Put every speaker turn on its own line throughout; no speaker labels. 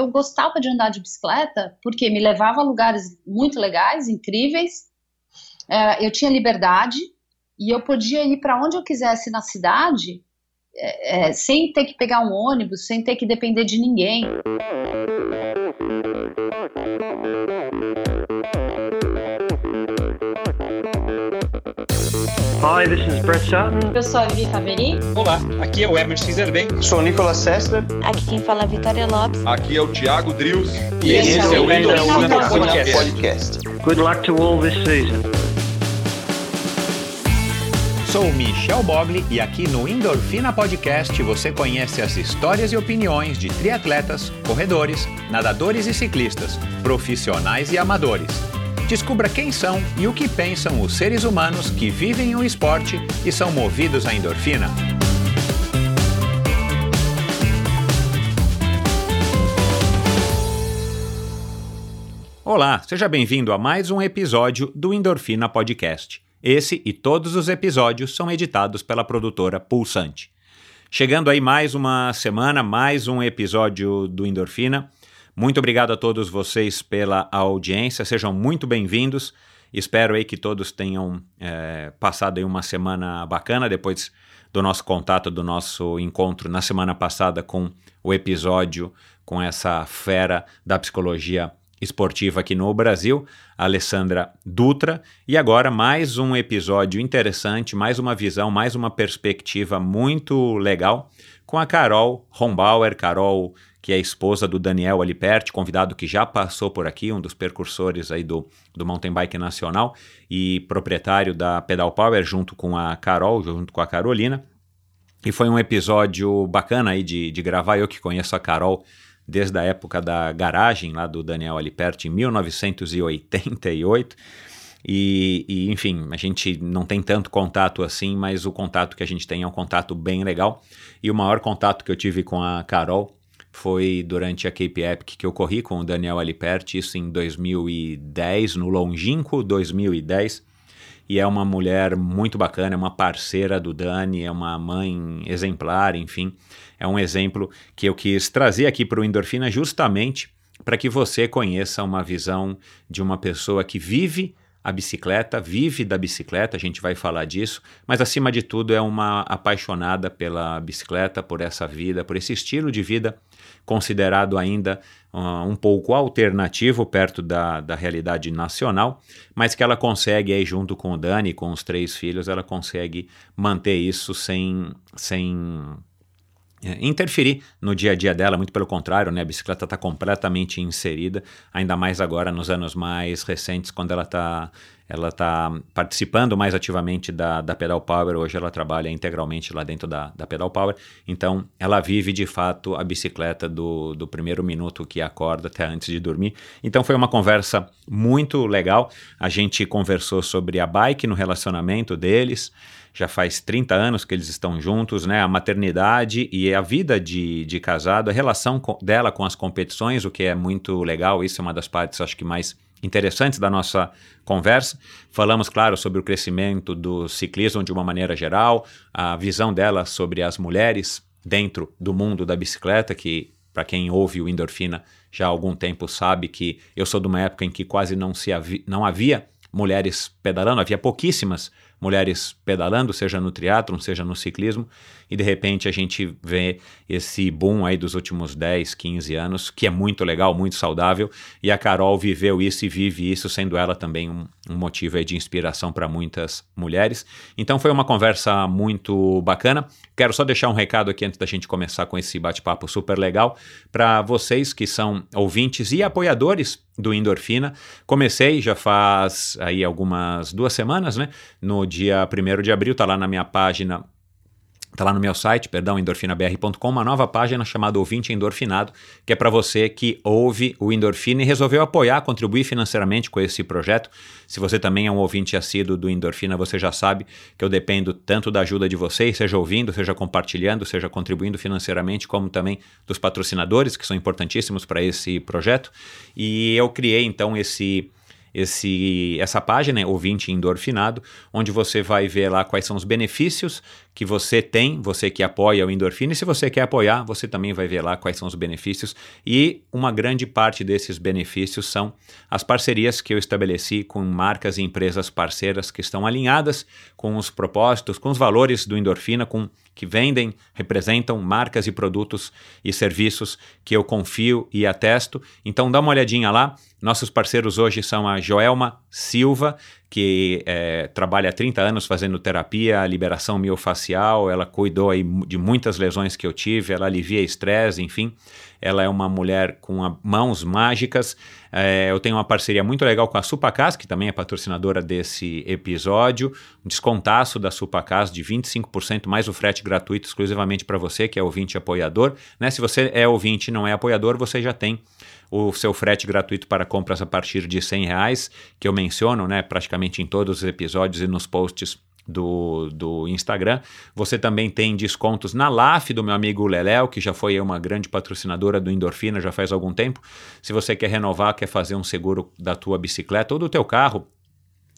eu gostava de andar de bicicleta porque me levava a lugares muito legais, incríveis. É, eu tinha liberdade e eu podia ir para onde eu quisesse na cidade é, é, sem ter que pegar um ônibus, sem ter que depender de ninguém.
Hi, this is Brett Sutton.
Eu sou a Vivi Faveri.
Olá, aqui é o Emerson Zerben.
Sou o Nicolas Sessler.
Aqui quem fala é a Vitória Lopes.
Aqui é o Thiago Drius.
E, esse, esse é o Endorfina Podcast.
Podcast.
Good luck to all this season.
Sou Michel Bogli e aqui no Endorfina Podcast você conhece as histórias e opiniões de triatletas, corredores, nadadores e ciclistas, profissionais e amadores. Descubra quem são e o que pensam os seres humanos que vivem o esporte e são movidos à endorfina. Olá, seja bem-vindo a mais um episódio do Endorfina Podcast. Esse e todos os episódios são editados pela produtora Pulsante. Chegando aí mais uma semana, mais um episódio do Endorfina. Muito obrigado a todos vocês pela audiência, sejam muito bem-vindos. Espero aí que todos tenham é, passado aí uma semana bacana depois do nosso contato, do nosso encontro na semana passada com o episódio com essa fera da psicologia esportiva aqui no Brasil, Alessandra Dutra, e agora mais um episódio interessante, mais uma visão, mais uma perspectiva muito legal com a Carol Rombauer, Carol que é esposa do Daniel Aliperti, convidado que já passou por aqui, um dos percursores aí do, do mountain bike nacional e proprietário da Pedal Power junto com a Carol, junto com a Carolina. E foi um episódio bacana aí de, de gravar, eu que conheço a Carol desde a época da garagem lá do Daniel Aliperti em 1988. E, e, enfim, a gente não tem tanto contato assim, mas o contato que a gente tem é um contato bem legal. E o maior contato que eu tive com a Carol foi durante a Cape Epic que eu corri com o Daniel Aliperti, isso em 2010, no longínquo 2010. E é uma mulher muito bacana, é uma parceira do Dani, é uma mãe exemplar, enfim. É um exemplo que eu quis trazer aqui para o Endorfina justamente para que você conheça uma visão de uma pessoa que vive a bicicleta, vive da bicicleta, a gente vai falar disso, mas acima de tudo é uma apaixonada pela bicicleta, por essa vida, por esse estilo de vida considerado ainda uh, um pouco alternativo perto da, da realidade nacional, mas que ela consegue aí junto com o Dani, com os três filhos, ela consegue manter isso sem, sem é, interferir no dia a dia dela, muito pelo contrário, né? A bicicleta está completamente inserida, ainda mais agora nos anos mais recentes, quando ela está ela tá participando mais ativamente da, da Pedal Power. Hoje ela trabalha integralmente lá dentro da, da Pedal Power. Então ela vive de fato a bicicleta do, do primeiro minuto que acorda até antes de dormir. Então foi uma conversa muito legal. A gente conversou sobre a bike no relacionamento deles já faz 30 anos que eles estão juntos, né? A maternidade e a vida de, de casado, a relação com, dela com as competições, o que é muito legal, isso é uma das partes, acho que mais interessantes da nossa conversa. Falamos, claro, sobre o crescimento do ciclismo de uma maneira geral, a visão dela sobre as mulheres dentro do mundo da bicicleta, que para quem ouve o Endorfina já há algum tempo sabe que eu sou de uma época em que quase não, se havia, não havia mulheres pedalando, havia pouquíssimas mulheres pedalando, seja no triatlon, seja no ciclismo, e de repente a gente vê esse boom aí dos últimos 10, 15 anos, que é muito legal, muito saudável, e a Carol viveu isso e vive isso, sendo ela também um, um motivo de inspiração para muitas mulheres. Então foi uma conversa muito bacana. Quero só deixar um recado aqui antes da gente começar com esse bate-papo super legal para vocês que são ouvintes e apoiadores do Endorfina. Comecei já faz aí algumas duas semanas, né? No dia 1 de abril, tá lá na minha página Está lá no meu site, perdão, endorfinabr.com, uma nova página chamada Ouvinte Endorfinado, que é para você que ouve o Endorfina e resolveu apoiar, contribuir financeiramente com esse projeto. Se você também é um ouvinte assíduo do Endorfina, você já sabe que eu dependo tanto da ajuda de vocês, seja ouvindo, seja compartilhando, seja contribuindo financeiramente, como também dos patrocinadores, que são importantíssimos para esse projeto. E eu criei então esse esse, essa página, ouvinte endorfinado, onde você vai ver lá quais são os benefícios que você tem, você que apoia o endorfina, e se você quer apoiar, você também vai ver lá quais são os benefícios. E uma grande parte desses benefícios são as parcerias que eu estabeleci com marcas e empresas parceiras que estão alinhadas com os propósitos, com os valores do endorfina, com que vendem, representam marcas e produtos e serviços que eu confio e atesto. Então dá uma olhadinha lá. Nossos parceiros hoje são a Joelma Silva, que é, trabalha há 30 anos fazendo terapia, liberação miofacial, ela cuidou de muitas lesões que eu tive, ela alivia estresse, enfim. Ela é uma mulher com mãos mágicas. É, eu tenho uma parceria muito legal com a Supacas, que também é patrocinadora desse episódio. Um descontaço da Supacas de 25% mais o frete gratuito exclusivamente para você, que é ouvinte e apoiador. Né? Se você é ouvinte e não é apoiador, você já tem o seu frete gratuito para compras a partir de 100 reais, que eu menciono né, praticamente em todos os episódios e nos posts do, do Instagram. Você também tem descontos na LAF do meu amigo Leléo, que já foi uma grande patrocinadora do Endorfina já faz algum tempo. Se você quer renovar, quer fazer um seguro da tua bicicleta ou do teu carro,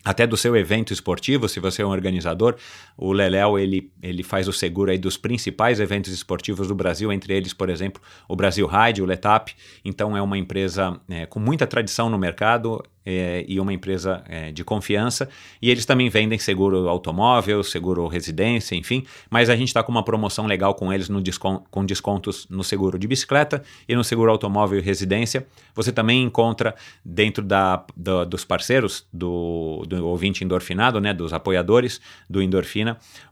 até do seu evento esportivo, se você é um organizador, o Leléo ele, ele faz o seguro aí dos principais eventos esportivos do Brasil, entre eles, por exemplo, o Brasil Ride, o Letap. Então é uma empresa é, com muita tradição no mercado, é, e uma empresa é, de confiança. E eles também vendem seguro automóvel, seguro residência, enfim. Mas a gente está com uma promoção legal com eles no descon com descontos no seguro de bicicleta e no seguro automóvel e residência. Você também encontra dentro da, do, dos parceiros do, do ouvinte endorfinado, né, dos apoiadores do Endorfina,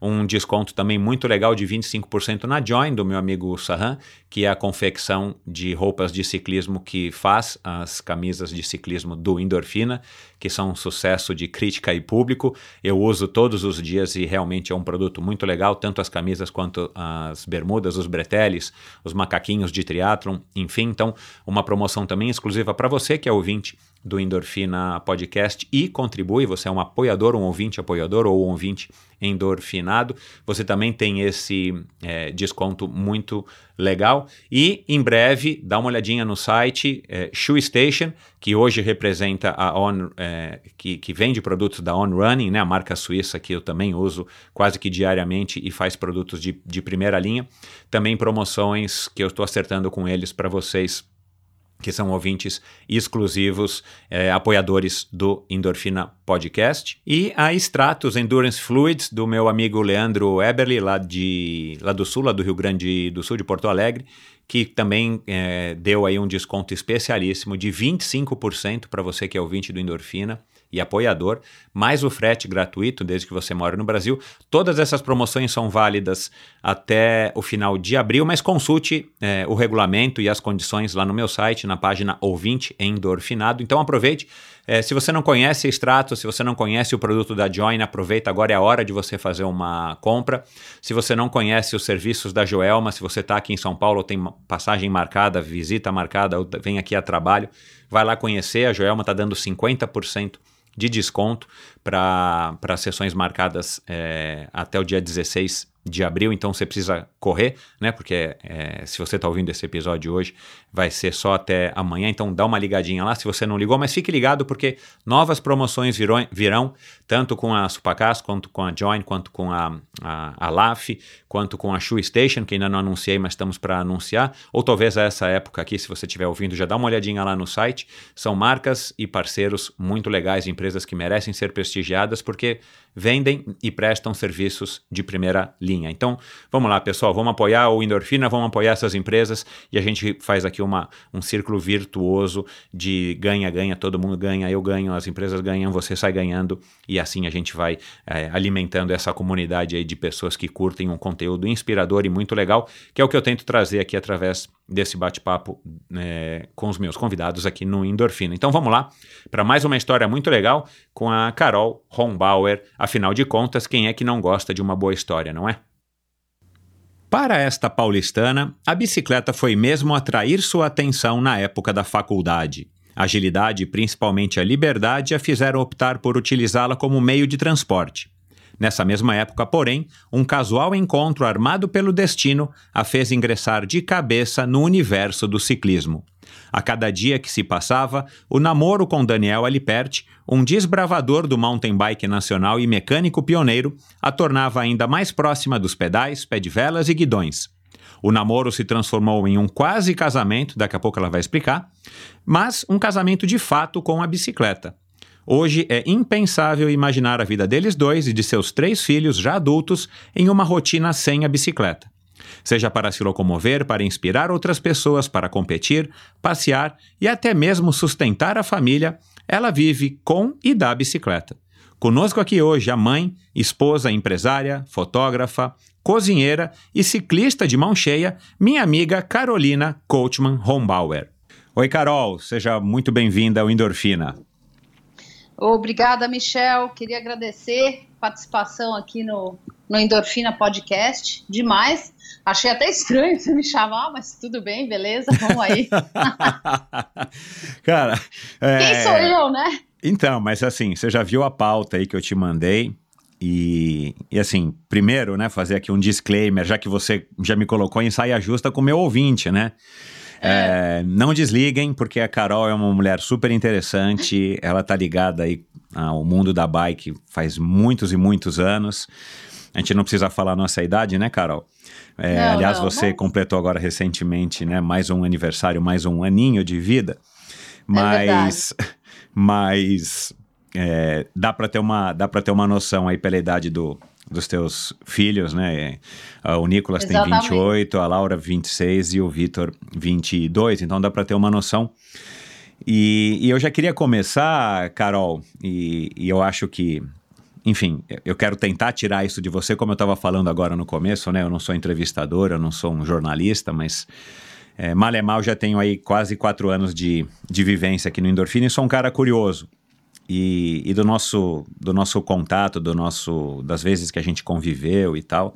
um desconto também muito legal de 25% na Join, do meu amigo Sahan, que é a confecção de roupas de ciclismo que faz as camisas de ciclismo do endorfina, que são um sucesso de crítica e público. Eu uso todos os dias e realmente é um produto muito legal, tanto as camisas quanto as bermudas, os breteles, os macaquinhos de triatlon, enfim. Então, uma promoção também exclusiva para você que é ouvinte do Endorfina Podcast e contribui, você é um apoiador, um ouvinte apoiador ou um ouvinte endorfinado, você também tem esse é, desconto muito legal. E em breve, dá uma olhadinha no site é, Shoe Station, que hoje representa a On, é, que, que vende produtos da On Running, né, a marca suíça que eu também uso quase que diariamente e faz produtos de, de primeira linha. Também promoções que eu estou acertando com eles para vocês que são ouvintes exclusivos, é, apoiadores do Endorfina Podcast. E a Stratos Endurance Fluids, do meu amigo Leandro Eberly, lá, de, lá do sul, lá do Rio Grande do Sul, de Porto Alegre, que também é, deu aí um desconto especialíssimo de 25% para você que é ouvinte do Endorfina e apoiador, mais o frete gratuito desde que você mora no Brasil. Todas essas promoções são válidas até o final de abril, mas consulte é, o regulamento e as condições lá no meu site, na página Ouvinte Endorfinado. Então aproveite. É, se você não conhece Extrato, se você não conhece o produto da Join, aproveita agora é a hora de você fazer uma compra. Se você não conhece os serviços da Joelma, se você está aqui em São Paulo, tem passagem marcada, visita marcada, vem aqui a trabalho, vai lá conhecer. A Joelma está dando 50% de desconto para sessões marcadas é, até o dia 16 de abril, então você precisa correr, né? Porque é, se você está ouvindo esse episódio hoje, vai ser só até amanhã, então dá uma ligadinha lá se você não ligou, mas fique ligado porque novas promoções virão, virão tanto com a Supacas, quanto com a Join, quanto com a, a, a LAF, quanto com a Shoe Station, que ainda não anunciei, mas estamos para anunciar, ou talvez a essa época aqui, se você estiver ouvindo, já dá uma olhadinha lá no site. São marcas e parceiros muito legais, empresas que merecem ser prestigiadas, porque vendem e prestam serviços de primeira linha. Então, vamos lá, pessoal, vamos apoiar o Endorfina, vamos apoiar essas empresas e a gente faz aqui uma, um círculo virtuoso de ganha-ganha, todo mundo ganha, eu ganho, as empresas ganham, você sai ganhando e assim a gente vai é, alimentando essa comunidade aí de pessoas que curtem um conteúdo inspirador e muito legal, que é o que eu tento trazer aqui através desse bate-papo é, com os meus convidados aqui no Endorfina. Então vamos lá para mais uma história muito legal com a Carol Rombauer. Afinal de contas, quem é que não gosta de uma boa história, não é? Para esta paulistana, a bicicleta foi mesmo atrair sua atenção na época da faculdade. Agilidade e principalmente a liberdade a fizeram optar por utilizá-la como meio de transporte. Nessa mesma época, porém, um casual encontro armado pelo destino a fez ingressar de cabeça no universo do ciclismo. A cada dia que se passava, o namoro com Daniel Aliperti, um desbravador do mountain bike nacional e mecânico pioneiro, a tornava ainda mais próxima dos pedais, pé de velas e guidões. O namoro se transformou em um quase casamento, daqui a pouco ela vai explicar, mas um casamento de fato com a bicicleta. Hoje é impensável imaginar a vida deles dois e de seus três filhos já adultos em uma rotina sem a bicicleta. Seja para se locomover, para inspirar outras pessoas, para competir, passear e até mesmo sustentar a família, ela vive com e da bicicleta. Conosco aqui hoje a mãe, esposa, empresária, fotógrafa, cozinheira e ciclista de mão cheia, minha amiga Carolina Coachman Hombauer. Oi, Carol, seja muito bem-vinda ao Endorfina.
Obrigada, Michel. Queria agradecer a participação aqui no, no Endorfina Podcast. Demais. Achei até estranho você me chamar, mas tudo bem, beleza, vamos aí.
Cara,
é... quem sou eu, né?
Então, mas assim, você já viu a pauta aí que eu te mandei? E, e, assim, primeiro, né, fazer aqui um disclaimer, já que você já me colocou em saia justa com o meu ouvinte, né? É. É, não desliguem, porque a Carol é uma mulher super interessante, ela tá ligada aí ao mundo da bike faz muitos e muitos anos. A gente não precisa falar nossa idade, né, Carol? É, não, aliás, não, você completou agora recentemente, né, mais um aniversário, mais um aninho de vida. É mas, é mas é, dá para ter uma dá para ter uma noção aí pela idade do, dos teus filhos, né? É, o Nicolas Exatamente. tem 28, a Laura 26 e o Vitor 22, então dá para ter uma noção. E, e, eu já queria começar, Carol, e, e eu acho que enfim, eu quero tentar tirar isso de você, como eu estava falando agora no começo, né? Eu não sou entrevistador, eu não sou um jornalista, mas é, mal é mal já tenho aí quase quatro anos de, de vivência aqui no Endorfina e sou um cara curioso. E, e, do nosso do nosso contato, do nosso das vezes que a gente conviveu e tal,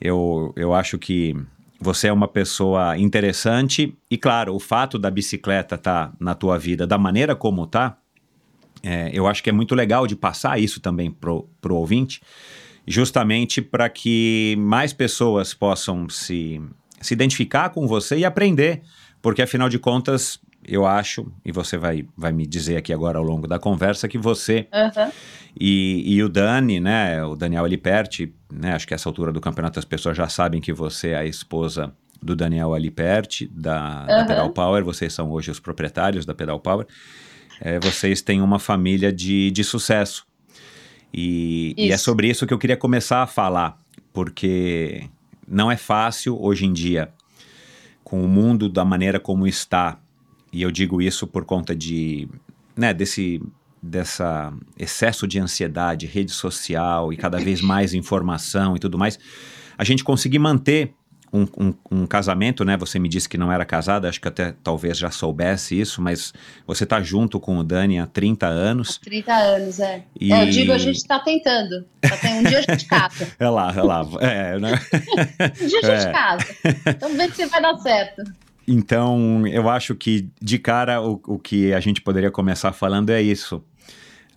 eu, eu acho que você é uma pessoa interessante e claro, o fato da bicicleta estar tá na tua vida da maneira como tá, é, eu acho que é muito legal de passar isso também pro, pro ouvinte, justamente para que mais pessoas possam se, se identificar com você e aprender, porque afinal de contas eu acho, e você vai, vai me dizer aqui agora ao longo da conversa, que você uhum. e, e o Dani, né, o Daniel Aliperti, né, acho que essa altura do campeonato as pessoas já sabem que você é a esposa do Daniel Aliperti, da, uhum. da Pedal Power, vocês são hoje os proprietários da Pedal Power, é, vocês têm uma família de, de sucesso. E, e é sobre isso que eu queria começar a falar, porque não é fácil hoje em dia, com o mundo da maneira como está, e eu digo isso por conta de, né, desse dessa excesso de ansiedade, rede social e cada vez mais informação e tudo mais, a gente conseguir manter um, um, um, casamento, né? Você me disse que não era casada, acho que até talvez já soubesse isso, mas você tá junto com o Dani há 30 anos.
Há 30 anos, é. E... é eu digo, a gente tá tentando. Um dia a gente casa.
é lá, é lá. É, né?
um dia a gente é. casa. Vamos ver se vai dar certo.
Então, eu acho que de cara o, o que a gente poderia começar falando é isso.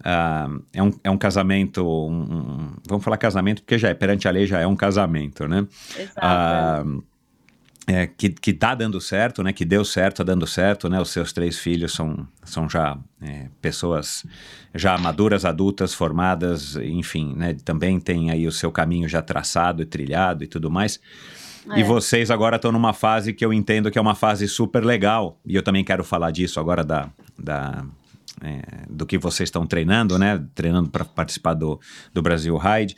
Uh, é, um, é um casamento, um, um, vamos falar casamento porque já é, perante a lei já é um casamento, né?
Exato. Uh,
é, que, que tá dando certo, né? Que deu certo, tá dando certo, né? Os seus três filhos são, são já é, pessoas já maduras, adultas, formadas, enfim, né? Também tem aí o seu caminho já traçado e trilhado e tudo mais. É. E vocês agora estão numa fase que eu entendo que é uma fase super legal. E eu também quero falar disso agora da, da é, do que vocês estão treinando, né? Treinando para participar do, do Brasil Ride.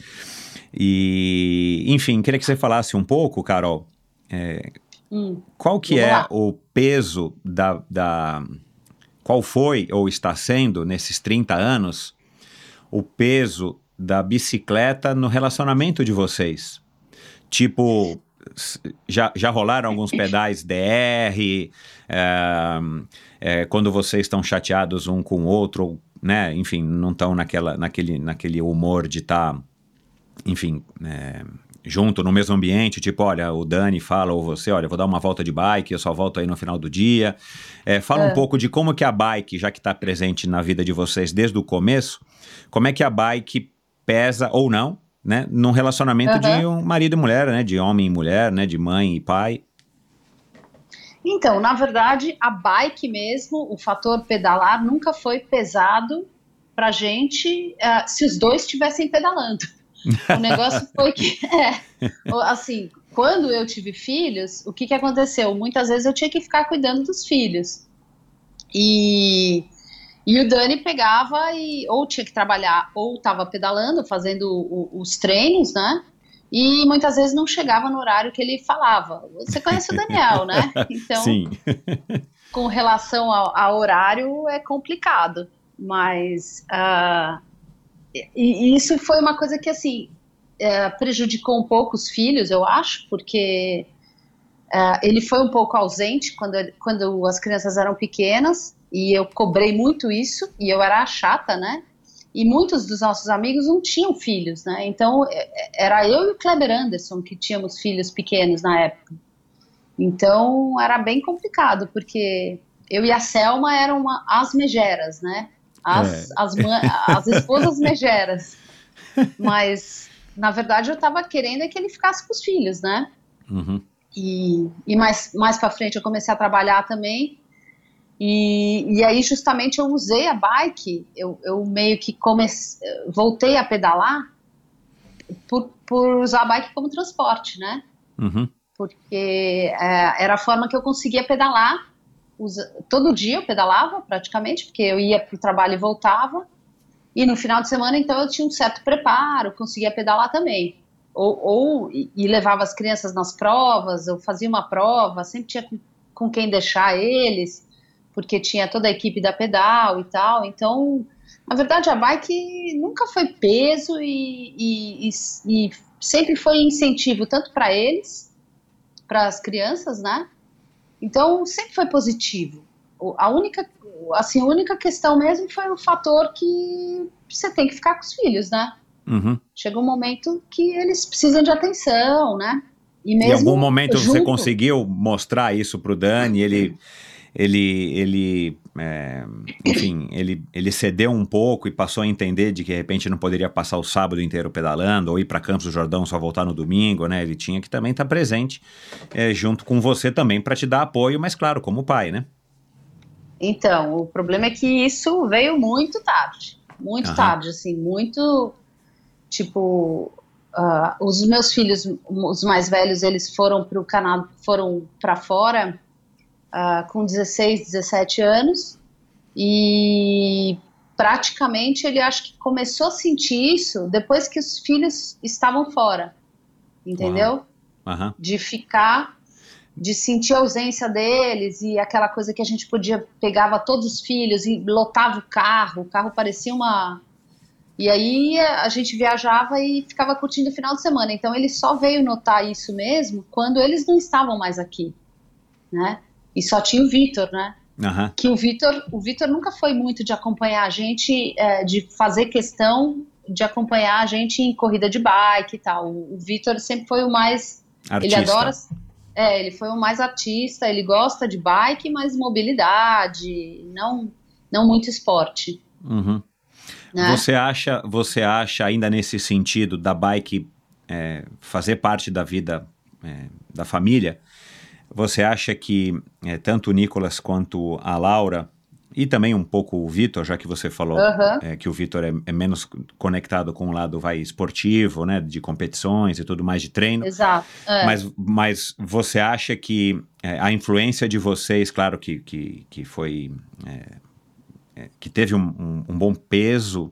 E, enfim, queria que você falasse um pouco, Carol. É, hum, qual que é lá. o peso da, da. Qual foi ou está sendo nesses 30 anos o peso da bicicleta no relacionamento de vocês? Tipo, já, já rolaram alguns pedais DR, é, é, quando vocês estão chateados um com o outro, né? Enfim, não estão naquela, naquele, naquele humor de estar, tá, enfim, é, junto no mesmo ambiente, tipo, olha, o Dani fala ou você, olha, vou dar uma volta de bike, eu só volto aí no final do dia. É, fala um é. pouco de como que a bike, já que está presente na vida de vocês desde o começo, como é que a bike pesa ou não, né, num relacionamento uhum. de um marido e mulher, né, de homem e mulher, né, de mãe e pai.
Então, na verdade, a bike mesmo, o fator pedalar nunca foi pesado pra gente uh, se os dois estivessem pedalando. O negócio foi que, é, assim, quando eu tive filhos, o que, que aconteceu? Muitas vezes eu tinha que ficar cuidando dos filhos. E, e o Dani pegava e ou tinha que trabalhar ou estava pedalando, fazendo o, os treinos, né? E muitas vezes não chegava no horário que ele falava. Você conhece o Daniel, né?
Então, Sim.
com relação ao, ao, horário é complicado. Mas uh, e, isso foi uma coisa que assim é, prejudicou um pouco os filhos, eu acho, porque é, ele foi um pouco ausente quando, quando as crianças eram pequenas e eu cobrei muito isso e eu era chata, né? E muitos dos nossos amigos não tinham filhos, né? Então é, é, era eu e o Kleber Anderson que tínhamos filhos pequenos na época. Então era bem complicado, porque eu e a Selma eram uma, as megeras, né? As, é. as, as esposas megeras. Mas na verdade, eu estava querendo é que ele ficasse com os filhos, né?
Uhum.
E, e mais, mais para frente eu comecei a trabalhar também. E, e aí, justamente, eu usei a bike, eu, eu meio que comecei, voltei a pedalar por, por usar a bike como transporte, né?
Uhum.
Porque é, era a forma que eu conseguia pedalar. Usa, todo dia eu pedalava, praticamente, porque eu ia para o trabalho e voltava. E no final de semana, então, eu tinha um certo preparo, conseguia pedalar também. Ou, ou e levava as crianças nas provas, eu fazia uma prova, sempre tinha com, com quem deixar eles, porque tinha toda a equipe da pedal e tal. Então, na verdade, a bike nunca foi peso e, e, e, sempre foi incentivo tanto para eles, para as crianças, né? Então, sempre foi positivo. A única assim, a única questão mesmo foi o fator que você tem que ficar com os filhos, né?
Uhum.
Chega um momento que eles precisam de atenção, né?
E mesmo em algum momento junto, você conseguiu mostrar isso pro Dani? Ele, ele, ele, é, enfim, ele, ele cedeu um pouco e passou a entender de que de repente não poderia passar o sábado inteiro pedalando ou ir para Campos do Jordão só voltar no domingo, né? Ele tinha que também estar tá presente é, junto com você também para te dar apoio, mas claro, como pai, né?
Então, o problema é que isso veio muito tarde. Muito tarde, assim, muito. Tipo, uh, os meus filhos, os mais velhos, eles foram para o Canadá, foram para fora uh, com 16, 17 anos. E praticamente ele acho que começou a sentir isso depois que os filhos estavam fora. Entendeu?
Uhum.
De ficar de sentir a ausência deles e aquela coisa que a gente podia pegava todos os filhos e lotava o carro, o carro parecia uma e aí a gente viajava e ficava curtindo o final de semana. Então ele só veio notar isso mesmo quando eles não estavam mais aqui, né? E só tinha o Vitor, né?
Uhum.
Que o Vitor, o Vitor nunca foi muito de acompanhar a gente, é, de fazer questão de acompanhar a gente em corrida de bike e tal. O, o Vitor sempre foi o mais
Artista.
ele adora é, ele foi o mais artista, ele gosta de bike, mas mobilidade, não, não muito esporte.
Uhum. Né? Você acha, você acha ainda nesse sentido da bike é, fazer parte da vida é, da família? Você acha que é, tanto o Nicolas quanto a Laura e também um pouco o Vitor, já que você falou
uhum.
é, que o Vitor é, é, menos conectado com o lado vai esportivo, né, de competições e tudo mais de treino.
Exato.
É. Mas, mas você acha que é, a influência de vocês, claro que, que, que foi é, é, que teve um, um, um bom peso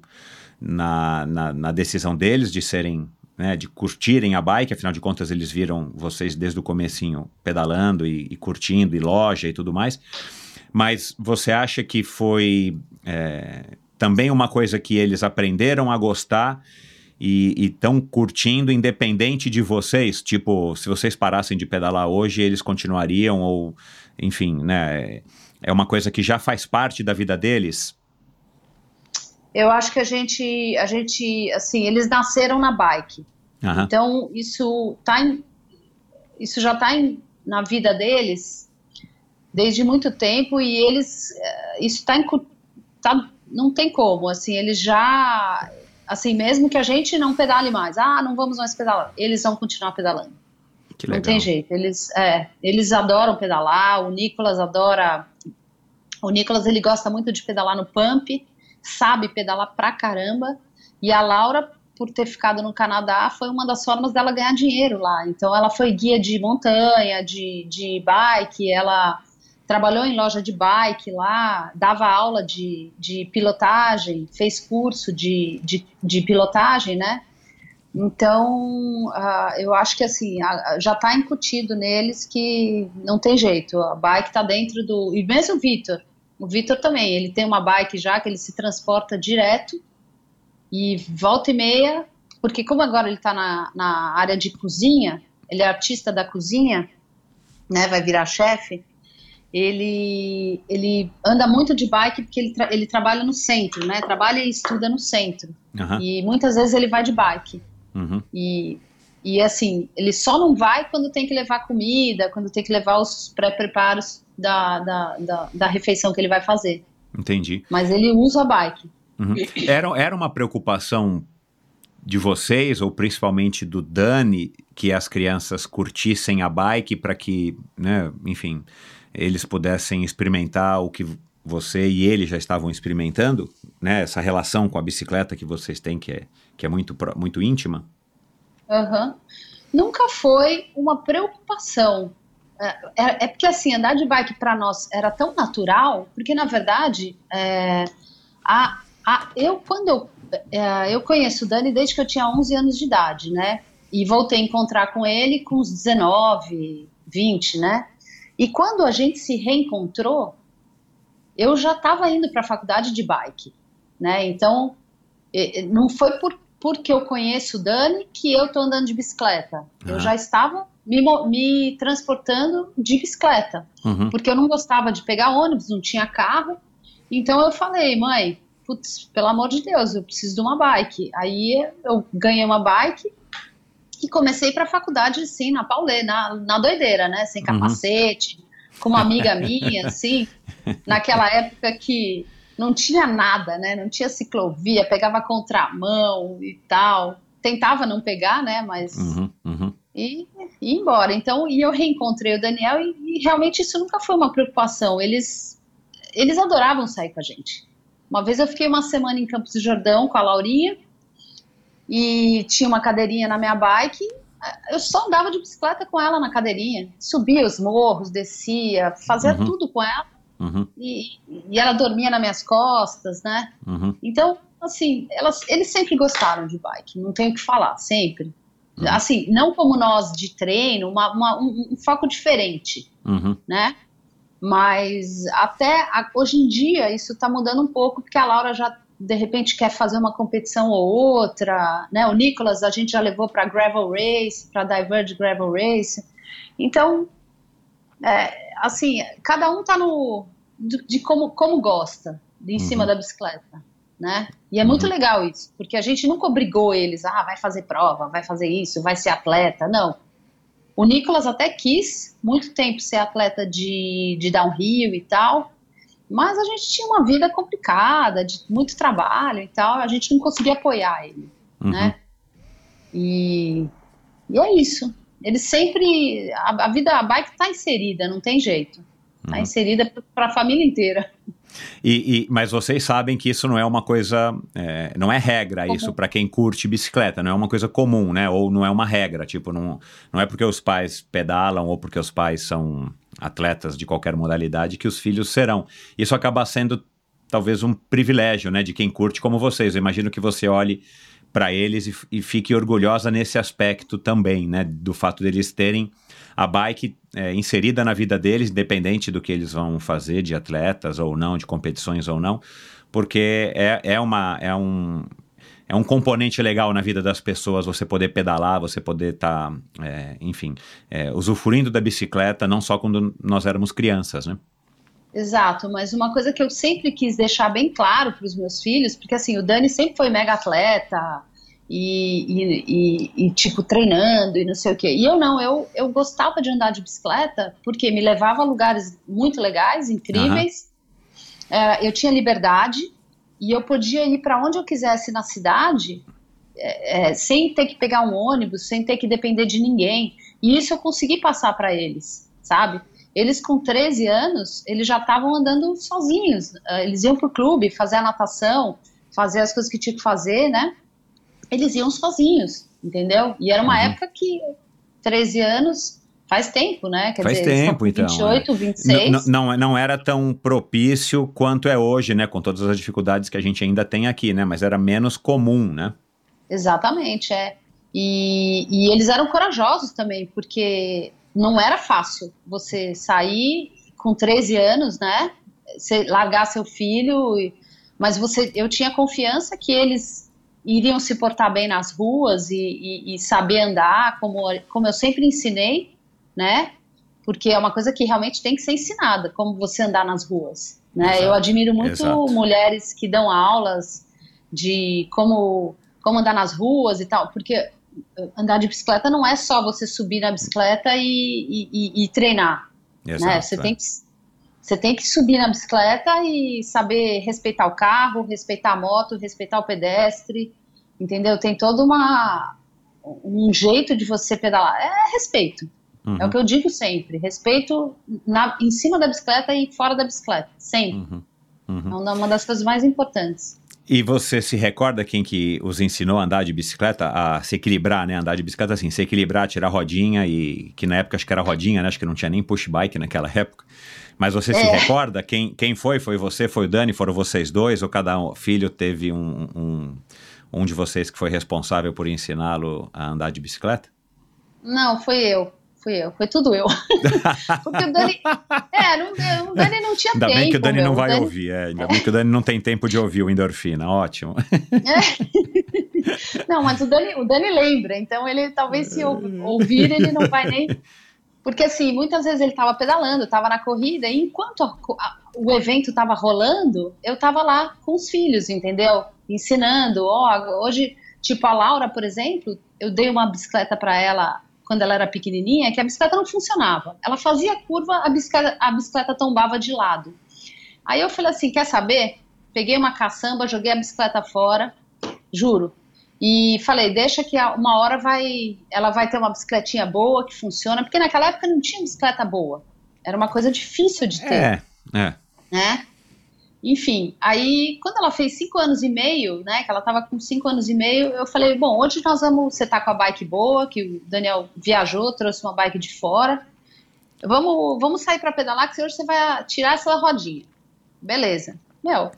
na, na, na, decisão deles de serem né, de curtirem a bike, afinal de contas eles viram vocês desde o comecinho pedalando e, e curtindo e loja e tudo mais. Mas você acha que foi é, também uma coisa que eles aprenderam a gostar e estão curtindo independente de vocês? Tipo, se vocês parassem de pedalar hoje, eles continuariam ou, enfim, né? É uma coisa que já faz parte da vida deles?
Eu acho que a gente, a gente, assim, eles nasceram na bike.
Uhum.
Então isso tá em, isso já está na vida deles desde muito tempo e eles eh, isso está tá, não tem como assim eles já assim mesmo que a gente não pedale mais ah não vamos mais pedalar eles vão continuar pedalando
Que
Não
legal.
tem jeito. Eles, é, eles adoram pedalar. O Nicolas adora. O Nicolas ele gosta muito de pedalar no pump, sabe pedalar pra caramba. E a Laura, por ter ficado no Canadá, foi uma das formas dela ganhar dinheiro lá. Então ela foi guia de montanha, de, de bike, ela trabalhou em loja de bike lá, dava aula de, de pilotagem, fez curso de, de, de pilotagem, né? Então, ah, eu acho que assim, a- já está incutido neles que não tem jeito, a bike está dentro do. E mesmo o Vitor, o Vitor também, ele tem uma bike já que ele se transporta direto e volta e meia, porque como agora ele está na, na área de cozinha, ele é artista da cozinha, né, vai virar chefe, ele, ele anda muito de bike porque ele, tra- ele trabalha no centro, né, trabalha e estuda no centro,
Aham,
e muitas vezes ele vai de bike.
uhum.
E, e assim, ele só não vai quando tem que levar comida, quando tem que levar os pré-preparos da, da, da, da refeição que ele vai fazer.
Entendi.
Mas ele usa a bike.
Uhum. Era, era uma preocupação de vocês, ou principalmente do Dani, que as crianças curtissem a bike para que, né, enfim, eles pudessem experimentar o que você e ele já estavam experimentando, né, essa relação com a bicicleta que vocês têm, que é, que é muito, muito íntima?
Aham. Nunca foi uma preocupação. É, é- é porque assim, andar de bike para nós era tão natural, porque na verdade, é, a, a, eu quando eu, é, eu conheço o Dani desde que eu tinha 11 anos de idade, né? E voltei a encontrar com ele com uns 19, 20, né? E quando a gente se reencontrou, eu já estava indo para a faculdade de bike, né? Então, não foi por, porque eu conheço o Dani que eu estou andando de bicicleta. Eu
Ah.
já estava me, me transportando de bicicleta,
Uhum,
porque eu não gostava de pegar ônibus, não tinha carro. Então eu falei, mãe, putz, pelo amor de Deus, eu preciso de uma bike. Aí eu ganhei uma bike e comecei para a faculdade, assim, na paulê, na, na doideira, né? Sem
Uhum.
capacete, com uma amiga minha, assim, naquela época que não tinha nada, né? Não tinha ciclovia, pegava contramão e tal. Tentava não pegar, né? Mas
uhum, uhum.
e, e embora. Então, e eu reencontrei o Daniel e, e realmente isso nunca foi uma preocupação. Eles, eles adoravam sair com a gente. Uma vez eu fiquei uma semana em Campos do Jordão com a Laurinha e tinha uma cadeirinha na minha bike. Eu só andava de bicicleta com ela na cadeirinha. Subia os morros, descia, fazia
Uhum.
tudo com ela.
Uhum,
E, e ela dormia nas minhas costas, né?
uhum,
Então, assim, elas, eles sempre gostaram de bike, não tenho o que falar, sempre. Assim, não como nós de treino, uma- uma- um, um foco diferente,
uhum,
né? Mas até a- hoje em dia isso está mudando um pouco, porque a Laura já de repente quer fazer uma competição ou outra, né? O Nicolas a gente já levou para gravel race, para Diverge gravel race. Então, é, assim, cada um tá no de, de como como gosta, de em cima
Uhum.
da bicicleta, né? E é muito
Uhum.
legal isso, porque a gente nunca obrigou eles, ah, vai fazer prova, vai fazer isso, vai ser atleta, não. O Nicolas até quis muito tempo ser atleta de, de downhill e tal, mas a gente tinha uma vida complicada, de muito trabalho e tal, a gente não conseguia apoiar ele,
uhum.
né? E, e é isso. Ele sempre. A, a vida, a bike tá inserida, não tem jeito. Tá
Uhum.
inserida para a família inteira.
E, e- mas vocês sabem que isso não é uma coisa, é, não é regra
Comum.
isso para quem curte bicicleta, não é uma coisa comum, né? Ou não é uma regra, tipo, não, não é porque os pais pedalam ou porque os pais são atletas de qualquer modalidade que os filhos serão. Isso acaba sendo talvez um privilégio, né, de quem curte como vocês. Eu imagino que você olhe para eles e, e fique orgulhosa nesse aspecto também, né, do fato deles terem a bike é, inserida na vida deles, independente do que eles vão fazer, de atletas ou não, de competições ou não, porque é, é, uma, é, um, é um componente legal na vida das pessoas você poder pedalar, você poder estar, enfim, é, usufruindo da bicicleta, não só quando nós éramos crianças, né?
Exato, mas uma coisa que eu sempre quis deixar bem claro para os meus filhos, porque assim, o Dani sempre foi mega atleta e, e, e, tipo, treinando e não sei o quê. E eu não, eu, eu gostava de andar de bicicleta porque me levava a lugares muito legais, incríveis. É, eu tinha liberdade e eu podia ir para onde eu quisesse na cidade é, é, sem ter que pegar um ônibus, sem ter que depender de ninguém. E isso eu consegui passar para eles, sabe? Eles com 13 anos, eles já estavam andando sozinhos. Eles iam pro clube fazer a natação, fazer as coisas que tinha que fazer, né? Eles iam sozinhos, entendeu? E era uma
Uhum.
época que 13 anos faz tempo, né? Quer
Faz
dizer,
tempo,
estão com
então,
28,
N-
26.
n- não, não era tão propício quanto é hoje, né? Com todas as dificuldades que a gente ainda tem aqui, né? Mas era menos comum, né?
Exatamente, é. E, e eles eram corajosos também, porque não era fácil você sair com 13 anos, né? Você largar seu filho, mas você, eu tinha confiança que eles iriam se portar bem nas ruas e, e- e saber andar, como, como eu sempre ensinei, né? Porque é uma coisa que realmente tem que ser ensinada, como você andar nas ruas. Né?
Exato,
Eu admiro muito
exato.
mulheres que dão aulas de como, como andar nas ruas e tal, porque andar de bicicleta não é só você subir na bicicleta e, e- e- e treinar
Exato,
né? Você
é.
tem que você tem que subir na bicicleta e saber respeitar o carro, respeitar a moto, respeitar o pedestre, entendeu? Tem todo uma um jeito de você pedalar. É respeito.
Uhum,
É o que eu digo sempre. Respeito na, em cima da bicicleta e fora da bicicleta. Sempre.
uhum, uhum.
É uma das coisas mais importantes.
E você se recorda quem que os ensinou a andar de bicicleta, a se equilibrar, né? Andar de bicicleta assim, se equilibrar, tirar rodinha e que na época acho que era rodinha, né? Acho que não tinha nem push bike naquela época. Mas você se
É.
recorda quem, quem foi? Foi você, foi o Dani, foram vocês dois? Ou cada um, filho teve um, um, um de vocês que foi responsável por ensiná-lo a andar de bicicleta?
Não, foi eu. Fui eu. Foi tudo eu. Porque o Dani. É, não, o Dani não tinha
Ainda
tempo.
bem que o Dani
meu.
não vai
Dani-
ouvir, é, ainda bem que o Dani não tem tempo de ouvir o endorfina, ótimo.
Não, mas o Dani, o Dani lembra, então ele talvez se ou- ouvir, ele não vai nem. Porque assim, muitas vezes ele estava pedalando, estava na corrida, e enquanto a a- o evento estava rolando, eu estava lá com os filhos, entendeu? Ensinando. Ó, hoje, tipo a Laura, por exemplo, eu dei uma bicicleta para ela quando ela era pequenininha, que a bicicleta não funcionava. Ela fazia curva, a bicicleta, a bicicleta tombava de lado. Aí eu falei assim, quer saber? Peguei uma caçamba, joguei a bicicleta fora, juro. E falei, deixa que uma hora vai, ela vai ter uma bicicletinha boa que funciona, porque naquela época não tinha bicicleta boa. Era uma coisa difícil de ter,
É, é.
né? Enfim, aí quando ela fez cinco anos e meio, né, que ela tava com cinco anos e meio, eu falei, bom, hoje nós vamos, você tá com a bike boa, que o Daniel viajou, trouxe uma bike de fora, vamos, vamos sair para pedalar, que hoje você vai tirar essa rodinha. Beleza. Meu,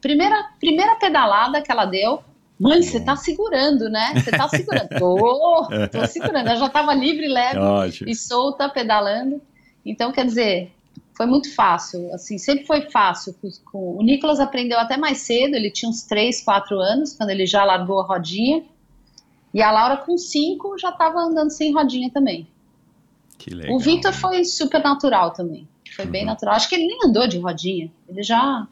primeira, primeira pedalada que ela deu, mãe, você tá segurando, né? Você tá segurando. tô, tô segurando. Ela já tava livre, leve
Ótimo.
e solta, pedalando. Então, quer dizer, foi muito fácil. Assim, sempre foi fácil. O Nicolas aprendeu até mais cedo, ele tinha uns 3, 4 anos, quando ele já largou a rodinha. E a Laura, com 5, já estava andando sem rodinha também.
Que legal.
O Victor foi super natural também. Foi bem
Uhum.
natural. Acho que ele nem andou de rodinha. Ele já.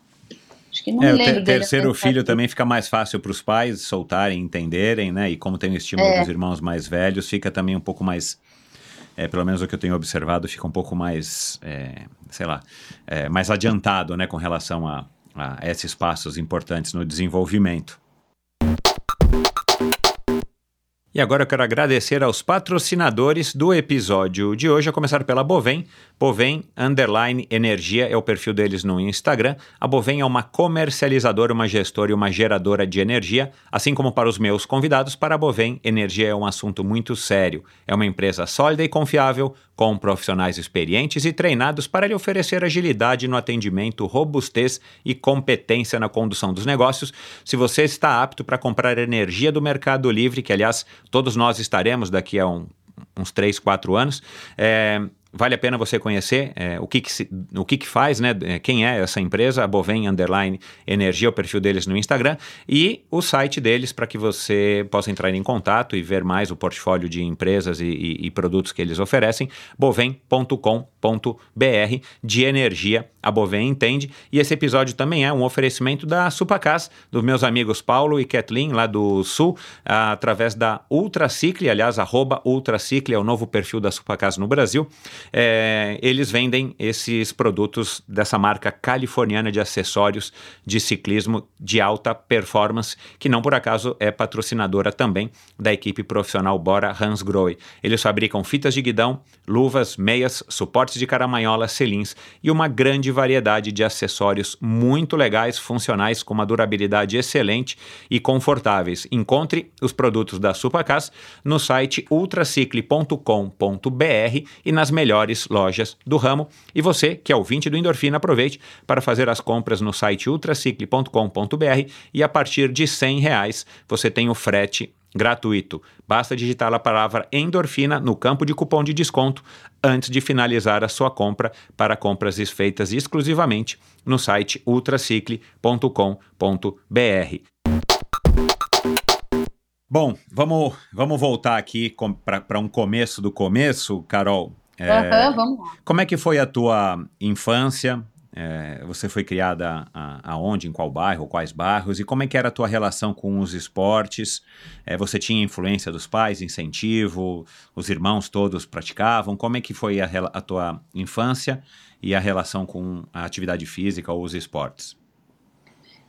Acho que não
É,
me
ter-
lembro
terceiro filho também fica mais fácil para os pais soltarem, entenderem, né? E como tem o estímulo
É.
dos irmãos mais velhos, fica também um pouco mais, é, pelo menos o que eu tenho observado, fica um pouco mais, é, sei lá, é, mais adiantado, né? Com relação a, a esses passos importantes no desenvolvimento. E agora eu quero agradecer aos patrocinadores do episódio de hoje, a começar pela Bovem. Bovem Underline Energia é o perfil deles no Instagram. A Bovem é uma comercializadora, uma gestora e uma geradora de energia. Assim como para os meus convidados, para a Bovem, energia é um assunto muito sério. É uma empresa sólida e confiável, com profissionais experientes e treinados para lhe oferecer agilidade no atendimento, robustez e competência na condução dos negócios. Se você está apto para comprar energia do Mercado Livre, que aliás todos nós estaremos daqui a um- uns 3, 4 anos, é, Vale a pena você conhecer é, o, que, que, se- o que, que faz, né? é, Quem é essa empresa, a Bovem Underline Energia, o perfil deles no Instagram, e o site deles para que você possa entrar em contato e ver mais o portfólio de empresas e, e- e produtos que eles oferecem, bovem.com.br. de energia. A Bovem entende. E esse episódio também é um oferecimento da Supacas, dos meus amigos Paulo e Kathleen, lá do Sul, através da Ultracicle, aliás, arroba Ultracicle é o novo perfil da Supacas no Brasil. É, eles vendem esses produtos dessa marca californiana de acessórios de ciclismo de alta performance, que não por acaso é patrocinadora também da equipe profissional Bora Hansgrohe. Eles fabricam fitas de guidão, luvas, meias, suportes de caramanhola, selins e uma grande variedade de acessórios muito legais, funcionais, com uma durabilidade excelente e confortáveis. Encontre os produtos da Supacas no site ultracicle.com.br e nas melhores lojas do ramo. E você, que é ouvinte do Endorfina, aproveite para fazer as compras no site ultracicle.com.br e a partir de R$ reais você tem o frete gratuito. Basta digitar a palavra endorfina no campo de cupom de desconto antes de finalizar a sua compra para compras feitas exclusivamente no site ultracicle.com.br. Bom, vamos, vamos voltar aqui para um começo do começo, Carol.
É, uhum, vamos lá.
Como é que foi a tua infância? É, você foi criada aonde, em qual bairro, quais bairros, e como é que era a tua relação com os esportes? É, você tinha influência dos pais, incentivo, os irmãos todos praticavam? Como é que foi a, a tua infância e a relação com a atividade física ou os esportes?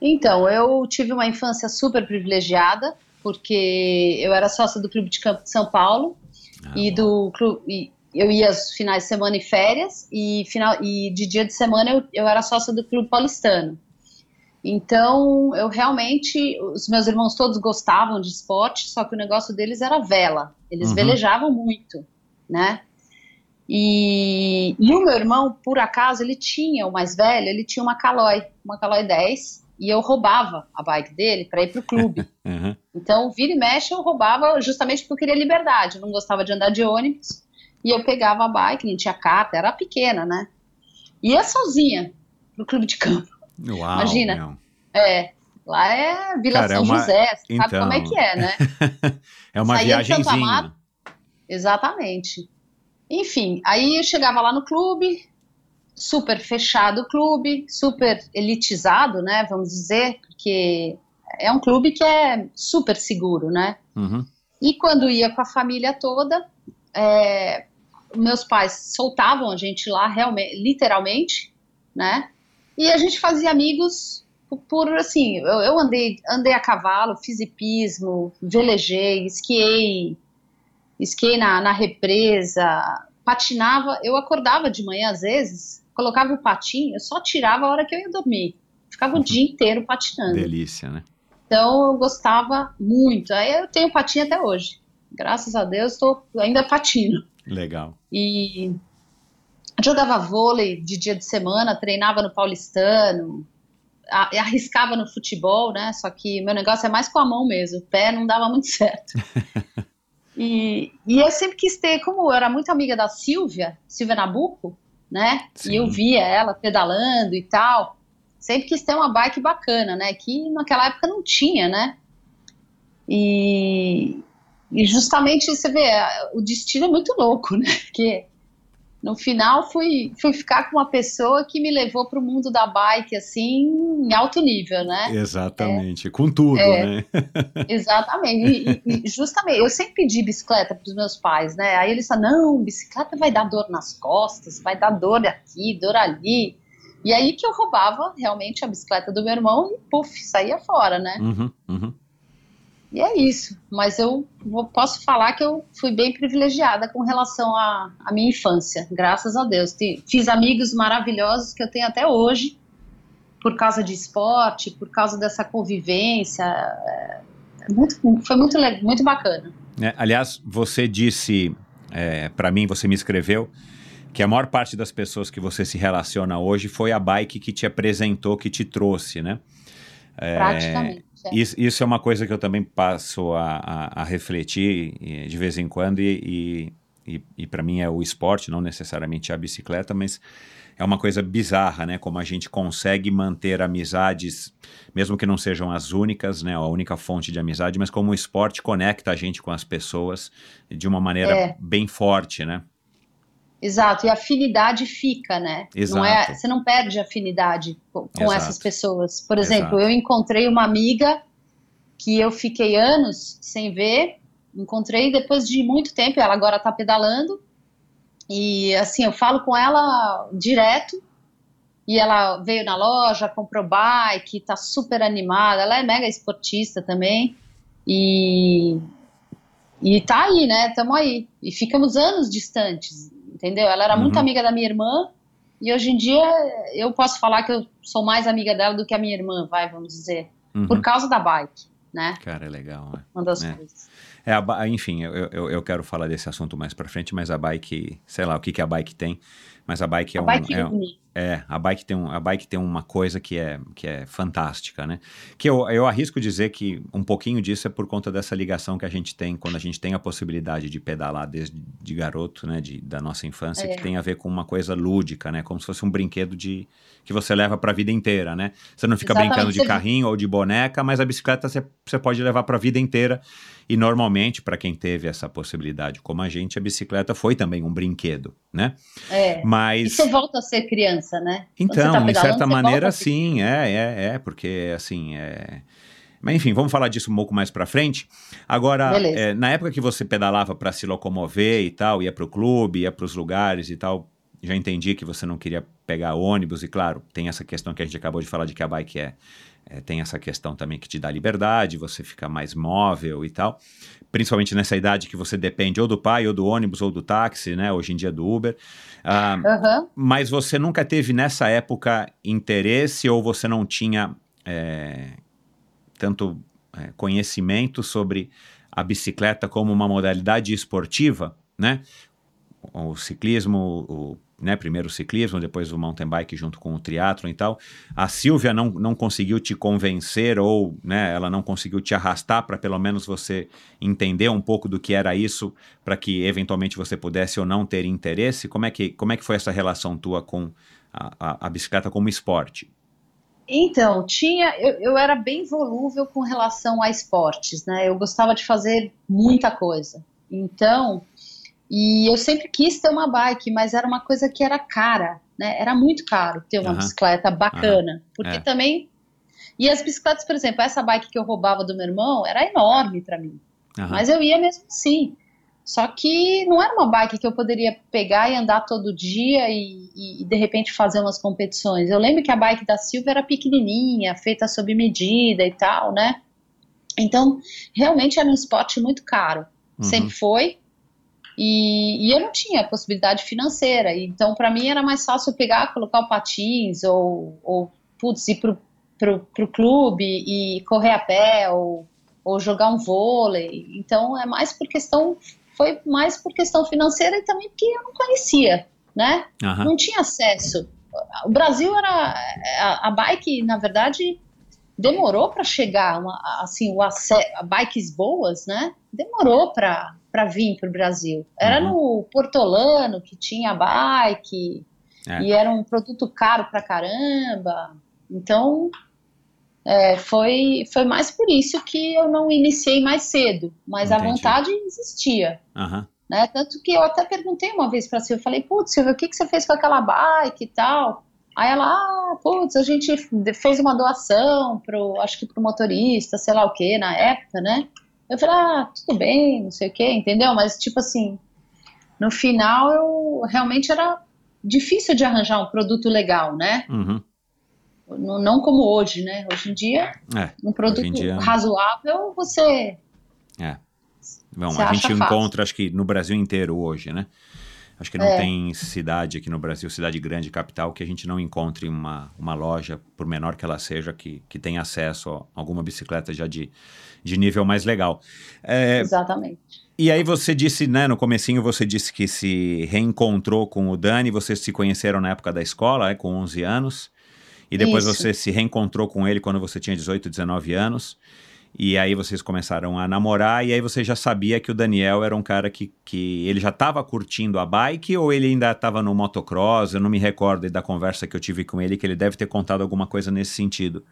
Então, eu tive uma infância super privilegiada, porque eu era sócia do Clube de Campo de São Paulo ah, e do clube, eu ia aos finais de semana e férias, e, final, e de dia de semana eu, eu era sócia do Clube Paulistano. Então, eu realmente, os meus irmãos todos gostavam de esporte, só que o negócio deles era vela. Eles uhum. velejavam muito, né? E, e, o meu irmão, por acaso, ele tinha, o mais velho, ele tinha uma Caloi, uma Caloi 10, e eu roubava a bike dele para ir pro clube. uhum. Então, vira e mexe, eu roubava justamente porque eu queria liberdade. Eu não gostava de andar de ônibus. E eu pegava a bike, não tinha carta, era pequena, né? Ia sozinha pro clube de campo.
Uau,
Imagina. Meu. É, lá é Vila Cara, São é uma... José, você então... sabe como é que é, né?
é uma Saía viagenzinha.
Exatamente. Enfim, aí eu chegava lá no clube, super fechado o clube, super elitizado, né, vamos dizer, porque é um clube que é super seguro, né? Uhum. E quando ia com a família toda, é, meus pais soltavam a gente lá, realmente, literalmente, né? E a gente fazia amigos por, por assim, eu, eu, andei, andei a cavalo, fiz hipismo, velejei, esquiei, esquiei na, na represa, patinava, eu acordava de manhã às vezes, colocava o patinho, eu só tirava a hora que eu ia dormir. Ficava o dia inteiro patinando.
Delícia, né?
Então eu gostava muito. Aí eu tenho patinho até hoje. Graças a Deus, estou ainda patino.
Legal.
E jogava vôlei de dia de semana, treinava no paulistano, arriscava no futebol, né? Só que meu negócio é mais com a mão mesmo, o pé não dava muito certo. e, e eu sempre quis ter, como eu era muito amiga da Silvia, Silvia Nabuco, né? Sim. E eu via ela pedalando e tal. Sempre quis ter uma bike bacana, né? Que naquela época não tinha, né? E, e justamente você vê, o destino é muito louco, né? Porque no final fui, fui ficar com uma pessoa que me levou para o mundo da bike, assim, em alto nível, né?
Exatamente, é, com tudo, é, né?
exatamente, e, e, justamente, eu sempre pedi bicicleta para os meus pais, né? Aí eles falaram, não, bicicleta vai dar dor nas costas, vai dar dor aqui, dor ali. E aí que eu roubava realmente a bicicleta do meu irmão e, puf, saía fora, né? Uhum, uhum. E é isso. Mas eu posso falar que eu fui bem privilegiada com relação à, minha infância, graças a Deus. Fiz amigos maravilhosos que eu tenho até hoje, por causa de esporte, por causa dessa convivência. É, é muito, foi muito, muito bacana.
É, aliás, você disse, é, para mim, você me escreveu, que a maior parte das pessoas que você se relaciona hoje foi a bike que te apresentou, que te trouxe, né?
É, Praticamente.
É. Isso, isso, é uma coisa que eu também passo a, a, a refletir de vez em quando, e, e, e, e para mim é o esporte, não necessariamente a bicicleta, mas é uma coisa bizarra, né? Como a gente consegue manter amizades, mesmo que não sejam as únicas, né? A única fonte de amizade, mas como o esporte conecta a gente com as pessoas de uma maneira é. bem forte, né?
Exato, e a afinidade fica, né?
Exato.
Não é, você não perde a afinidade com, com essas pessoas. Por exemplo,
Exato.
eu encontrei uma amiga que eu fiquei anos sem ver, encontrei depois de muito tempo, ela agora tá pedalando, e assim, eu falo com ela direto, e ela veio na loja, comprou bike, tá super animada, ela é mega esportista também, e, e tá aí, né, tamo aí, e ficamos anos distantes, entendeu? Ela era muito
Uhum.
amiga da minha irmã, e hoje em dia eu posso falar que eu sou mais amiga dela do que a minha irmã, vai, vamos dizer,
Uhum.
por causa da bike, né,
Cara, é legal, né?
uma das
É.
coisas.
É, a enfim, eu, eu, eu quero falar desse assunto mais pra frente, mas a bike, sei lá o que, que a bike tem, mas a bike é
a
um.
bike
é,
une.
é, a bike tem, um, a bike tem uma coisa que é, que é fantástica, né? Que eu, eu arrisco dizer que um pouquinho disso é por conta dessa ligação que a gente tem quando a gente tem a possibilidade de pedalar desde de garoto, né? De, da nossa infância,
É.
que tem a ver com uma coisa lúdica, né? Como se fosse um brinquedo de que você leva pra vida inteira, né? Você não fica
Exatamente,
brincando de carrinho ou de boneca, mas a bicicleta você, você pode levar pra vida inteira. E normalmente, para quem teve essa possibilidade, como a gente, a bicicleta foi também um brinquedo, né?
É. E
Mas
você volta a ser criança, né?
Então,
tá
de certa maneira, sim, é, é, é, porque assim, é. Mas enfim, vamos falar disso um pouco mais pra frente. Agora, é, na época que você pedalava pra se locomover e tal, ia pro clube, ia pros lugares e tal, já entendi que você não queria pegar ônibus, e claro, tem essa questão que a gente acabou de falar de que a bike é, é, tem essa questão também que te dá liberdade, você fica mais móvel e tal. Principalmente nessa idade que você depende ou do pai, ou do ônibus, ou do táxi, né? Hoje em dia do Uber. Ah,
Aham.
mas você nunca teve nessa época interesse ou você não tinha é, tanto é, conhecimento sobre a bicicleta como uma modalidade esportiva, né? O ciclismo, o, né, primeiro o ciclismo, depois o mountain bike junto com o triatlon e tal. A Silvia não, não conseguiu te convencer ou né, ela não conseguiu te arrastar para pelo menos você entender um pouco do que era isso para que eventualmente você pudesse ou não ter interesse? Como é que, como é que foi essa relação tua com a, a, a bicicleta como esporte?
Então, tinha, eu, eu era bem volúvel com relação a esportes, né? Eu gostava de fazer muita coisa. Então, e eu sempre quis ter uma bike, mas era uma coisa que era cara, né? Era muito caro ter uma
Aham.
bicicleta bacana, porque
É.
também e as bicicletas, por exemplo, essa bike que eu roubava do meu irmão era enorme para mim.
Aham.
Mas eu ia mesmo assim. Só que não era uma bike que eu poderia pegar e andar todo dia e, e- de repente fazer umas competições. Eu lembro que a bike da Silvia era pequenininha, feita sob medida e tal, né? Então, realmente era um esporte muito caro.
Uhum.
Sempre foi. E, e eu não tinha possibilidade financeira. Então, para mim, era mais fácil pegar, colocar o patins ou, ou putz, ir pro, pro, pro clube e correr a pé ou, ou jogar um vôlei. Então, é mais por questão, foi mais por questão financeira e também porque eu não conhecia, né?
Aham.
Não tinha acesso. O Brasil era a, a bike, na verdade, demorou para chegar, uma, assim, o ace- bikes boas, né? Demorou para para vir para o Brasil. Era
Uhum.
no Portolano que tinha a bike
É.
e era um produto caro pra caramba. Então, é, foi foi mais por isso que eu não iniciei mais cedo, mas a
Entendi.
vontade existia
Aham.
né? Tanto que eu até perguntei uma vez pra Silvia, eu falei, putz, Silvia, o que, que você fez com aquela bike e tal? Aí ela, ah, putz, a gente fez uma doação pro, acho que pro motorista, sei lá o que, na época, né? Eu falei, ah, tudo bem, não sei o que, entendeu? Mas, tipo assim, no final eu realmente era difícil de arranjar um produto legal, né?
Uhum.
Não, não como hoje, né? Hoje em dia,
É.
um produto
dia-
razoável, você
É. Bom,
Você
a gente
fácil.
encontra, acho que no Brasil inteiro hoje, né? Acho que não
É.
tem cidade aqui no Brasil, cidade grande, capital, que a gente não encontre uma, uma loja, por menor que ela seja, que, que tenha acesso a alguma bicicleta já de, de nível mais legal. É,
exatamente.
e aí você disse, né, no comecinho você disse que se reencontrou com o Dani, vocês se conheceram na época da escola, é, com 11 anos, e depois
Isso.
você se reencontrou com ele quando você tinha 18, 19 anos, e aí vocês começaram a namorar, e aí você já sabia que o Daniel era um cara que, que ele já estava curtindo a bike, ou ele ainda estava no motocross, eu não me recordo da conversa que eu tive com ele, que ele deve ter contado alguma coisa nesse sentido.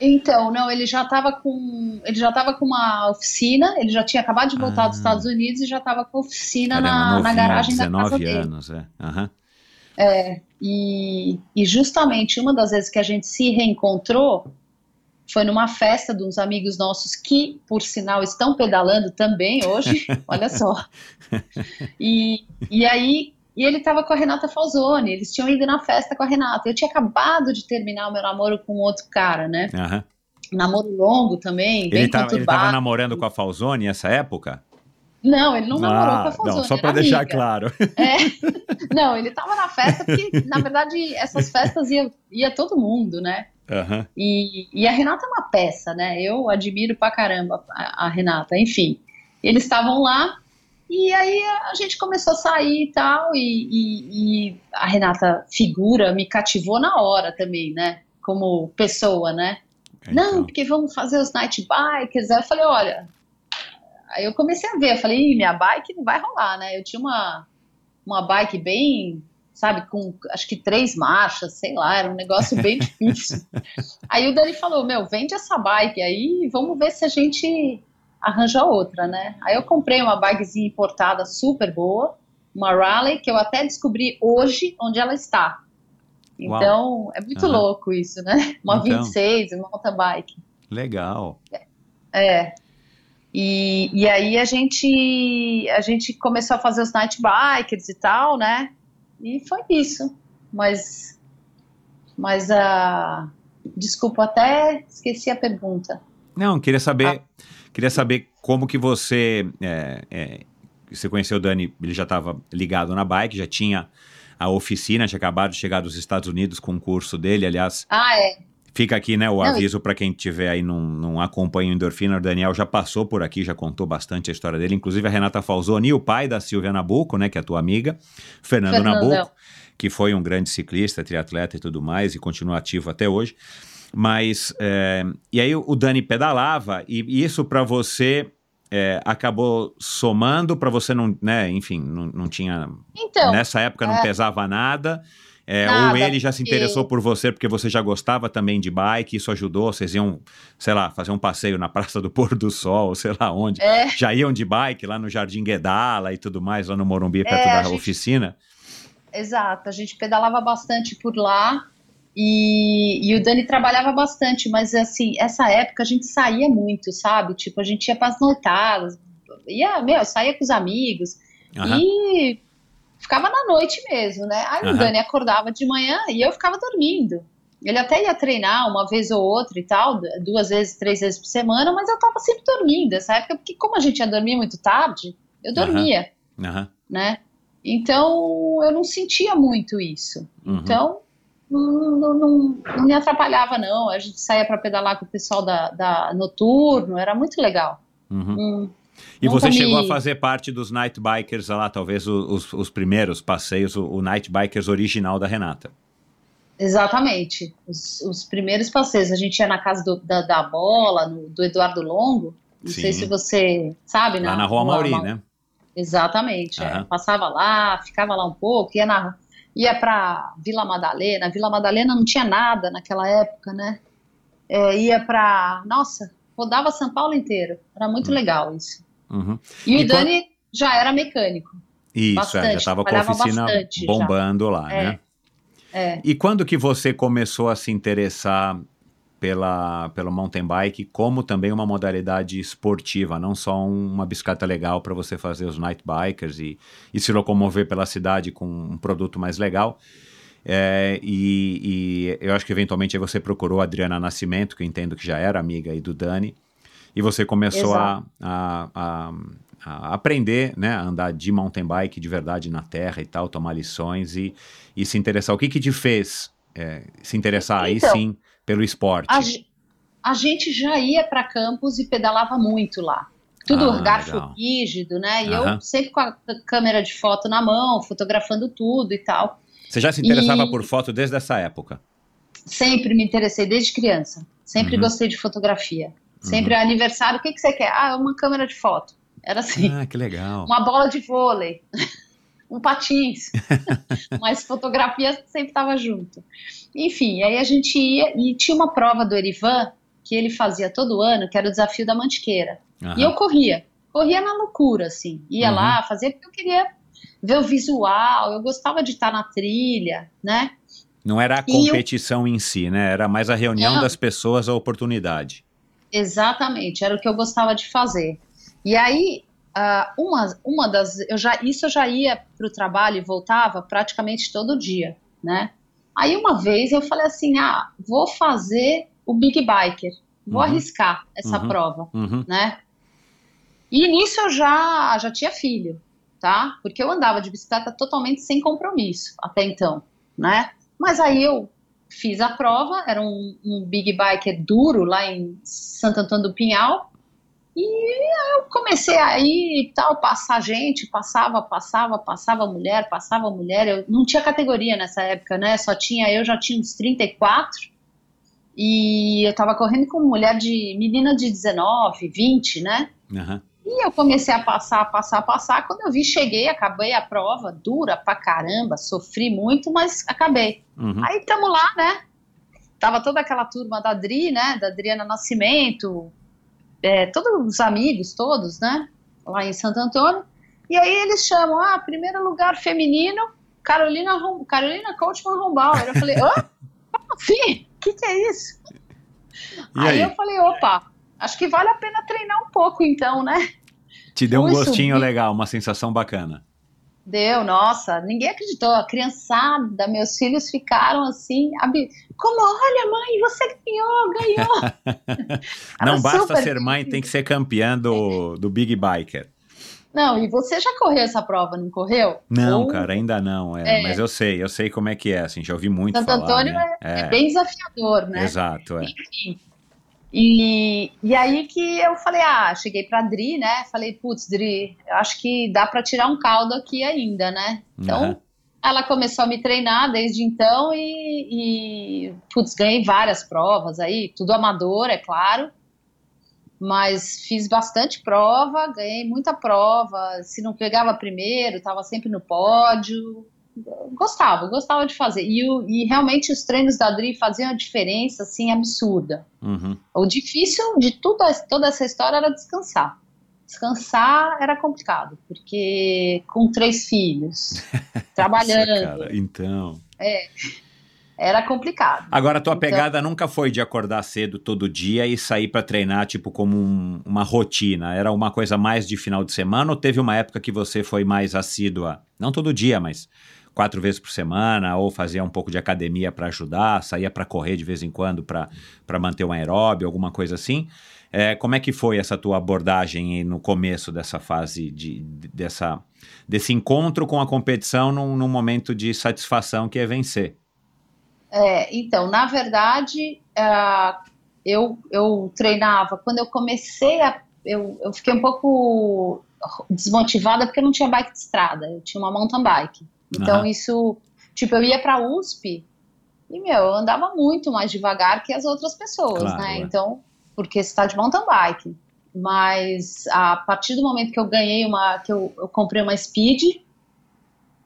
Então, não, ele já estava com. Ele já estava com uma oficina, ele já tinha acabado de voltar
Ah.
dos Estados Unidos e já estava com a oficina
Caramba,
na, na garagem da casa
19
dele.
anos, é. Aham.
E, e justamente uma das vezes que a gente se reencontrou foi numa festa de uns amigos nossos que, por sinal, estão pedalando também hoje, olha só. E, e aí, e ele estava com a Renata Falzoni, eles tinham ido na festa com a Renata. Eu tinha acabado de terminar o meu namoro com outro cara, né?
aham.
Namoro longo também,
Ele tá, ele
conturbado.
tava namorando com a Falzone nessa época?
Não, ele não namorou com a
Ah,
Falzoni,
não, só para deixar
amiga.
claro.
É. Não, ele tava na festa porque, na verdade, essas festas ia, ia todo mundo, né?
Aham.
E, e a Renata é uma peça, né? Eu admiro pra caramba a, a Renata. Enfim, eles estavam lá e aí a gente começou a sair e tal. E, e- e a Renata, figura, me cativou na hora também, né? Como pessoa, né? Não,
Então,
porque vamos fazer os night bikers. Aí eu falei, olha. Aí eu comecei a ver, eu falei, minha bike não vai rolar, né? Eu tinha uma, uma bike bem, sabe, com acho que três marchas, sei lá, era um negócio bem difícil. Aí o Dani falou, meu, vende essa bike aí vamos ver se a gente arranja outra, né? Aí eu comprei uma bikezinha importada super boa, uma Raleigh, que eu até descobri hoje onde ela está.
Uau.
Então, é muito
Aham.
louco isso, né? Uma
Então.
26, uma mountain bike.
Legal.
É. E, e aí a gente a gente começou a fazer os night bikers e tal, né? E foi isso. Mas mas a desculpa até esqueci a pergunta.
Não, queria saber,
Ah.
Queria saber como que você, é, é, você conheceu o Dani, ele já estava ligado na bike, já tinha a oficina, tinha acabado de chegar dos Estados Unidos com o curso dele, aliás,
Ah, é.
fica aqui, né, o aviso para quem tiver aí não, não acompanha o Endorfina, o Daniel já passou por aqui, já contou bastante a história dele, inclusive a Renata Falzoni, o pai da Silvia Nabuco, né, que é a tua amiga, Fernando
Fernandão.
Nabuco, que foi um grande ciclista, triatleta e tudo mais, e continua ativo até hoje. Mas, é, e aí o Dani pedalava, e, isso para você é, acabou somando, para você não, né, enfim, não, não tinha,
Então,
nessa época não
é.
pesava nada, é,
Nada,
ou ele já se
porque-
interessou por você porque você já gostava também de bike, isso ajudou, vocês iam, sei lá, fazer um passeio na Praça do Pôr do Sol, sei lá onde,
é,
já iam de bike lá no Jardim Guedala e tudo mais, lá no Morumbi, perto
É,
da
gente-
oficina.
exato. A gente pedalava bastante por lá. E, e o Dani trabalhava bastante, mas assim, essa época a gente saía muito, sabe? Tipo, a gente ia para as noitadas, ia, meu, saía com os amigos
Aham.
e ficava na noite mesmo, né? Aí
Aham.
o Dani acordava de manhã e eu ficava dormindo. Ele até ia treinar uma vez ou outra e tal, duas vezes, três vezes por semana, mas eu tava sempre dormindo essa época, porque como a gente ia dormir muito tarde, eu dormia,
Aham.
né? Então eu não sentia muito isso.
Uhum.
Então não, não, não- não me atrapalhava, não. A gente saía para pedalar com o pessoal da, da noturno, era muito legal.
Uhum.
Hum,
E
Nunca
você
me-
chegou a fazer parte dos Night Bikers lá, talvez os, os primeiros passeios, o, o Night Bikers original da Renata.
Exatamente. Os, os primeiros passeios, a gente ia na casa do- da, da bola, no- do Eduardo Longo. Não
Sim.
sei se você sabe,
Lá na Rua Mauri, né?
Exatamente. é. Passava lá, ficava lá um pouco, ia na ia para Vila Madalena. Vila Madalena não tinha nada naquela época, né? É, ia para, nossa, rodava São Paulo inteiro. Era muito legal isso.
Uhum.
E,
E
o Dani já era mecânico.
Isso, é,
Bastante,
já estava com a oficina
bastante já.
bombando lá,
É.
né?
É.
E quando que você começou a se interessar pela, pelo mountain bike como também uma modalidade esportiva, não só um- uma bicicleta legal para você fazer os night bikers e, e se locomover pela cidade com um produto mais legal? É, e, e eu acho que eventualmente aí você procurou a Adriana Nascimento, que eu entendo que já era amiga aí do Dani, e você começou a, a, a- a aprender, né, a andar de mountain bike de verdade na terra e tal, tomar lições e, e se interessar. O que que te fez é, se interessar aí
Então,
sim pelo esporte?
A, a gente já ia para campos e pedalava muito lá. Tudo
Ah,
garfo
legal.
rígido, né? E
Aham.
eu sempre com a câmera de foto na mão, fotografando tudo e tal.
Você já se interessava
e-
por foto desde essa época?
Sempre me interessei desde criança. Sempre
Uhum.
gostei de fotografia. Sempre aniversário, o que, que você quer? Ah, uma câmera de foto. Era assim.
Ah, que legal.
Uma bola de vôlei. Um patins. Mas fotografia sempre estava junto. Enfim, aí a gente ia e tinha uma prova do Erivan que ele fazia todo ano, que era o desafio da Mantiqueira.
Aham.
E eu corria, corria na loucura, assim. Ia
Uhum.
lá, fazia porque eu queria ver o visual, eu gostava de estar na trilha, né?
Não era a
E eu-
competição em si, né? Era mais a reunião
Não.
das pessoas, a oportunidade.
Exatamente, era o que eu gostava de fazer. E aí, ah, uma, uma das. Eu já, isso eu já ia para o trabalho e voltava praticamente todo dia, né? Aí uma vez eu falei assim: ah, vou fazer o Big Biker, vou
Uhum.
arriscar essa
Uhum.
prova,
Uhum.
né? E nisso eu já, já tinha filho, tá? Porque eu andava de bicicleta totalmente sem compromisso até então, né? Mas aí eu fiz a prova, era um, um big biker duro lá em Santo Antônio do Pinhal, e eu comecei aí e tal, passar gente, passava, passava, passava mulher, passava mulher, eu não tinha categoria nessa época, né? Só tinha, eu já tinha uns 34, e eu tava correndo com mulher de, menina de 19, 20, né?
Aham.
E eu comecei a passar, passar, passar. Quando eu vi, cheguei, acabei a prova, dura pra caramba, sofri muito, mas acabei.
Uhum.
Aí tamo lá, né? Tava toda aquela turma da Adri, né? Da Adriana Nascimento, é, todos os amigos, todos, né? Lá em Santo Antônio. E aí eles chamam, ah, primeiro lugar feminino, Carolina, Carolina Coachman Rombauer. Eu falei, hã? Como assim? O que, que é isso?
E aí?
eu falei, opa, acho que vale a pena treinar um pouco então, né?
Te deu um
fui
gostinho
subir.
legal, uma sensação bacana.
Deu, nossa, ninguém acreditou. A criançada, meus filhos ficaram assim, como, olha, mãe, você ganhou, ganhou.
Não basta ser mãe, tem que ser campeã do, do Big Biker.
Não, e você já correu essa prova, não correu?
Não,
Ou-
cara, ainda não. É,
É.
Mas eu sei, eu sei como é que é, assim, já ouvi muito
Santo
falar.
Antônio
né?
É bem desafiador, né?
Exato, é.
Enfim. E, e aí que eu falei, ah, cheguei pra Dri, né? Falei, putz, Dri, eu acho que dá pra tirar um caldo aqui ainda, né? Então,
Aham.
ela começou a me treinar desde então e, e, putz, ganhei várias provas aí, tudo amador, é claro. Mas fiz bastante prova, ganhei muita prova. Se não pegava primeiro, estava sempre no pódio. Gostava, gostava de fazer. E, o- e realmente os treinos da Adri faziam a diferença, assim, absurda.
Uhum.
O difícil de tudo, toda essa história era descansar. Descansar era complicado, porque com três filhos, trabalhando,
Nossa, cara, então.
era complicado.
Agora, a tua
Então-
pegada nunca foi de acordar cedo todo dia e sair pra treinar, tipo, como um- uma rotina. Era uma coisa mais de final de semana ou teve uma época que você foi mais assídua? Não todo dia, mas quatro vezes por semana, ou fazia um pouco de academia pra ajudar, saía pra correr de vez em quando pra manter um aeróbio, alguma coisa assim. É, como é que foi essa tua abordagem no começo dessa fase de, de- dessa, desse encontro com a competição num, num momento de satisfação que é vencer?
É, então, na verdade, ah, eu, eu treinava. Quando eu comecei a. Eu, eu fiquei um pouco desmotivada porque eu não tinha bike de estrada, eu tinha uma mountain bike. Então,
Aham.
isso. Tipo, eu ia pra USP e, meu, eu andava muito mais devagar que as outras pessoas,
Claro,
né?
é.
Então, porque você tá de mountain bike. Mas a partir do momento que eu ganhei uma. que eu, eu comprei uma speed,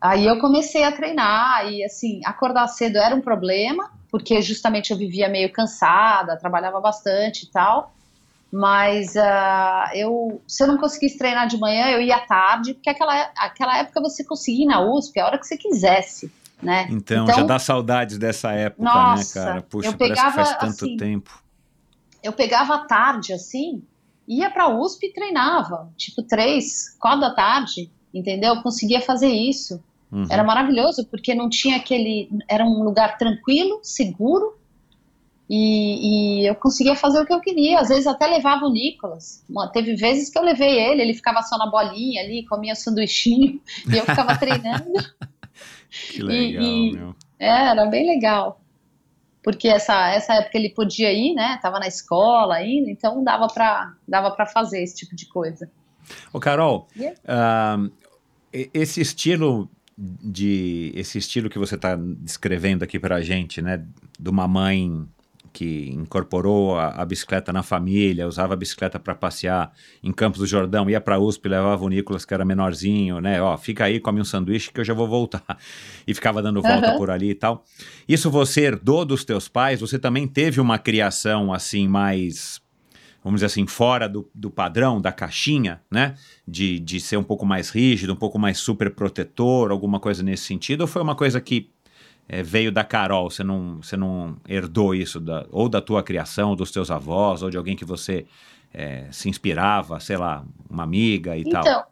Aí eu comecei a treinar e assim, acordar cedo era um problema, porque justamente eu vivia meio cansada, trabalhava bastante e tal. Mas ah, eu, se eu não conseguisse treinar de manhã, eu ia à tarde, porque aquela, aquela época você conseguia ir na USP a hora que você quisesse, né?
Então, já dá saudades dessa época,
Nossa,
né, cara? Puxa,
eu
parece que faz
pegava,
tanto
assim,
tempo.
eu pegava à tarde, assim, ia pra USP e treinava, tipo três, quatro da tarde, entendeu? Eu conseguia fazer isso.
Uhum.
Era maravilhoso, porque não tinha aquele. Era um lugar tranquilo, seguro, e, e eu conseguia fazer o que eu queria. Às vezes até levava o Nicolas. Teve vezes que eu levei ele, ele ficava só na bolinha ali, comia sanduichinho, e eu ficava treinando.
Que legal,
e-
meu.
É, era bem legal. Porque essa, essa época ele podia ir, né? Tava na escola ainda, então dava pra, dava pra fazer esse tipo de coisa.
Ô, Carol,
Yeah.
ah, e- esse estilo de esse estilo que você está descrevendo aqui pra gente, né, de uma mãe que incorporou a, a bicicleta na família, usava a bicicleta para passear em Campos do Jordão, ia para USP, levava o Nicolas, que era menorzinho, né? Ó, fica aí, come um sanduíche que eu já vou voltar. E ficava dando volta
Aham.
por ali e tal. Isso você herdou dos teus pais? Você também teve uma criação assim mais vamos dizer assim, fora do, do padrão, da caixinha, né? De, de ser um pouco mais rígido, um pouco mais super protetor, alguma coisa nesse sentido? Ou foi uma coisa que eh, veio da Carol? Você não, você não herdou isso da, ou da tua criação, dos teus avós, ou de alguém que você eh, se inspirava, sei lá, uma amiga e tal?
Então,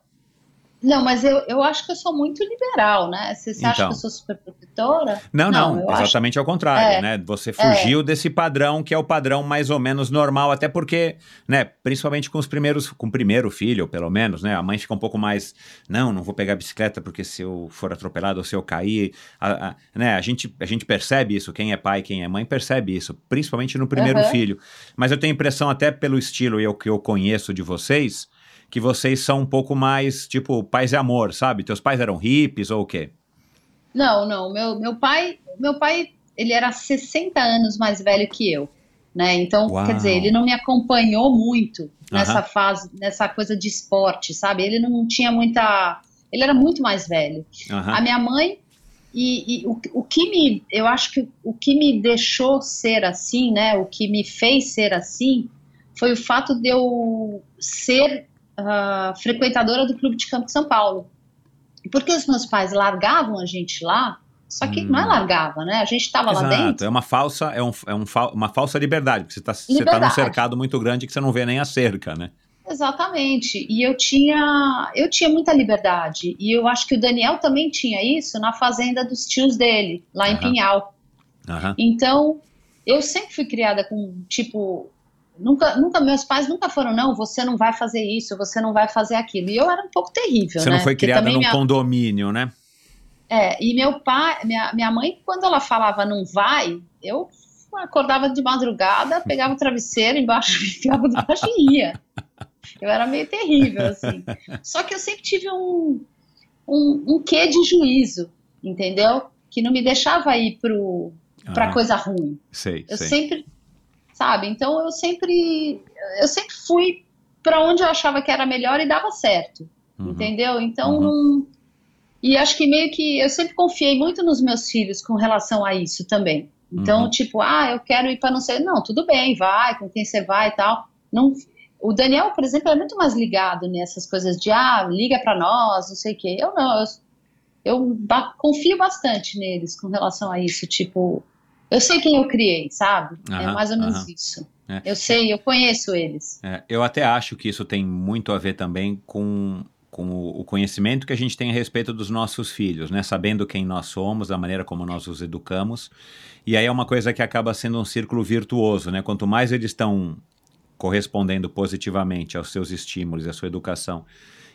não, mas eu, eu acho que eu sou muito liberal, né? Você, você acha
Então.
que eu sou super protetora?
Não, não,
acho-
exatamente ao contrário,
É.
né? Você fugiu desse padrão que é o padrão mais ou menos normal, até porque, né, principalmente com os primeiros, com o primeiro filho, pelo menos, né? A mãe fica um pouco mais, não, não vou pegar a bicicleta porque se eu for atropelado ou se eu cair, a, a- né? A gente, a gente percebe isso, quem é pai, quem é mãe percebe isso, principalmente no primeiro
Aham.
filho. Mas eu tenho a impressão, até pelo estilo e o que eu conheço de vocês, que vocês são um pouco mais, tipo, paz e amor, sabe? Teus pais eram hippies ou o quê?
Não, não. Meu, meu pai, meu pai, ele era 60 anos mais velho que eu, né? Então,
Uau.
quer dizer, ele não me acompanhou muito nessa fase, nessa coisa de esporte, sabe? Ele não tinha muita, ele era muito mais velho. A minha mãe e, e o, o que me, eu acho que o que me deixou ser assim, né? O que me fez ser assim foi o fato de eu ser ah, frequentadora do Clube de Campo de São Paulo. Porque os meus pais largavam a gente lá, só que não é
Hum.
largava, né? A gente estava lá dentro.
é uma falsa, é, um, é um uma falsa liberdade, porque você está você tá num cercado muito grande que você não vê nem a cerca, né?
Exatamente. E eu tinha, eu tinha muita liberdade. E eu acho que o Daniel também tinha isso na fazenda dos tios dele, lá em
Aham.
Pinhal.
Aham.
Então, eu sempre fui criada com, tipo, nunca, nunca, meus pais nunca foram, não, você não vai fazer isso, você não vai fazer aquilo. E eu era um pouco terrível,
Você
né?
não foi criada num
minha-
condomínio, né?
É, e meu pai, minha, minha mãe, quando ela falava não vai, eu acordava de madrugada, pegava o travesseiro embaixo, enfiava debaixo e ia. Eu era meio terrível, assim. Só que eu sempre tive um, um, um quê de juízo, entendeu? Que não me deixava ir pro, pra
Aham.
coisa ruim.
Sei,
Eu
sei.
sempre, sabe? Então eu sempre, eu sempre fui pra onde eu achava que era melhor e dava certo,
Uhum.
entendeu? Então
Uhum.
não, e acho que meio que eu sempre confiei muito nos meus filhos com relação a isso também. Então,
Uhum.
tipo, ah, eu quero ir pra não sei, não, tudo bem, vai, com quem você vai e tal. Não, o Daniel, por exemplo, é muito mais ligado nessas coisas de, ah, liga pra nós, não sei o quê. Eu não, eu, eu confio bastante neles com relação a isso, tipo, eu sei quem eu criei, sabe? é
Aham,
mais ou menos
aham.
isso.
É.
Eu sei, eu conheço eles.
É, eu até acho que isso tem muito a ver também com, com o conhecimento que a gente tem a respeito dos nossos filhos, né? Sabendo quem nós somos, da maneira como nós os educamos. E aí é uma coisa que acaba sendo um círculo virtuoso, né? Quanto mais eles estão correspondendo positivamente aos seus estímulos e à sua educação,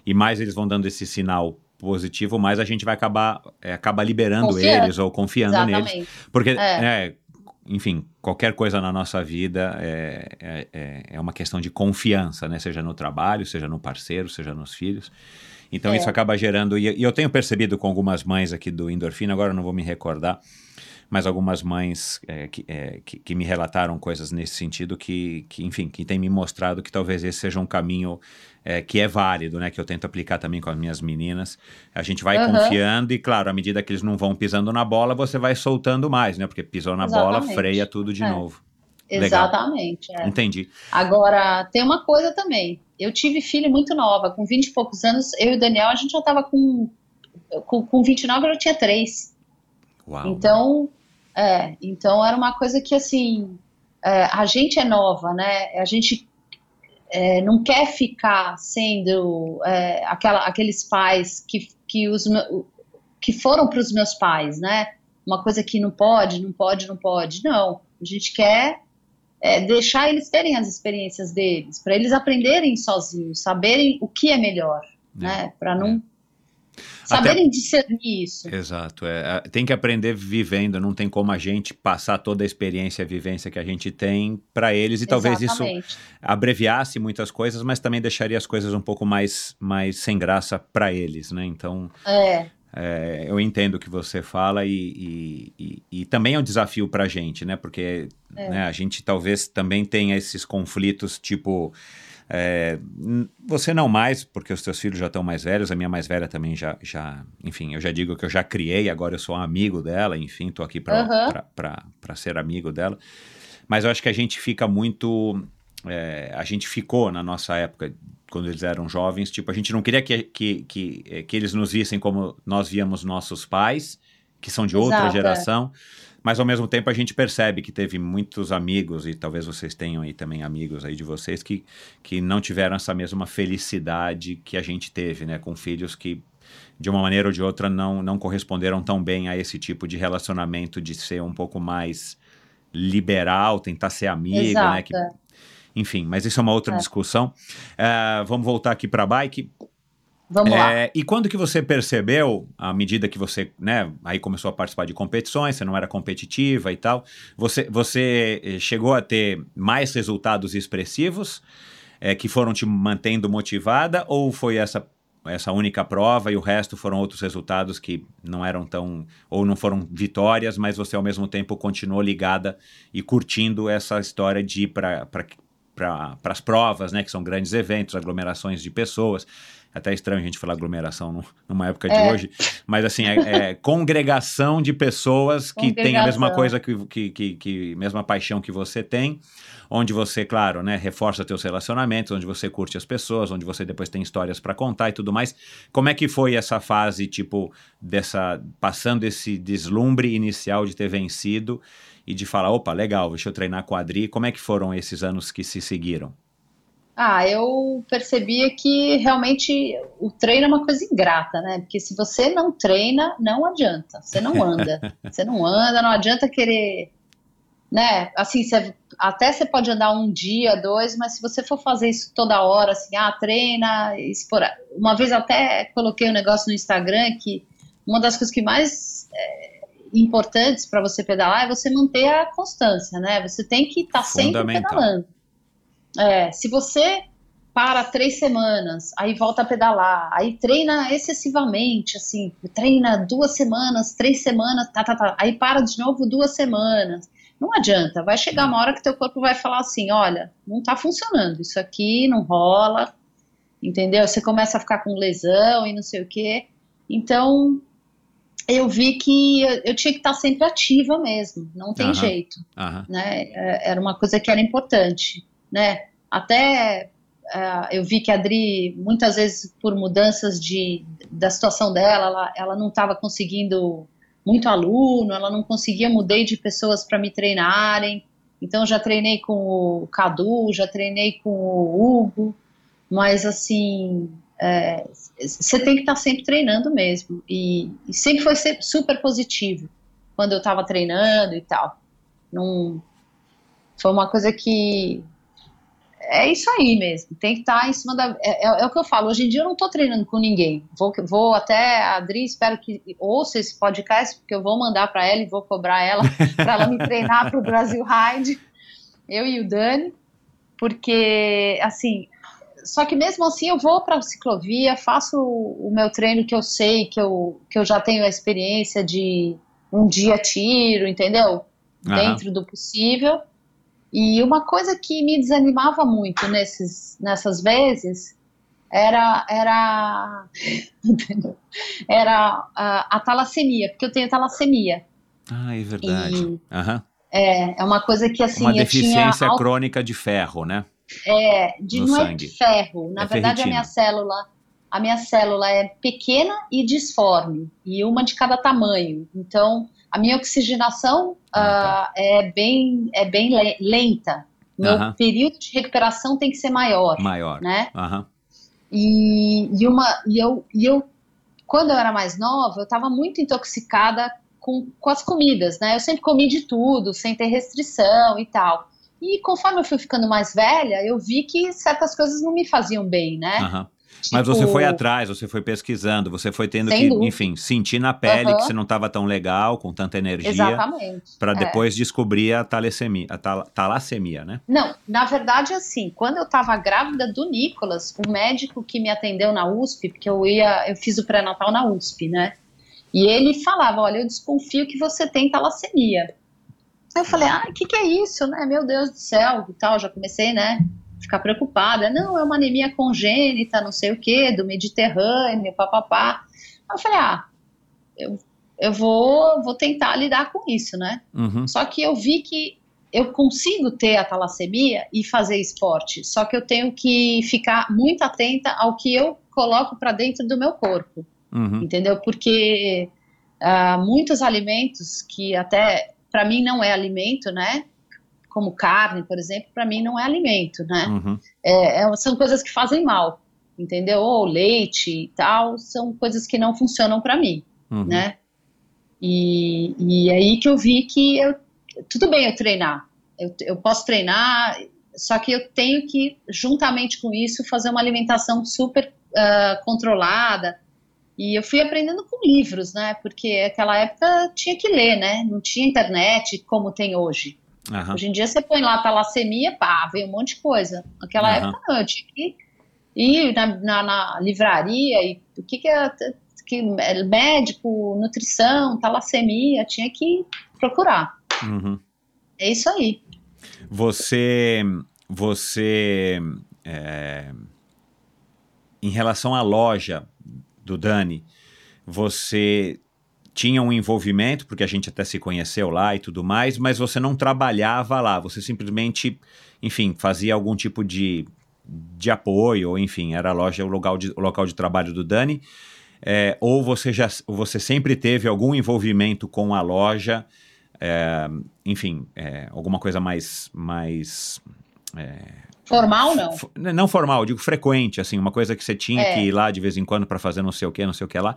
e mais eles vão dando esse sinal positivo, mais a gente vai acabar é, acaba liberando
Confiando.
eles ou confiando neles.
Exatamente.
Porque,
É.
é, enfim, qualquer coisa na nossa vida é, é, é- é uma questão de confiança, né? Seja no trabalho, seja no parceiro, seja nos filhos. Então
É.
isso acaba gerando. E, e eu tenho percebido com algumas mães aqui do Endorfina, agora eu não vou me recordar, mas algumas mães é, que, é, que, que me relataram coisas nesse sentido que, que, enfim, que tem me mostrado que talvez esse seja um caminho é, que é válido, né? Que eu tento aplicar também com as minhas meninas. A gente vai
Aham.
confiando e, claro, à medida que eles não vão pisando na bola, você vai soltando mais, né? Porque pisou na bola,
Exatamente.
freia tudo de
É.
novo. Legal.
Exatamente. é.
Entendi.
Agora, tem uma coisa também. Eu tive filho muito nova, com 20 e poucos anos. Eu e o Daniel, a gente já estava com, com. Com 29, eu já tinha três.
Uau.
Então, é, então era uma coisa que assim, é, a gente é nova, né? A gente é, não quer ficar sendo é, aquela, aqueles pais que, que, os, que foram para os meus pais, né? Uma coisa que não pode, não pode, não pode. Não, a gente quer é, deixar eles terem as experiências deles, para eles aprenderem sozinhos, saberem o que é melhor, né? Para não saberem discernir isso.
Exato. É, é, tem que aprender vivendo, não tem como a gente passar toda a experiência, a vivência que a gente tem para eles e talvez isso
Exatamente.
abreviasse muitas coisas, mas também deixaria as coisas um pouco mais, mais sem graça para eles, né? Então,
É,
é, eu entendo o que você fala e, e, e, e também é um desafio para a gente, né? Porque
É.
né, a gente talvez também tenha esses conflitos, tipo, é, você não mais, porque os teus filhos já estão mais velhos, a minha mais velha também já, já, enfim, eu já digo que eu já criei, agora eu sou um amigo dela, enfim, tô aqui para ser amigo dela. Mas eu acho que a gente fica muito. é, a gente ficou na nossa época, quando eles eram jovens, tipo, a gente não queria que, que, que, eh, que eles nos vissem como nós víamos nossos pais, que são de outra
Exato, é.
geração, mas ao mesmo tempo a gente percebe que teve muitos amigos, e talvez vocês tenham aí também amigos aí de vocês, que, que não tiveram essa mesma felicidade que a gente teve, né, com filhos que de uma maneira ou de outra não, não corresponderam tão bem a esse tipo de relacionamento de ser um pouco mais liberal, tentar ser amigo,
Exato.
né? Que, enfim, mas isso é uma outra
É.
discussão. Ah, vamos voltar aqui para a bike.
Vamos lá.
É, e quando que você percebeu, à medida que você, né, aí começou a participar de competições, você não era competitiva e tal, você, você eh, chegou a ter mais resultados expressivos eh, que foram te mantendo motivada ou foi essa essa única prova e o resto foram outros resultados que não eram tão ou não foram vitórias, mas você ao mesmo tempo continuou ligada e curtindo essa história de ir para para as provas, né, que são grandes eventos, aglomerações de pessoas. Até é estranho a gente falar aglomeração num- numa época de
É.
hoje, mas assim, é, é congregação de pessoas que têm a mesma coisa que, que, que, que mesma paixão que você tem, onde você, claro, né, reforça teus relacionamentos, onde você curte as pessoas, onde você depois tem histórias para contar e tudo mais. Como é que foi essa fase, tipo, dessa passando esse deslumbre inicial de ter vencido e de falar, opa, legal, deixa eu treinar quadri. Como é que foram esses anos que se seguiram?
Ah, eu percebia que realmente o treino é uma coisa ingrata, né? Porque se você não treina, não adianta. Você não anda. Você não anda, não adianta querer, né? Assim, você- até você pode andar um dia, dois, mas se você for fazer isso toda hora, assim, ah, treina, espora- uma vez até coloquei um negócio no Instagram que uma das coisas que mais é, importantes para você pedalar é você manter a constância, né? Você tem que estar sempre
Fundamental.
pedalando. É, se você para três semanas, aí volta a pedalar, aí treina excessivamente, assim, treina duas semanas, três semanas, tá, tá, tá, aí para de novo duas semanas. Não adianta, vai chegar uma hora que teu corpo vai falar assim, olha, não tá funcionando, isso aqui não rola, entendeu? Você começa a ficar com lesão e não sei o quê. Então, eu vi que eu, tinha que estar sempre ativa mesmo, não tem
Aham.
jeito
Aham.
né? É, Era uma coisa que era importante, né? Até eh, eu vi que a Adri, muitas vezes por mudanças de, da situação dela, ela, ela não estava conseguindo muito aluno, ela não conseguia, mudei de pessoas para me treinarem. Então já treinei com o Cadu, já treinei com o Hugo, mas assim, é, você tem que estar sempre treinando mesmo. E, e sempre foi super positivo quando eu estava treinando e tal. Não, foi uma coisa que é isso aí mesmo, tem que estar em cima da. É, é- é o que eu falo, hoje em dia eu não estou treinando com ninguém. Vou, vou até a Adri, espero que ouça esse podcast, porque eu vou mandar para ela e vou cobrar ela para ela me treinar para o Brasil Ride, eu e o Dani, porque assim. Só que mesmo assim eu vou para a ciclovia, faço o meu treino que eu sei, que eu, que eu já tenho a experiência de um dia tiro, entendeu?
Aham.
dentro do possível. E uma coisa que me desanimava muito nesses, nessas vezes era era era a, a talassemia, porque eu tenho talassemia.
Ah, é verdade.
E
Aham.
é, é uma coisa que assim
Uma deficiência
alto-
crônica de ferro, né?
é, de
no
não
sangue.
é ferro. Na
É
verdade a
ferritina.
minha célula a minha célula é pequena e disforme e uma de cada tamanho. Então a minha oxigenação
Ah, tá.
ah, é bem é bem le- lenta. Meu
Aham.
período de recuperação tem que ser maior,
Maior.
né?
Aham.
E, e uma e eu e eu quando eu era mais nova eu estava muito intoxicada com, com as comidas, né? Eu sempre comi de tudo, sem ter restrição e tal. E conforme eu fui ficando mais velha, eu vi que certas coisas não me faziam bem, né?
Mas
Tipo,
você foi atrás, você foi pesquisando, você foi tendo que,
dúvida.
enfim, sentir na pele
Aham.
que você não estava tão legal, com tanta energia,
Exatamente.
para
é.
depois descobrir a talassemia, a tal- talassemia, né?
Não, na verdade, assim, quando eu estava grávida do Nicolas, o médico que me atendeu na USP, porque eu ia, eu fiz o pré-natal na USP, né? E ele falava, olha, eu desconfio que você tem talassemia. Eu falei, ah, o que, que é isso, né? Meu Deus do céu, e tal. Já comecei, né? Ficar preocupada. Não, é uma anemia congênita, não sei o quê, do Mediterrâneo, papapá. Eu falei, ah, eu, eu vou, vou tentar lidar com isso, né?
Uhum.
Só que eu vi que eu consigo ter a talassemia e fazer esporte, só que eu tenho que ficar muito atenta ao que eu coloco para dentro do meu corpo,
Uhum.
entendeu? Porque ah, muitos alimentos que até para mim não é alimento, né? Como carne, por exemplo, para mim não é alimento, né?
Uhum.
É, é- são coisas que fazem mal, entendeu? Ou leite e tal, são coisas que não funcionam para mim
Uhum.
né? E, e aí que eu vi que eu, tudo bem eu treinar, eu, eu posso treinar, só que eu tenho que, juntamente com isso, fazer uma alimentação super ah, controlada. E eu fui aprendendo com livros, né? Porque naquela época tinha que ler, né? Não tinha internet como tem hoje.
Aham.
Hoje em dia você põe lá talassemia, pá, vem um monte de coisa. Naquela
Aham.
época não, eu tinha que ir na, na- na livraria e o que que é que é médico, nutrição, talassemia, tinha que procurar.
Uhum.
É isso aí.
Você, você, é, em relação à loja do Dani, você tinha um envolvimento, porque a gente até se conheceu lá e tudo mais, mas você não trabalhava lá, você simplesmente, enfim, fazia algum tipo de, de apoio, ou enfim, era a loja, o local de, o local de trabalho do Dani, é, ou você já, você sempre teve algum envolvimento com a loja, é, enfim, é, alguma coisa mais, mais
Formal não.
F- Não formal, eu digo frequente, assim, uma coisa que você tinha
É.
que ir lá de vez em quando para fazer não sei o que, não sei o que lá.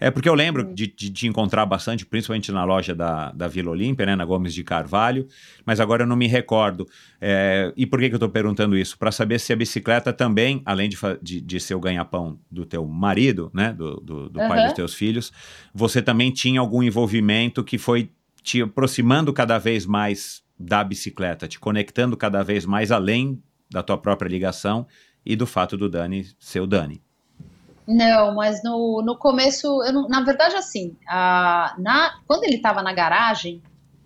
É porque eu lembro de, de, de encontrar bastante, principalmente na loja da, da Vila Olímpia, né, na Gomes de Carvalho, mas agora eu não me recordo. É, e por que, que eu estou perguntando isso? Para saber se a bicicleta também, além de, de, de ser o ganha-pão do teu marido, né, do, do, do pai
Aham.
dos teus filhos, você também tinha algum envolvimento que foi te aproximando cada vez mais da bicicleta, te conectando cada vez mais além da tua própria ligação e do fato do Dani ser o Dani.
Não, mas no, no começo, não- na verdade, assim, a, na, quando ele estava na garagem,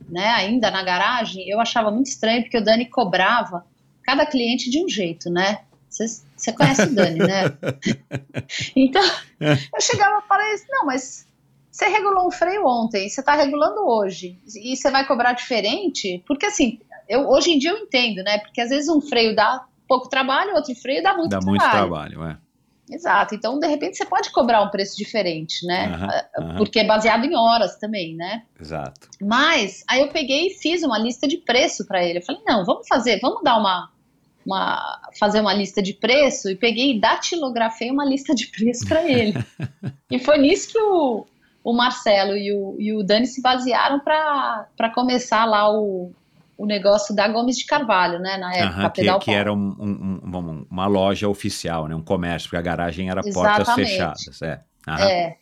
né, ainda na garagem, eu achava muito estranho porque o Dani cobrava cada cliente de um jeito, né? Você conhece o Dani, né? Então, eu chegava para ele, não, mas você regulou um freio ontem, você está regulando hoje, e você vai cobrar diferente? Porque assim, eu, hoje em dia eu entendo, né? Porque às vezes um freio dá pouco trabalho, outro freio dá muito
Dá
trabalho.
muito trabalho, é.
Exato. Então, de repente, você pode cobrar um preço diferente, né? Ah,
aham.
Porque é baseado em horas também, né?
Exato.
Mas aí eu peguei e fiz uma lista de preço para ele. Eu falei, não, vamos fazer, vamos dar uma, uma fazer uma lista de preço e peguei e datilografei uma lista de preço para ele. e foi nisso que o, o Marcelo e o, e o Dani se basearam para começar lá o, o negócio da Gomes de Carvalho, né? Na época,
Aham, que,
Pedal
que era um- um- um- uma, loja oficial, né? um comércio, porque a garagem era portas
Exatamente.
fechadas. É. Aham.
É.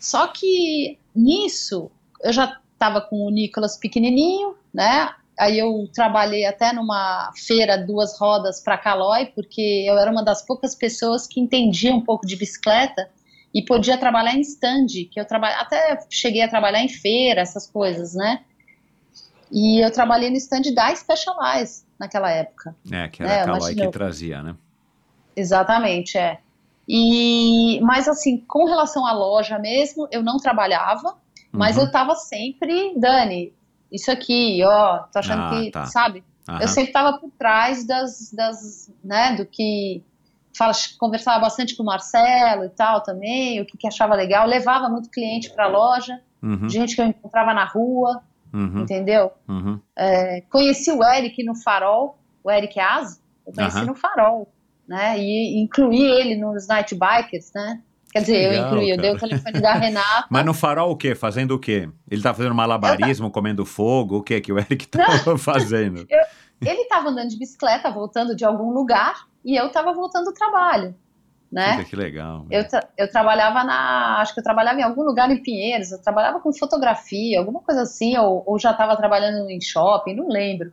Só que nisso eu já estava com o Nicolas pequenininho, né? Aí eu trabalhei até numa feira duas rodas para Calói, porque eu era uma das poucas pessoas que entendia um pouco de bicicleta e podia trabalhar em stand, que eu trabalhei, até cheguei a trabalhar em feira, essas coisas, né? E eu trabalhei no stand da Specialized naquela época.
É, que era
É,
a Calói
imagina.
que trazia, né?
Exatamente, é. E, mas assim, com relação à loja mesmo, eu não trabalhava, mas
Uhum.
eu tava sempre, Dani, isso aqui, ó, tô achando
Ah,
que,
tá.
sabe?
Aham.
Eu sempre tava por trás das, das né, do que fala, conversava bastante com o Marcelo e tal também, o que, que achava legal, levava muito cliente pra loja,
Uhum,
gente que eu encontrava na rua,
uhum,
entendeu?
uhum.
É, conheci o Eric no Farol, o Eric Az, eu conheci
Aham.
no Farol, né? E incluí ele nos Night Bikers, né? Quer dizer, eu
Legal,
incluí, eu dei o
cara.
telefone da Renata.
Mas no farol o quê? Fazendo o quê? Ele tá fazendo malabarismo, comendo fogo? O que que o Eric tava fazendo?
Ele tava andando de bicicleta, voltando de algum lugar, e eu tava voltando do trabalho, né?
Que legal.
Eu, tra- eu trabalhava na. Acho que eu trabalhava em algum lugar em Pinheiros, eu trabalhava com fotografia, alguma coisa assim, ou, ou já estava trabalhando em shopping, não lembro.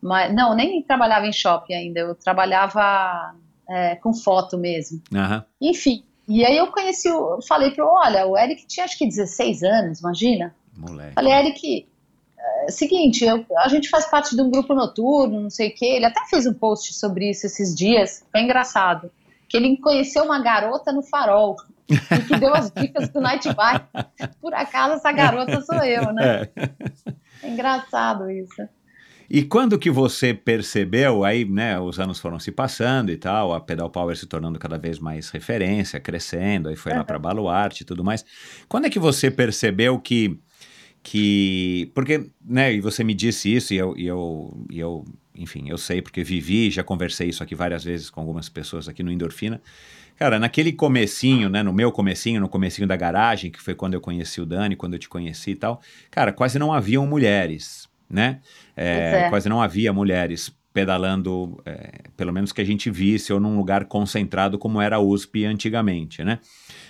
Mas, não, nem trabalhava em shopping ainda, eu trabalhava é, com foto mesmo.
Aham.
Enfim, e aí eu conheci, o- falei pro, olha, o Eric tinha acho que 16 anos, imagina.
Moleque.
Falei, Eric, é, seguinte, eu- a gente faz parte de um grupo noturno, não sei o quê. Ele até fez um post sobre isso esses dias, foi engraçado. Que ele conheceu uma garota no farol e que deu as dicas do Night Bike. Por acaso, essa garota sou eu, né?
É.
É engraçado isso.
E quando que você percebeu, aí, né, os anos foram se passando e tal, a Pedal Power se tornando cada vez mais referência, crescendo, aí foi lá para Baluarte e tudo mais. Quando é que você percebeu que que porque, né, e você me disse isso e eu, e eu, e eu enfim, eu sei porque vivi, já conversei isso aqui várias vezes com algumas pessoas aqui no Endorfina. Cara, naquele comecinho, né, no meu comecinho, no comecinho da garagem, que foi quando eu conheci o Dani, quando eu te conheci e tal, cara, quase não haviam mulheres, né? É,
é.
Quase não havia mulheres pedalando, é, pelo menos que a gente visse, ou num lugar concentrado como era a USP antigamente, né?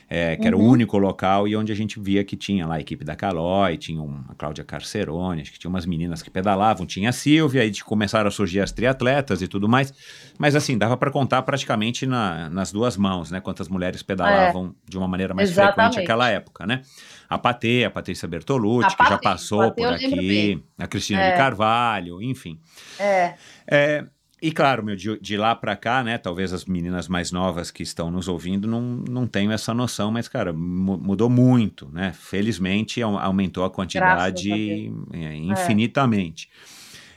É, que era o
Uhum.
único local e onde a gente via que tinha lá a equipe da Calói, tinha um, a Cláudia Carcerone, acho que tinha umas meninas que pedalavam, tinha a Silvia, aí começaram a surgir as triatletas e tudo mais, mas assim, dava para contar praticamente na- nas duas mãos, né? Quantas mulheres pedalavam de uma maneira mais frequente
Exatamente.
naquela época, né? A Patê, a Patrícia Bertolucci,
A
que já passou
Patê
por aqui, a Cristina
É.
de Carvalho, enfim.
É,
É, e claro, meu, de, de lá pra cá, né? Talvez as meninas mais novas que estão nos ouvindo não, não tenham essa noção, mas, cara, mu- mudou muito, né? Felizmente au- aumentou a quantidade
Graças
é, infinitamente.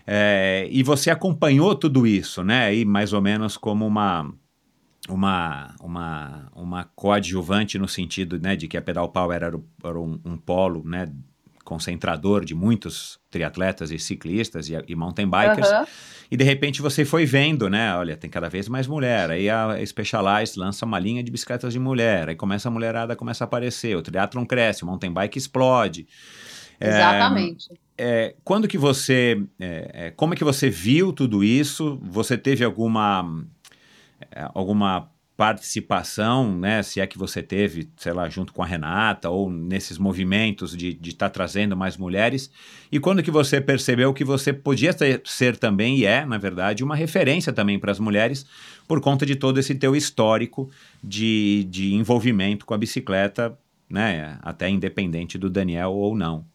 É, e você acompanhou tudo isso, né? Aí mais ou menos como uma uma, uma, uma coadjuvante no sentido né, de que a Pedal Power era, o- era um, um polo né, concentrador de muitos triatletas e ciclistas e, e mountain bikers.
aham.
E de repente você foi vendo, né? Olha, tem cada vez mais mulher. Aí a Specialized lança uma linha de bicicletas de mulher. Aí começa a mulherada, começa a aparecer. O triatlon cresce, o mountain bike explode. É,
exatamente.
é, quando que você, é, é, como é que você viu tudo isso? Você teve alguma, é, alguma participação, né? Se é que você teve, sei lá, junto com a Renata ou nesses movimentos de estar trazendo mais mulheres? E quando que você percebeu que você podia ter- ser também e é, na verdade, uma referência também para as mulheres por conta de todo esse teu histórico de, de envolvimento com a bicicleta, né? Até independente do Daniel ou não.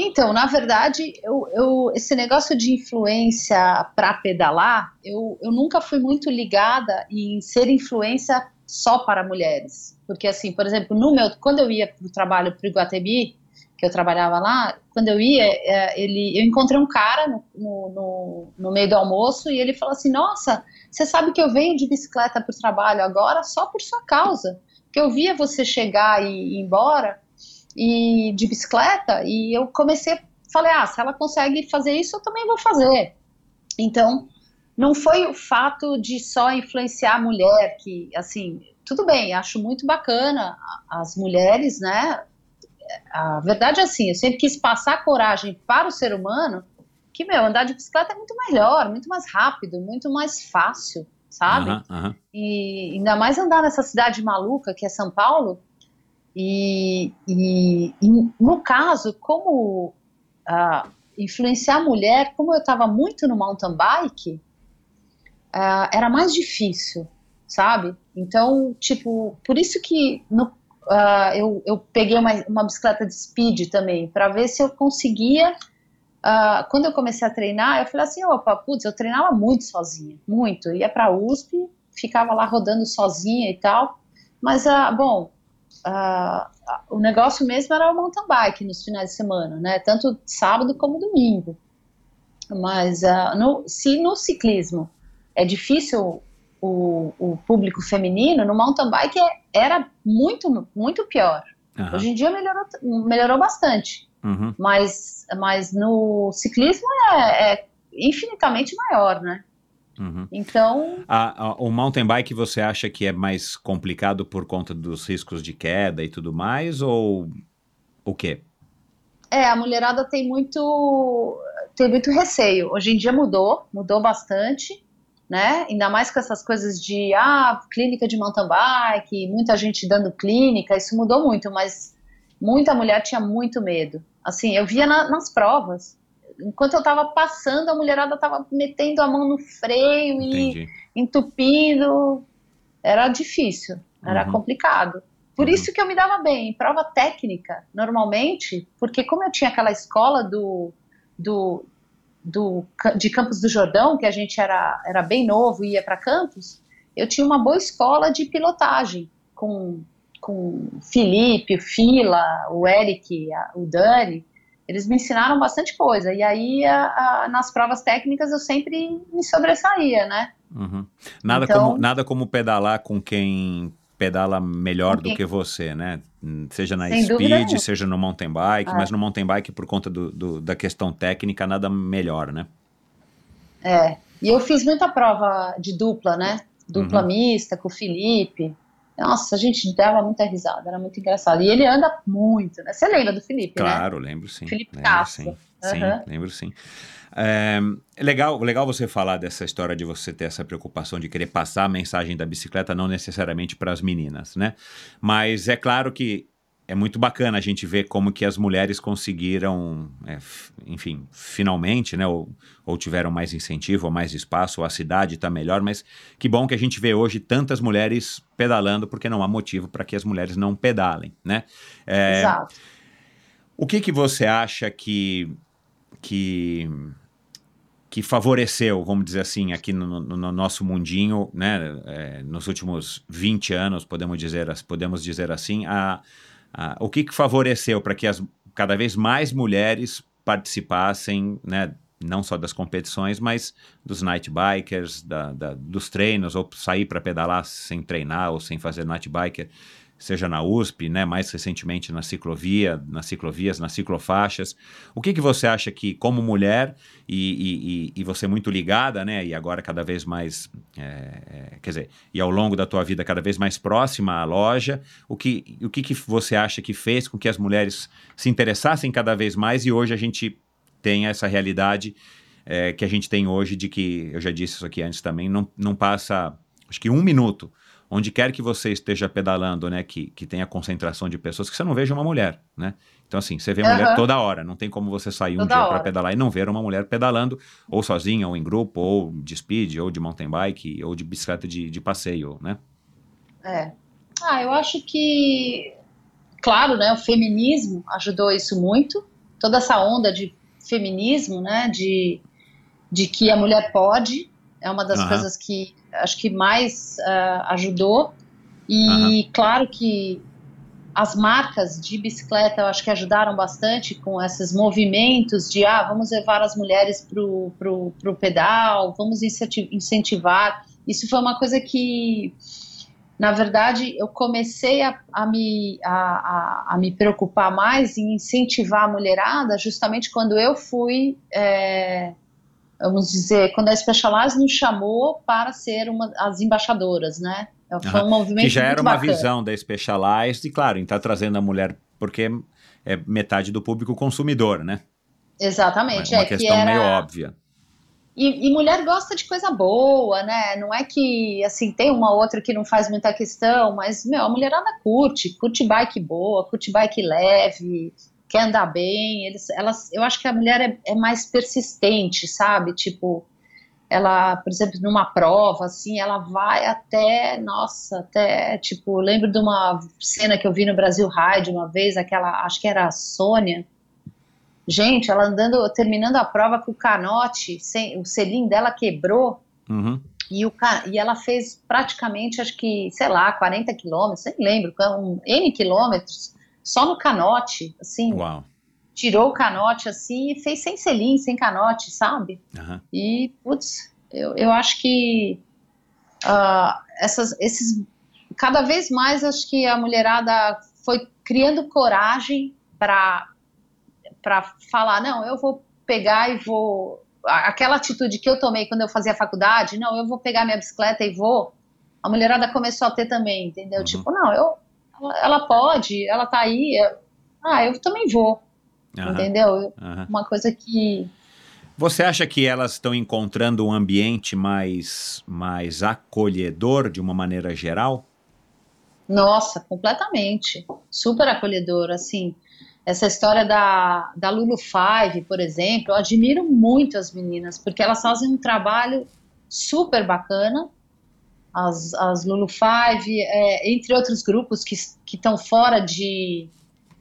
Então, na verdade, eu, eu- esse negócio de influência para pedalar, eu, eu nunca fui muito ligada em ser influência só para mulheres. Porque, assim, por exemplo, no meu, quando eu ia para o trabalho para o Iguatemi, que eu trabalhava lá, quando eu ia, é, ele, eu encontrei um cara no, no, no- meio do almoço e ele falou assim: Nossa, você sabe que eu venho de bicicleta para o trabalho agora só por sua causa. Porque eu via você chegar e ir embora e de bicicleta e eu comecei, falei, ah, se ela consegue fazer isso, eu também vou fazer. Então, não foi o fato de só influenciar a mulher que, assim, tudo bem, acho muito bacana as mulheres, né? A verdade é assim, eu sempre quis passar coragem para o ser humano que, meu, andar de bicicleta é muito melhor, muito mais rápido, muito mais fácil, sabe?
Aham, aham.
E ainda mais andar nessa cidade maluca que é São Paulo. E, e- e no caso, como ah, influenciar a mulher, como eu estava muito no mountain bike, ah, era mais difícil, sabe? Então, tipo, por isso que no- ah, eu, eu peguei uma, uma bicicleta de speed também, para ver se eu conseguia. ah, quando eu comecei a treinar, eu falei assim: opa, putz, eu treinava muito sozinha, muito. Ia para a USP, ficava lá rodando sozinha e tal. Mas, ah, bom, o negócio mesmo era o mountain bike nos finais de semana, né? Tanto sábado como domingo. Mas ah, no- se no ciclismo é difícil o, o público feminino, no mountain bike é- era muito, muito pior.
aham.
Hoje em dia melhorou, melhorou bastante,
Uhum.
mas, mas no ciclismo é, é infinitamente maior, né?
Uhum.
Então,
A- a- o mountain bike você acha que é mais complicado por conta dos riscos de queda e tudo mais, ou o quê?
É, a mulherada tem muito, tem muito receio. Hoje em dia mudou, mudou bastante, né? Ainda mais com essas coisas de ah, clínica de mountain bike, muita gente dando clínica, isso mudou muito, mas muita mulher tinha muito medo. Assim, eu via na- nas provas. Enquanto eu tava passando, a mulherada tava metendo a mão no freio e
Entendi.
entupindo. Era difícil. Era
Uhum.
complicado. Por
Uhum.
isso que eu me dava bem em prova técnica, normalmente, porque como eu tinha aquela escola do, do, do de Campos do Jordão, que a gente era, era bem novo e ia para Campos, eu tinha uma boa escola de pilotagem com com Felipe, o Fila, o Eric, a- o Dani, eles me ensinaram bastante coisa. E aí, a- a- nas provas técnicas, eu sempre me sobressaía, né?
Uhum. Nada,
Então-
como, nada como pedalar com quem pedala melhor do que você, né? Seja na speed, seja no mountain bike,
É.
mas no mountain bike, por conta do, do- da questão técnica, nada melhor, né?
É. E eu fiz muita prova de dupla, né? Dupla
Uhum.
mista com o Felipe. Nossa, a gente dava muita risada, era muito engraçado. E ele anda muito, né? Você lembra do Felipe, né?
Claro, lembro sim.
Felipe
lembro,
Castro.
sim. Sim, lembro sim. É legal, legal você falar dessa história de você ter essa preocupação de querer passar a mensagem da bicicleta, não necessariamente para as meninas, né? Mas é claro que é muito bacana a gente ver como que as mulheres conseguiram, é, enfim, finalmente, né? Ou, ou tiveram mais incentivo, ou mais espaço, ou a cidade está melhor, mas que bom que a gente vê hoje tantas mulheres pedalando, porque não há motivo para que as mulheres não pedalem, né? É,
Exato.
o que, que você acha que, que, que favoreceu, vamos dizer assim, aqui no, no- no nosso mundinho, né, é, nos últimos 20 anos, podemos dizer, podemos dizer assim, a, a- o que, que favoreceu para que as, cada vez mais mulheres participassem, né, não só das competições, mas dos night bikers, da, da- dos treinos, ou sair para pedalar sem treinar ou sem fazer night biker, seja na USP, né, mais recentemente na ciclovia, nas ciclovias, nas ciclofaixas. O que, que você acha que, como mulher, e, e- e- você muito ligada, né, e agora cada vez mais, é, é, quer dizer, e ao longo da tua vida cada vez mais próxima à loja, o que, o que, que você acha que fez com que as mulheres se interessassem cada vez mais e hoje a gente tenha essa realidade é, que a gente tem hoje de que, eu já disse isso aqui antes também, não, não passa, acho que um minuto, onde quer que você esteja pedalando, né, que, que tenha concentração de pessoas, que você não veja uma mulher, né? Então, assim, você vê mulher
Aham.
toda hora, não tem como você sair um
Toda
dia para pedalar e não ver uma mulher pedalando, ou sozinha, ou em grupo, ou de speed, ou de mountain bike, ou de bicicleta de, de passeio, né?
É. Ah, eu acho que, claro, né, o feminismo ajudou isso muito. Toda essa onda de feminismo, né, de, de que a mulher pode, é uma das
Aham.
coisas que acho que mais ah, ajudou. E claro que as marcas de bicicleta eu acho que ajudaram bastante com esses movimentos de ah, vamos levar as mulheres pro, pro, pro pedal, vamos incenti- incentivar. Isso foi uma coisa que, na verdade, eu comecei a, a me, a, a, a me preocupar mais em incentivar a mulherada justamente quando eu fui, é, vamos dizer, quando a Specialized nos chamou para ser uma as embaixadoras, né? Foi um movimento
Que já era uma
bacana.
visão da Specialized, e claro, em estar trazendo a mulher, porque é metade do público consumidor, né?
Exatamente,
uma
é que
questão
era...
meio óbvia.
E, e mulher gosta de coisa boa, né? Não é que, assim, tem uma outra que não faz muita questão, mas, meu, a mulherada curte, curte bike boa, curte bike leve, quer andar bem. Eles, elas, eu acho que a mulher é, é mais persistente, sabe? Tipo, ela, por exemplo, numa prova, assim, ela vai até, nossa, até, tipo, lembro de uma cena que eu vi no Brasil Ride uma vez, aquela, acho que era a Sônia, Gente, ela andando, terminando a prova com o canote, sem, o selim dela quebrou
Uhum.
e, o, e ela fez praticamente, acho que, sei lá, 40 quilômetros, nem lembro, um, N quilômetros, só no canote, assim,
Uau.
tirou o canote assim e fez sem selim, sem canote, sabe?
Aham.
E, putz, eu, eu acho que ah, essas, esses, cada vez mais acho que a mulherada foi criando coragem para para falar, não, eu vou pegar e vou. Aquela atitude que eu tomei quando eu fazia faculdade, não, eu vou pegar minha bicicleta e vou. A mulherada começou a ter também, entendeu?
Uhum.
Tipo, não, eu, ela, ela pode, ela tá aí, eu- ah, eu também vou,
Aham.
entendeu? Eu-
Aham.
Uma coisa que
Você acha que elas estão encontrando um ambiente mais, mais acolhedor de uma maneira geral?
Nossa, completamente. Super acolhedor, assim. Essa história da, da Lulu Five, por exemplo, eu admiro muito as meninas, porque elas fazem um trabalho super bacana as, as Lulu Five, é, entre outros grupos que estão fora de,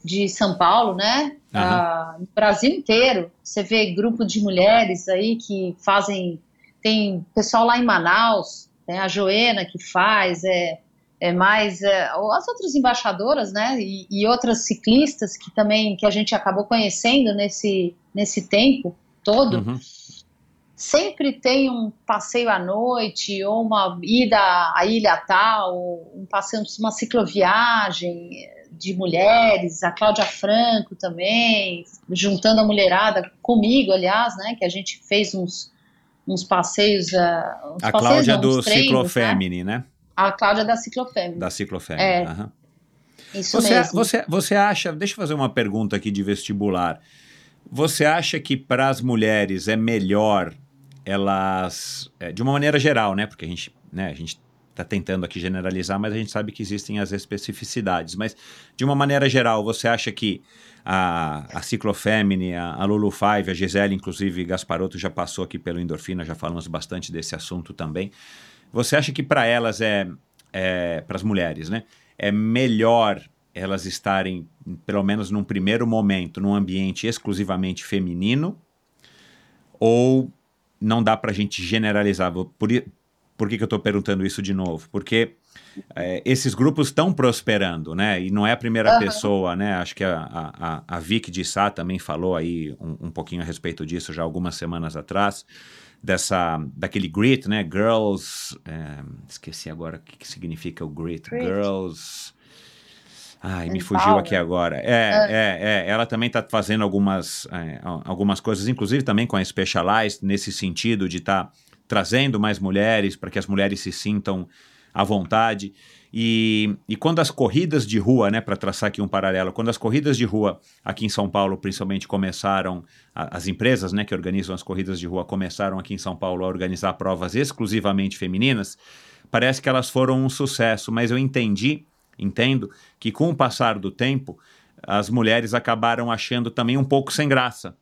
de São Paulo, né? Ah, no Brasil inteiro, você vê grupo de mulheres aí que fazem, tem pessoal lá em Manaus, tem a Joena que faz, é, é mais é, as outras embaixadoras, né? E, e outras ciclistas que também que a gente acabou conhecendo nesse nesse tempo todo.
Uhum.
Sempre tem um passeio à noite ou uma ida à ilha tal, um passeio, uma cicloviagem de mulheres, a Cláudia Franco também, juntando a mulherada comigo, aliás, né? Que a gente fez uns, uns passeios. Uh, uns
A
passeios
Cláudia
não,
do
treinos, né?
Ciclofemini, né?
A Cláudia da Ciclofêmea.
Da Ciclofemini.
É. Isso
Você,
mesmo.
você, você acha, deixa eu fazer uma pergunta aqui de vestibular. Você acha que para as mulheres é melhor elas, é, de uma maneira geral, né? Porque a gente, né, a gente está tentando aqui generalizar, mas a gente sabe que existem as especificidades. Mas de uma maneira geral, você acha que a, a Ciclofemini, a, a Lulu Five, a Gisele, inclusive Gasparotto já passou aqui pelo Endorfina, já falamos bastante desse assunto também. Você acha que para elas é, é para as mulheres, né? É melhor elas estarem, pelo menos num primeiro momento, num ambiente exclusivamente feminino? Ou não dá para a gente generalizar? Por, por que, que eu estou perguntando isso de novo? Porque é, esses grupos estão prosperando, né? E não é a primeira
Aham.
pessoa, né? Acho que a, a, a- Vicky de Sá também falou aí um, um pouquinho a respeito disso já algumas semanas atrás. Dessa, daquele grit, né? Girls. é, esqueci agora o que, que significa o grit.
Grit.
Girls. Ai, me fugiu aqui agora. É, é, é. Ela também está fazendo algumas, é, al- algumas coisas, inclusive também com a Specialized, nesse sentido de estar trazendo mais mulheres para que as mulheres se sintam à vontade. E, e quando as corridas de rua, né, para traçar aqui um paralelo, quando as corridas de rua aqui em São Paulo, principalmente, começaram, a- as empresas né, que organizam as corridas de rua começaram aqui em São Paulo a organizar provas exclusivamente femininas, parece que elas foram um sucesso, mas eu entendi, entendo, que com o passar do tempo, as mulheres acabaram achando também um pouco sem graça,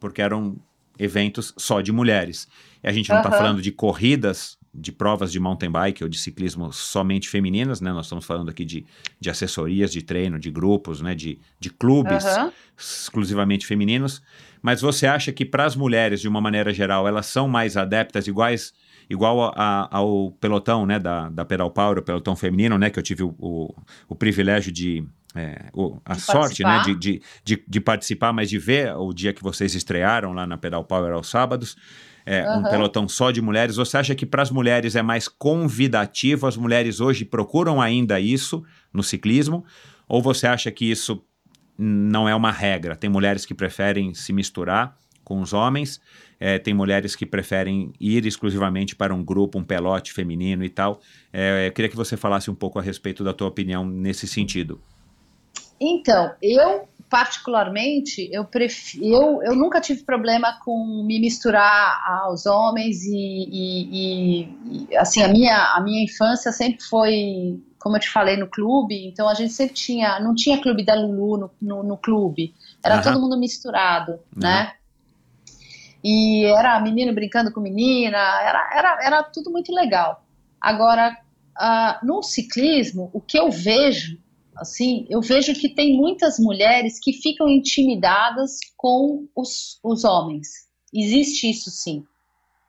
porque eram eventos só de mulheres. E a gente não está
Aham.
falando de corridas, de provas de mountain bike ou de ciclismo somente femininas, né? Nós estamos falando aqui de, de assessorias de treino, de grupos, né? De, de clubes
Aham.
exclusivamente femininos. Mas você acha que para as mulheres, de uma maneira geral, elas são mais adeptas, iguais, igual a- a- ao pelotão, né? Da, da Pedal Power, o pelotão feminino, né? Que eu tive o, o, o privilégio de é, o- a
De
sorte, né,
participar.
de, de, de, de participar, mas de ver o dia que vocês estrearam lá na Pedal Power aos sábados, é, um
Aham.
pelotão só de mulheres. Você acha que para as mulheres é mais convidativo? As mulheres hoje procuram ainda isso no ciclismo? Ou você acha que isso não é uma regra? Tem mulheres que preferem se misturar com os homens, é, tem mulheres que preferem ir exclusivamente para um grupo, um pelote feminino e tal. É, eu queria que você falasse um pouco a respeito da tua opinião nesse sentido.
Então, eu particularmente, eu, pref... eu, eu nunca tive problema com me misturar aos homens e, e- e- assim, a minha, a minha infância sempre foi, como eu te falei, no clube, então a gente sempre tinha, não tinha clube da Lulu no, no, no clube, era todo mundo misturado, né? E era menino brincando com menina, era, era, era tudo muito legal. Agora, ah, no ciclismo, o que eu vejo assim, eu vejo que tem muitas mulheres que ficam intimidadas com os, os homens. Existe isso sim.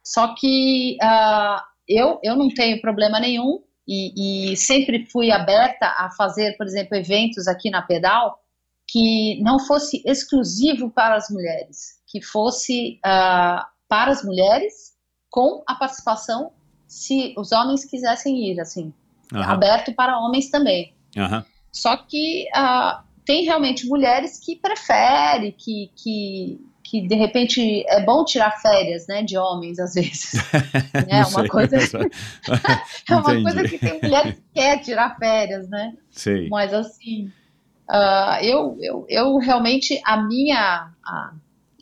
Só que ah, eu, eu não tenho problema nenhum e, e sempre fui aberta a fazer, por exemplo, eventos aqui na Pedal que não fosse exclusivo para as mulheres, que fosse ah, para as mulheres com a participação se os homens quisessem ir, assim,
Aham,
aberto para homens também.
aham,
Só que ah, tem realmente mulheres que preferem, que, que, que de repente é bom tirar férias, né, de homens às vezes. É uma
sei,
coisa, é uma
Entendi.
coisa que tem mulher que quer tirar férias, né?
Sei.
Mas assim, ah, eu, eu, eu realmente a minha, a-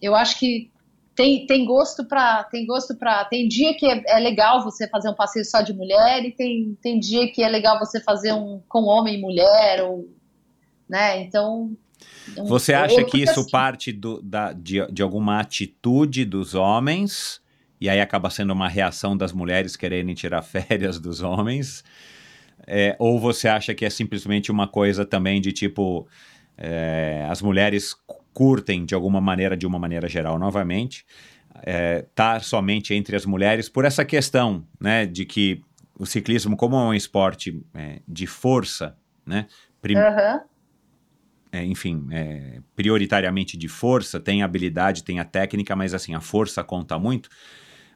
eu acho que tem, tem gosto para tem gosto para tem dia que é, é legal você fazer um passeio só de mulher e tem, tem dia que é legal você fazer um com homem e mulher ou né? Então um-
Você acha que isso
assim,
parte do, da, de, de alguma atitude dos homens e aí acaba sendo uma reação das mulheres quererem tirar férias dos homens? É, ou você acha que é simplesmente uma coisa também de tipo é, as mulheres curtem de alguma maneira, de uma maneira geral, novamente, é, estar somente entre as mulheres por essa questão, né, de que o ciclismo, como é um esporte é, de força, né, prim-
Aham.
é, enfim, é, prioritariamente de força, tem a habilidade, tem a técnica, mas assim, a força conta muito.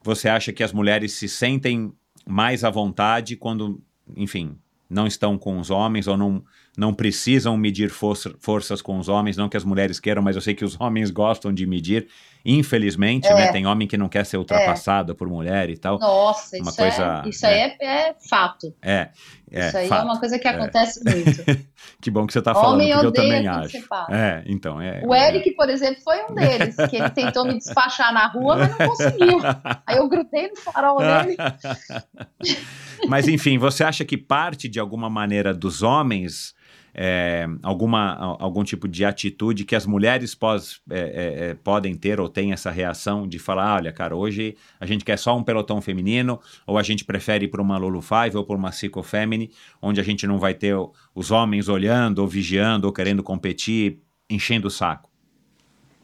Você acha que as mulheres se sentem mais à vontade quando, enfim, não estão com os homens ou não, não precisam medir força- forças com os homens? Não que as mulheres queiram, mas eu sei que os homens gostam de medir, infelizmente,
É.
né? Tem homem que não quer ser ultrapassado por mulher e tal.
Nossa,
Uma
isso,
coisa,
é, isso aí é, é fato.
É, é,
isso aí
fato.
é uma coisa que acontece muito.
Que bom que você está falando,
Homem
porque eu também acho. É, então, é.
O Eric, por exemplo, foi um deles, que ele tentou me despachar na rua, mas não conseguiu. Aí eu grudei no farol dele.
Mas enfim, você acha que parte de alguma maneira dos homens é, alguma, algum tipo de atitude que as mulheres pós, é, é, é, podem ter ou têm essa reação de falar, olha, cara, hoje a gente quer só um pelotão feminino, ou a gente prefere ir para uma Lulu Five ou para uma Cico onde a gente não vai ter os homens olhando ou vigiando ou querendo competir, enchendo o saco.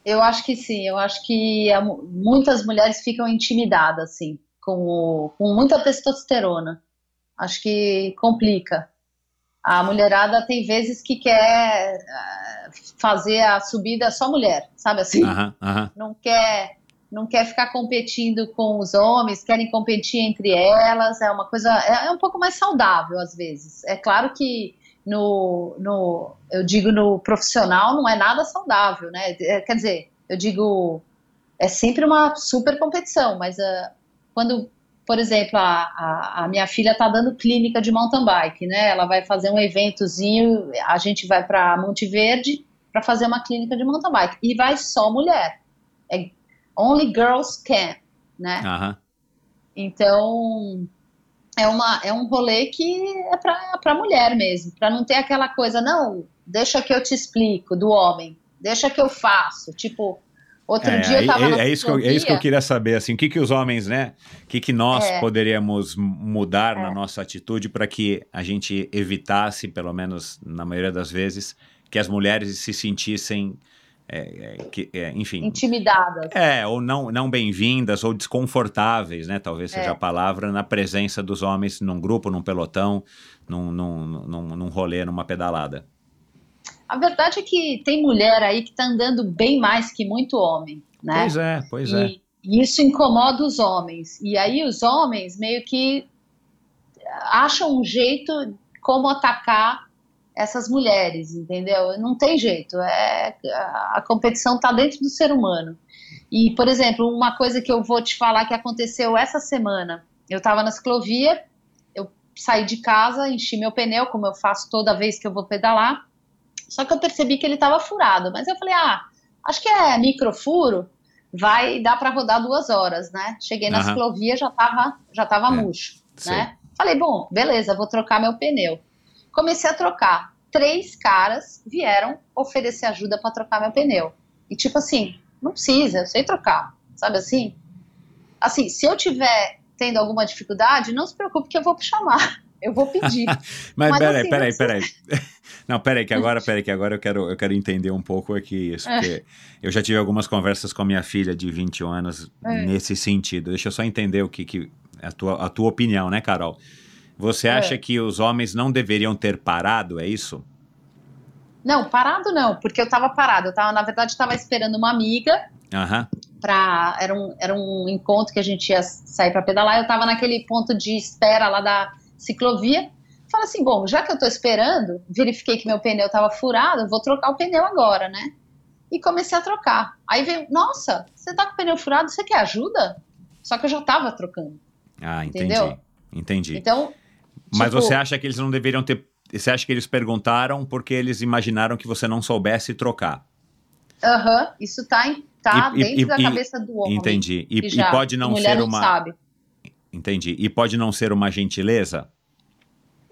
Eu acho que sim, eu acho que muitas mulheres ficam intimidadas, assim, com, o- com muita testosterona. Acho que complica. A mulherada tem vezes que quer eh, fazer a subida só mulher, sabe assim? Não quer, não quer ficar competindo com os homens, querem competir entre elas. É uma coisa, é, é um pouco mais saudável às vezes. É claro que no, no, eu digo no profissional não é nada saudável, né? É, Quer dizer, eu digo é sempre uma super competição, mas ah, quando, por exemplo, a, a, a minha filha está dando clínica de mountain bike, né? Ela vai fazer um eventozinho, a gente vai para Monte Verde para fazer uma clínica de mountain bike e vai só mulher. É only girls can, né? Então, é, uma, é um rolê que é pra, pra mulher mesmo, pra não ter aquela coisa, não, deixa que eu te explico, do homem, deixa que eu faço. Tipo, outro
É,
dia eu tava
é,
na
é isso que eu, é isso que eu queria saber, assim, o que que os homens, né, o que que nós
É.
poderíamos mudar na
É.
nossa atitude para que a gente evitasse, pelo menos na maioria das vezes, que as mulheres se sentissem, é, é, que, é, enfim,
intimidadas.
é, ou não, não bem-vindas ou desconfortáveis, né, talvez seja
É.
a palavra, na presença dos homens num grupo, num pelotão, num, num, num, num rolê, numa pedalada.
A verdade é que tem mulher aí que tá andando bem mais que muito homem, né?
Pois é, pois é.
E, e isso incomoda os homens. E aí os homens meio que acham um jeito como atacar essas mulheres, entendeu? Não tem jeito. É, a, a competição está dentro do ser humano. E, por exemplo, uma coisa que eu vou te falar que aconteceu essa semana. Eu estava na ciclovia, eu saí de casa, enchi meu pneu, como eu faço toda vez que eu vou pedalar. Só que eu percebi que ele estava furado. Mas eu falei, ah, acho que é microfuro, vai dar para rodar duas horas, né? Cheguei na
Aham.
ciclovia, já tava, já tava
É,
murcho,
sei.
né? Falei, bom, beleza, vou trocar meu pneu. Comecei a trocar. Três caras vieram oferecer ajuda para trocar meu pneu. E tipo assim, não precisa, eu sei trocar, sabe assim? Assim, se eu tiver tendo alguma dificuldade, não se preocupe que eu vou chamar. Eu vou pedir.
Mas,
Mas,
peraí,
assim,
peraí,
não
peraí. Não, peraí, que agora, peraí, que agora eu quero, eu quero entender um pouco aqui isso,
É.
porque eu já tive algumas conversas com a minha filha de 21 anos
É.
nesse sentido. Deixa eu só entender o que, que a, tua, a tua opinião, né, Carol? Você
É.
acha que os homens não deveriam ter parado, é isso?
Não, parado não, porque eu tava parado. Eu tava, na verdade, estava esperando uma amiga
Aham,
para era um, era um encontro que a gente ia sair para pedalar. Eu tava naquele ponto de espera lá da ciclovia. Falei assim, bom, já que eu tô esperando, verifiquei que meu pneu tava furado, vou trocar o pneu agora, né? E comecei a trocar. Aí veio, nossa, você tá com o pneu furado, você quer ajuda? Só que eu já tava trocando.
Ah, entendi.
Entendeu?
Entendi.
Então,
Mas
tipo,
você acha que eles não deveriam ter. Você acha que eles perguntaram porque eles imaginaram que você não soubesse trocar?
aham, isso tá, em- tá
E-
dentro
e-
da
e-
cabeça do homem.
Entendi. E,
já-
pode não ser
não
uma.
sabe.
Entendi. E pode não ser uma gentileza?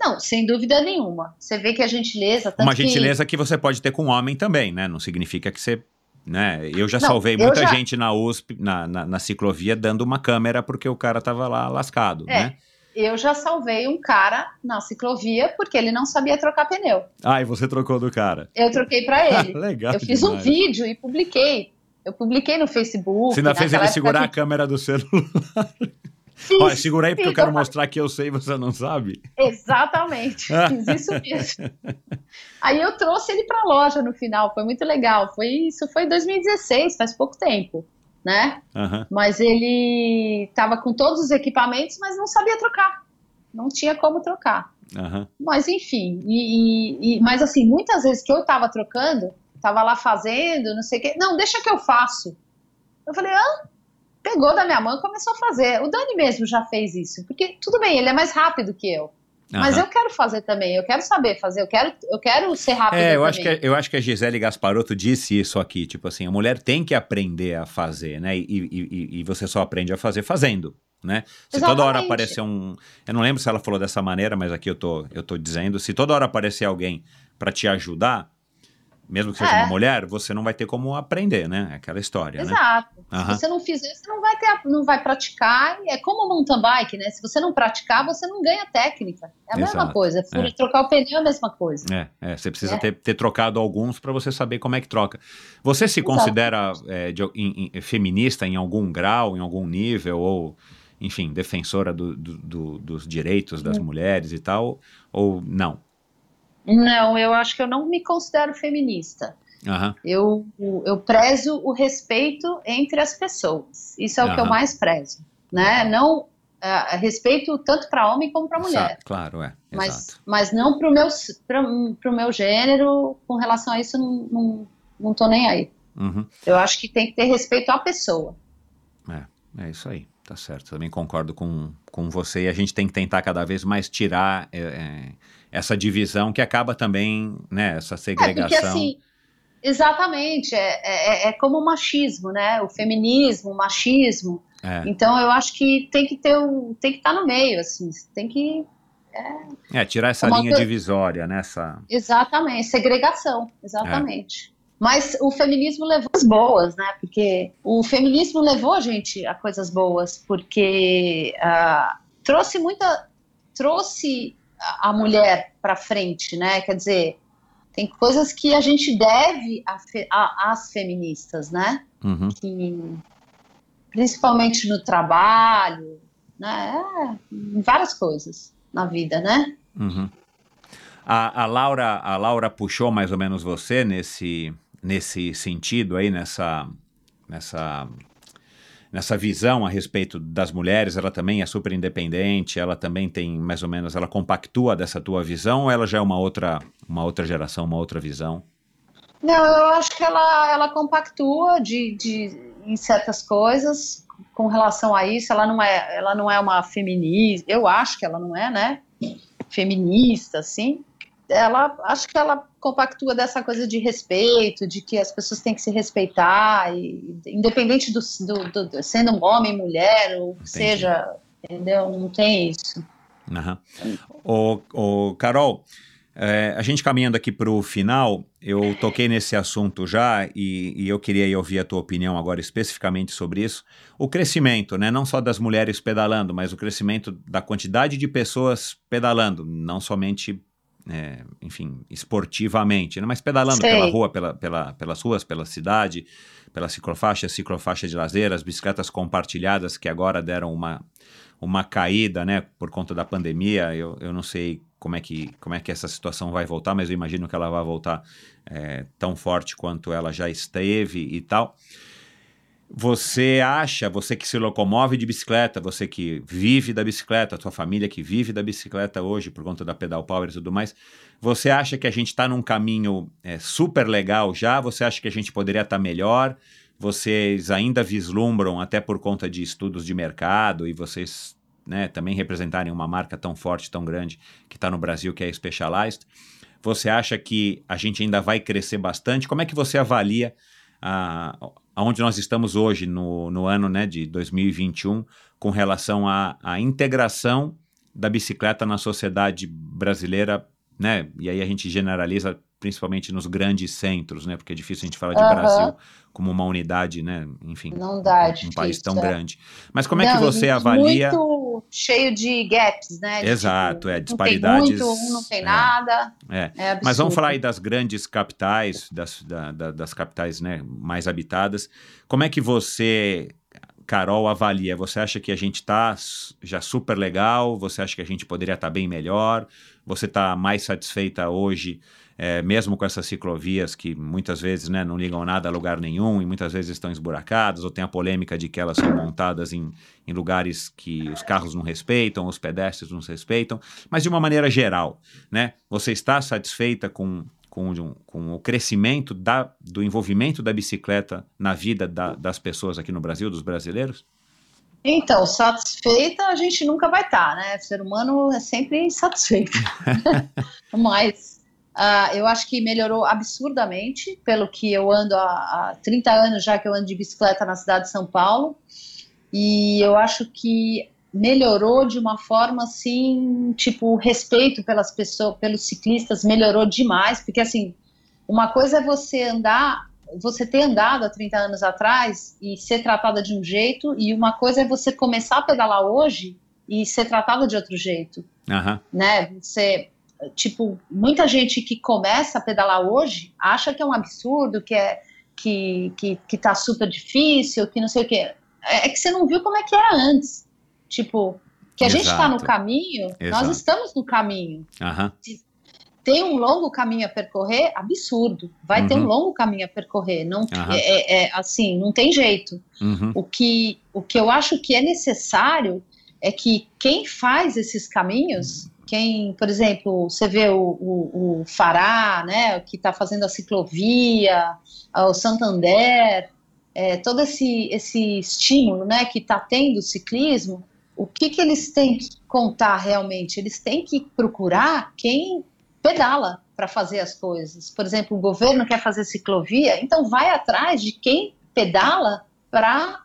Não, sem dúvida nenhuma. Você vê que a gentileza.
Uma
que-
gentileza que você pode ter com um homem também, né? Não significa que você Né? Eu já
Não,
salvei
eu
muita
já-
gente na USP, na, na, na ciclovia, dando uma câmera porque o cara tava lá lascado,
É.
né?
Eu já salvei um cara na ciclovia porque ele não sabia trocar pneu.
Ah, e você trocou do cara.
Eu troquei para ele.
Legal.
eu fiz um
demais.
vídeo e publiquei. Eu publiquei no Facebook.
Você ainda fez ele segurar a
que-
câmera do celular. Olha, segura aí porque eu quero mostrar que eu sei e você não sabe.
Exatamente, fiz isso mesmo. Aí eu trouxe ele para a loja no final, foi muito legal. Foi isso, foi em 2016, faz pouco tempo, né?
Aham.
Mas ele estava com todos os equipamentos, mas não sabia trocar. Não tinha como trocar.
Aham.
Mas enfim, e, e- e- mas assim, muitas vezes que eu estava trocando, estava lá fazendo, não sei o quê. Não, deixa que eu faço. Eu falei, ah, pegou da minha mão e começou a fazer. O Dani mesmo já fez isso, porque tudo bem, ele é mais rápido que eu. Mas
aham.
eu quero fazer também, eu quero saber fazer, eu quero, eu quero ser rápido
É, eu
também.
acho, que, eu acho que a Gisele Gasparotto disse isso aqui, tipo assim, a mulher tem que aprender a fazer, né? E, e- e- você só aprende a fazer fazendo, né? Se toda hora
Exatamente.
aparecer um... Eu não lembro se ela falou dessa maneira, mas aqui eu tô, eu tô dizendo, se toda hora aparecer alguém para te ajudar, mesmo que seja
É.
uma mulher, você não vai ter como aprender, né? É Aquela história, né? Aham.
Se você não fizer, você não vai ter, não vai praticar. É como mountain bike, né? Se você não praticar, você não ganha técnica. É a mesma
Exato.
coisa. Fura-
É.
Trocar o pneu é a mesma coisa.
É, é, você precisa
É.
ter, ter trocado alguns para você saber como é que troca. Você se
Exato.
considera é, de- em- em- feminista em algum grau, em algum nível, ou, enfim, defensora do- do- do- dos direitos das mulheres e tal, ou não?
Não, eu acho que eu não me considero feminista.
Aham,
Eu, eu prezo o respeito entre as pessoas. Isso é o que eu mais prezo. Né? Não ah, respeito tanto para homem como para mulher.
Claro, é,
Mas,
exato.
mas não pro meu, pro, pro meu gênero, com relação a isso, não, não, não tô nem aí.
Uhum,
Eu acho que tem que ter respeito à pessoa.
é, é isso aí, tá certo. Também concordo com, com você e a gente tem que tentar cada vez mais tirar é, é, essa divisão que acaba também, né, essa
É,
segregação.
porque assim, exatamente, é, é, é como o machismo, né? O feminismo, o machismo.
É.
Então eu acho que tem que ter o, tem que estar no meio, assim, tem que.
É, tirar essa
Uma
linha
coisa-
divisória, né? Essa...
Exatamente, segregação, exatamente. Mas o feminismo levou as boas, né? Porque o feminismo levou a gente a coisas boas, porque ah, trouxe muita. trouxe a a mulher para frente, né? Quer dizer, tem coisas que a gente deve às feministas, né?
Uhum.
que principalmente no trabalho, né, é, em várias coisas na vida, né?
Uhum. A, a Laura, a Laura puxou mais ou menos você nesse, nesse sentido aí, nessa, nessa, nessa visão a respeito das mulheres. Ela também é super independente. Ela também tem mais ou menos, ela compactua dessa tua visão. Ou ela já é uma outra, uma outra geração, uma outra visão?
Não, eu acho que ela, ela compactua de, de, em certas coisas com relação a isso. Ela não é, ela não é uma feminista. Eu acho que ela não é, né? Feminista, assim. Ela, acho que ela compactua dessa coisa de respeito, de que as pessoas têm que se respeitar, e, independente do, do, do- do- sendo um homem, mulher, ou
Entendi.
seja, entendeu? Não tem isso.
Ô, Carol, é, a gente caminhando aqui para o final, eu toquei nesse assunto já e, e eu queria ouvir a tua opinião agora especificamente sobre isso. O crescimento, né, não só das mulheres pedalando, mas o crescimento da quantidade de pessoas pedalando, não somente, é, enfim, esportivamente, né, mas pedalando
Sei.
pela rua, pela, pela, pelas ruas, pela cidade, pela ciclofaixa, ciclofaixa de lazer, as bicicletas compartilhadas que agora deram uma uma caída, né, por conta da pandemia. Eu, eu não sei como é, que, como é que essa situação vai voltar, mas eu imagino que ela vai voltar é, tão forte quanto ela já esteve e tal. Você acha, você que se locomove de bicicleta, você que vive da bicicleta, a tua família que vive da bicicleta hoje por conta da pedal power e tudo mais, você acha que a gente está num caminho é, super legal já? Você acha que a gente poderia estar melhor? Vocês ainda vislumbram, até por conta de estudos de mercado e vocês né, também representarem uma marca tão forte, tão grande que está no Brasil, que é a Specialized. Você acha que a gente ainda vai crescer bastante? Como é que você avalia a, aonde nós estamos hoje, no, no ano né, de 2021, com relação à, à integração da bicicleta na sociedade brasileira, né? E aí a gente generaliza principalmente nos grandes centros, né? Porque é difícil a gente falar de
Aham.
Brasil como uma unidade, né? Enfim,
Não dá,
um país tão
difícil, é.
grande. Mas como é que
Não,
você avalia?
Muito cheio de gaps, né? De,
Exato, é,
Não
disparidades,
tem muito, um não tem
é.
nada.
É.
É
Mas vamos falar aí das grandes capitais, das, da- da- das capitais né, mais habitadas. Como é que você, Carol, avalia? Você acha que a gente está já super legal? Você acha que a gente poderia estar bem melhor? Você está mais satisfeita hoje, é, mesmo com essas ciclovias que muitas vezes né, não ligam nada a lugar nenhum e muitas vezes estão esburacadas, ou tem a polêmica de que elas são montadas em, em lugares que os carros não respeitam, os pedestres não respeitam, mas de uma maneira geral, né? Você está satisfeita com, com, com o crescimento da, do envolvimento da bicicleta na vida da- das pessoas aqui no Brasil, dos brasileiros?
Então, satisfeita a gente nunca vai estar, né? O ser humano é sempre insatisfeito. Mas ah, eu acho que melhorou absurdamente, pelo que eu ando há, há 30 anos já que eu ando de bicicleta na cidade de São Paulo. E eu acho que melhorou de uma forma assim, tipo, o respeito pelas pessoas, pelos ciclistas melhorou demais, porque assim, uma coisa é você andar, você ter andado há 30 anos atrás e ser tratada de um jeito, e uma coisa é você começar a pedalar hoje e ser tratada de outro jeito,
Aham,
né? Você, tipo, muita gente que começa a pedalar hoje acha que é um absurdo, que é que, que, que tá super difícil, que não sei o quê. É é que você não viu como é que era antes. Tipo, que a gente está no
Exato.
caminho,
Exato.
nós estamos no caminho
aham,
tem um longo caminho a percorrer, absurdo. Vai ter
Uhum.
um longo caminho a percorrer. Não, é, é- é assim, não tem jeito.
uhum,
O que, o que eu acho que é necessário é que quem faz esses caminhos, quem, por exemplo, você vê o, o, o Fará, né, que está fazendo a ciclovia, o Santander, é, todo esse, esse estímulo né, que está tendo o ciclismo, o que, que eles têm que contar realmente? Eles têm que procurar quem pedala para fazer as coisas. Por exemplo, o governo quer fazer ciclovia, então vai atrás de quem pedala para,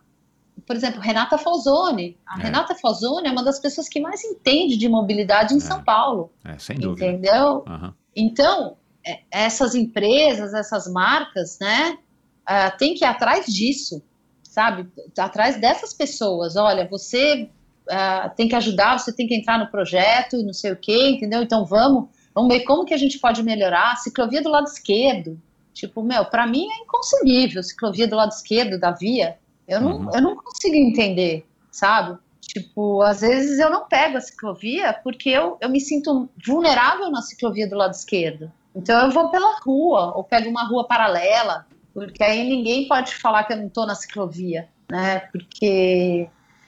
por exemplo, Renata Falzoni. A
É.
Renata Falzoni é uma das pessoas que mais entende de mobilidade em
É.
São Paulo,
é, sem dúvida.
entendeu?
Aham,
Então, é, essas empresas, essas marcas, né, ah, tem que ir atrás disso, sabe? Atrás dessas pessoas. Olha, você ah, tem que ajudar, você tem que entrar no projeto, não sei o quê, entendeu? Então vamos, vamos ver como que a gente pode melhorar. A ciclovia do lado esquerdo. Tipo, meu, para mim é inconcebível ciclovia do lado esquerdo da via. Eu não,
Uhum.
eu não consigo entender, sabe? Tipo, às vezes eu não pego a ciclovia porque eu, eu me sinto vulnerável na ciclovia do lado esquerdo. Então eu vou pela rua, ou pego uma rua paralela, porque aí ninguém pode falar que eu não estou na ciclovia, né? Porque.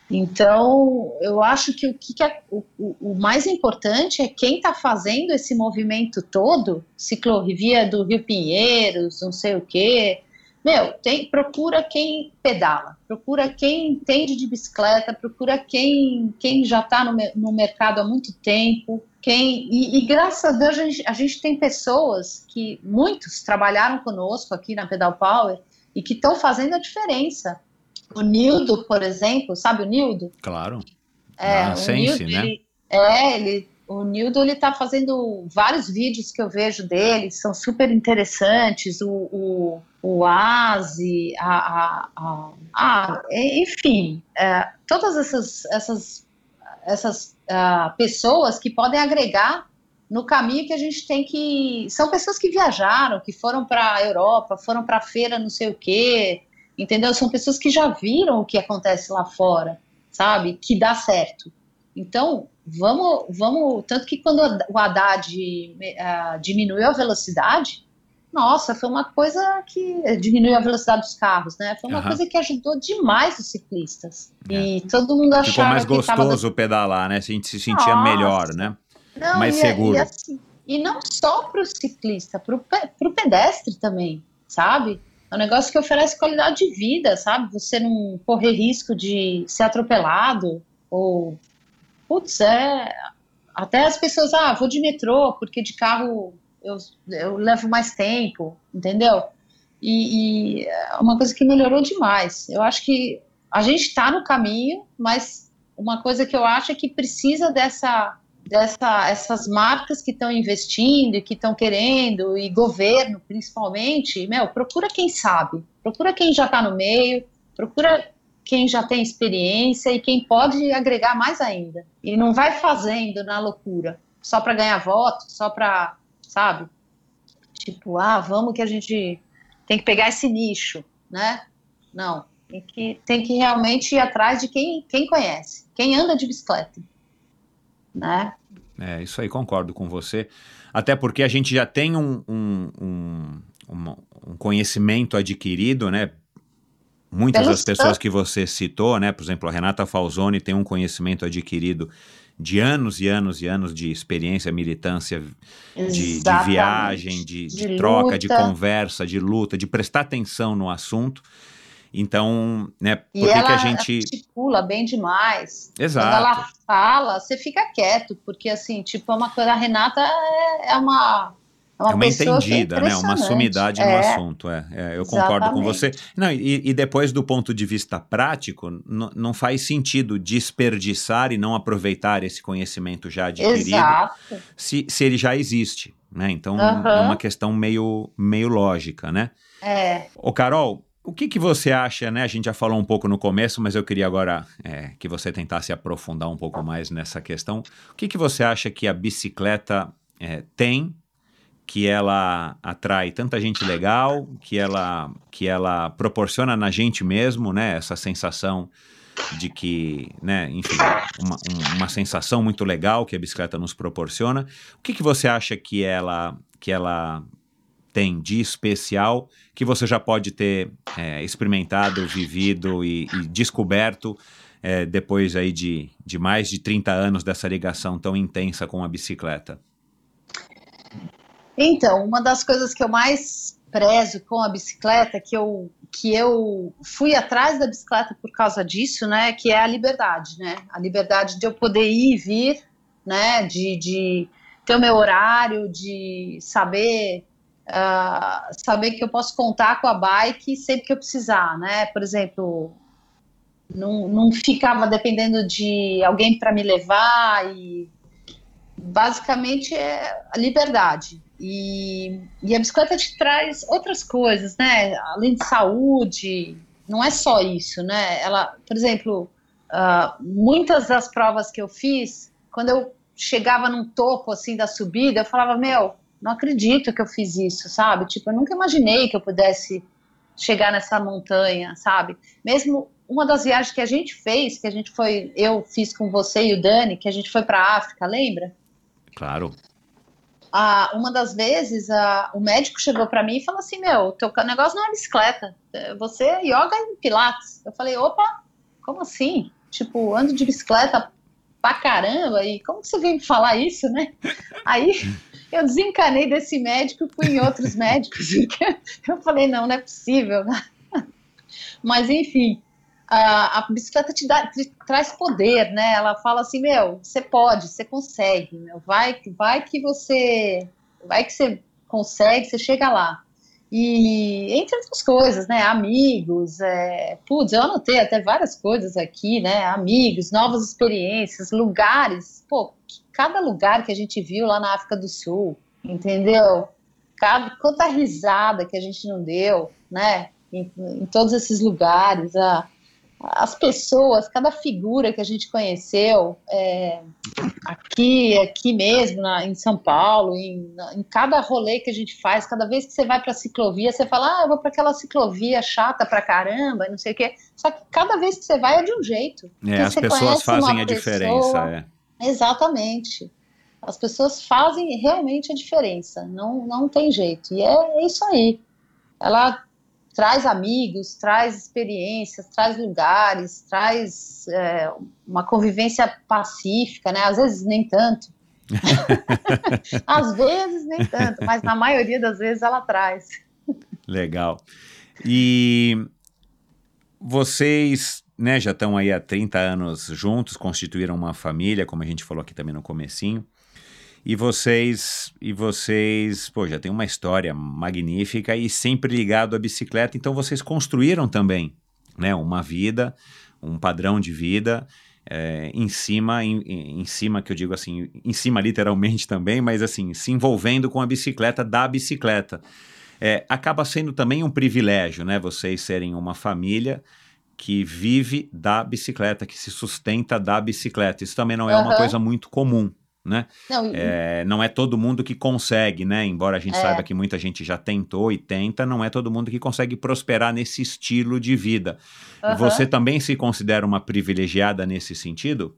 Então, eu acho que o, que é, o, o- o mais importante é quem está fazendo esse movimento todo, ciclovia do Rio Pinheiros, não sei o quê, meu, tem, procura quem pedala, procura quem entende de bicicleta, procura quem, quem já está no, no mercado há muito tempo, quem e, e graças a Deus a gente, a gente tem pessoas que muitos trabalharam conosco aqui na Pedal Power e que estão fazendo a diferença. O Nildo, por exemplo, sabe o Nildo?
Claro.
É,
Ah,
o
Sense,
Nildo,
né?
ele- é, ele, o Nildo ele tá fazendo vários vídeos que eu vejo dele, são super interessantes, o, o, o Asi, a, a, a, enfim, é, todas essas, essas, essas ah, pessoas que podem agregar no caminho que a gente tem que. São pessoas que viajaram, que foram para a Europa, foram para a feira, não sei o quê, entendeu? São pessoas que já viram o que acontece lá fora, sabe? Que dá certo. Então, vamos, vamos. Tanto que quando o Haddad ah, diminuiu a velocidade, nossa, foi uma coisa que diminuiu a velocidade dos carros, né? Foi uma coisa que ajudou demais os ciclistas.
É.
E todo mundo achava
Ficou mais
que tava
gostoso pedalar, né? A gente se sentia
Nossa.
melhor, né?
não,
mais
e,
seguro.
E, assim, e não só para o ciclista, para o pedestre também, sabe? É um negócio que oferece qualidade de vida, sabe? Você não correr risco de ser atropelado ou. Putz, é. Até as pessoas, ah, vou de metrô, porque de carro eu, eu levo mais tempo, entendeu? E, e é uma coisa que melhorou demais. Eu acho que a gente está no caminho, mas uma coisa que eu acho é que precisa dessa dessa, essas marcas que estão investindo e que estão querendo, e governo principalmente, meu, procura quem sabe, procura quem já está no meio, procura quem já tem experiência e quem pode agregar mais ainda. E não vai fazendo na loucura, só para ganhar voto, só para, sabe? Tipo, ah, vamos que a gente tem que pegar esse nicho, né? Não, tem que, tem que realmente ir atrás de quem, quem conhece, quem anda de bicicleta né?
É, isso aí, concordo com você. Até porque a gente já tem um, um, um, um conhecimento adquirido, né? Muitas das pessoas que você citou, né? Por exemplo, a Renata Falzoni tem um conhecimento adquirido de anos e anos e anos de experiência, militância, de, de, viagem, de, de, de troca, luta. de conversa, de luta, de prestar atenção no assunto. Então, né, por que a gente.
articula bem demais.
Exato.
Quando ela fala, você fica quieto, porque assim, tipo, é uma coisa. A Renata é, é uma.
É uma, é uma entendida, né? Uma sumidade é, no assunto. É, é eu concordo com você. Não, e, e, depois, do ponto de vista prático, não faz sentido desperdiçar e não aproveitar esse conhecimento já adquirido se, se ele já existe. Né? Então, uhum. é uma questão meio, meio lógica, né?
É.
Ô, Carol, o que, que você acha, né? A gente já falou um pouco no começo, mas eu queria agora é, que você tentasse aprofundar um pouco mais nessa questão. O que, que você acha que a bicicleta é, tem que ela atrai tanta gente legal, que ela, que ela proporciona na gente mesmo, né? Essa sensação de que, né, enfim, uma, uma sensação muito legal que a bicicleta nos proporciona. O que, que você acha que ela, que ela tem de especial que você já pode ter é, experimentado, vivido e, e descoberto é, depois aí de, de mais de 30 anos dessa ligação tão intensa com a bicicleta?
Então, uma das coisas que eu mais prezo com a bicicleta, que eu, que eu fui atrás da bicicleta por causa disso, né, que é a liberdade, né, a liberdade de eu poder ir e vir, né, de, de ter o meu horário, de saber uh, saber que eu posso contar com a bike sempre que eu precisar, né? Por exemplo, não, não ficava dependendo de alguém para me levar e basicamente é a liberdade. E, e, a bicicleta te traz outras coisas, né? Além de saúde, não é só isso, né? Ela, por exemplo, uh, muitas das provas que eu fiz, quando eu chegava num topo assim da subida, eu falava, meu, não acredito que eu fiz isso, sabe? Tipo, eu nunca imaginei que eu pudesse chegar nessa montanha, sabe? Mesmo uma das viagens que a gente fez, que a gente foi, eu fiz com você e o Dani, que a gente foi para África, lembra?
Claro.
Ah, uma das vezes, ah, o médico chegou para mim e falou assim: Meu, teu negócio não é bicicleta, você é yoga e pilates. Eu falei: opa, como assim? Tipo, ando de bicicleta pra caramba, e como você veio falar isso, né? Aí eu desencanei desse médico e fui em outros médicos. Eu falei, não, não é possível. Mas, enfim, a, a bicicleta te, dá, te, traz poder, né? Ela fala assim, meu, você pode, você consegue, meu, vai, vai que você, vai que você consegue, você chega lá. E entre outras coisas, né? Amigos, é, putz, eu anotei até várias coisas aqui, né? Amigos, novas experiências, lugares. Pô, cada lugar que a gente viu lá na África do Sul, entendeu? Cada, quanta risada que a gente não deu, né? Em, em todos esses lugares, a, as pessoas, cada figura que a gente conheceu é, aqui, aqui mesmo, na, em São Paulo, em, em, cada rolê que a gente faz, cada vez que você vai para a ciclovia, você fala, ah, eu vou para aquela ciclovia chata pra caramba, não sei o quê. Só que cada vez que você vai é de um jeito.
É, as pessoas fazem a pessoa, diferença. É.
Exatamente. As pessoas fazem realmente a diferença, não, não tem jeito. E é, é isso aí. Ela traz amigos, traz experiências, traz lugares, traz é, uma convivência pacífica, né? Às vezes nem tanto. Às vezes nem tanto, mas na maioria das vezes ela traz.
Legal. E vocês, né, já estão aí há 30 anos juntos, constituíram uma família, como a gente falou aqui também no comecinho. E vocês, e vocês, pô, já tem uma história magnífica e sempre ligado à bicicleta, então vocês construíram também, né, uma vida, um padrão de vida é, em cima, em, em cima, que eu digo assim, em cima literalmente também, mas assim, se envolvendo com a bicicleta da bicicleta. É, acaba sendo também um privilégio, né? Vocês serem uma família que vive da bicicleta, que se sustenta da bicicleta. Isso também não é uma
Aham.
coisa muito comum, né?
Não,
É, não é todo mundo que consegue, né? Embora a gente
É.
saiba que muita gente já tentou e tenta, não é todo mundo que consegue prosperar nesse estilo de vida.
aham,
Você também se considera uma privilegiada nesse sentido?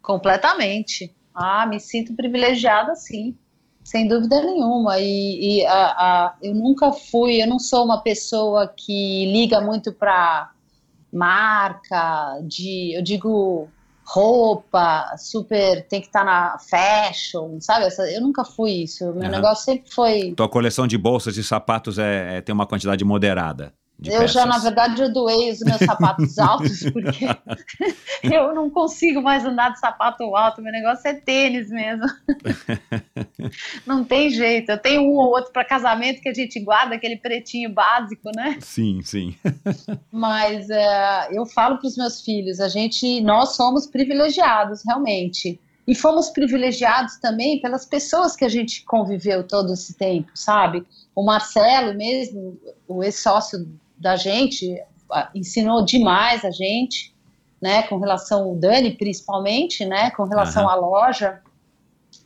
completamente. Ah, me sinto privilegiada, sim, sem dúvida nenhuma. E, e a, a- eu nunca fui, eu não sou uma pessoa que liga muito para marca, de, eu digo roupa, super, tem que estar na fashion, sabe? Eu nunca fui isso. Meu
Aham.
negócio sempre foi
Tua coleção de bolsas e sapatos é, é- tem uma quantidade moderada
eu já, na
peças.
verdade, eu doei os meus sapatos altos, porque eu não consigo mais andar de sapato alto. Meu negócio é tênis mesmo. Não tem jeito. Eu tenho um ou outro para casamento que a gente guarda, aquele pretinho básico, né?
Sim, sim.
Mas é, eu falo para os meus filhos, a gente, nós somos privilegiados, realmente. E fomos privilegiados também pelas pessoas que a gente conviveu todo esse tempo, sabe? O Marcelo mesmo, o ex-sócio da gente, ensinou demais a gente, né? Com relação ao Dani, principalmente, né? Com relação
Aham.
à loja.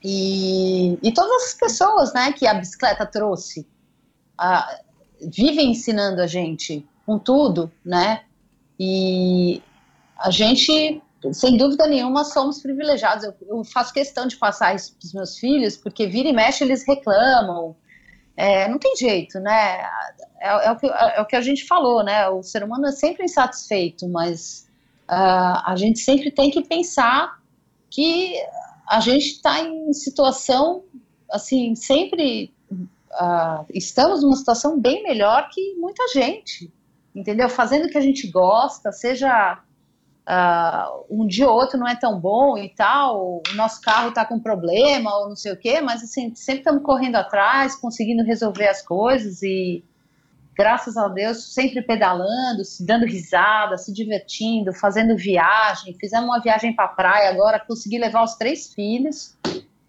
E, e todas as pessoas, né? Que a bicicleta trouxe. a- vivem ensinando a gente com tudo, né? E a gente, sem dúvida nenhuma, somos privilegiados. Eu, eu faço questão de passar isso para os meus filhos, porque vira e mexe eles reclamam. É, não tem jeito, né? É, é o que, é o que a gente falou, né? O ser humano é sempre insatisfeito, mas ah, a gente sempre tem que pensar que a gente está em situação, assim, sempre ah, estamos numa situação bem melhor que muita gente, entendeu? Fazendo o que a gente gosta, seja ah, um dia ou outro não é tão bom e tal, o nosso carro está com problema ou não sei o quê, mas assim, sempre estamos correndo atrás, conseguindo resolver as coisas e graças a Deus, sempre pedalando, se dando risada, se divertindo, fazendo viagem. Fizemos uma viagem para praia agora, consegui levar os três filhos.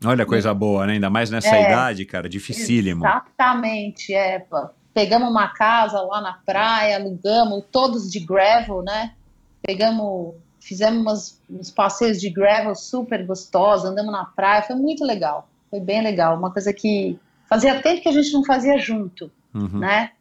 Olha coisa boa, né? Ainda mais nessa
É.
idade, cara, dificílimo.
Exatamente, é. Pegamos uma casa lá na praia, alugamos, todos de gravel, né? Pegamos, fizemos umas- uns passeios de gravel super gostosos, andamos na praia, foi muito legal, foi bem legal. Uma coisa que fazia tempo que a gente não fazia junto,
Uhum.
né?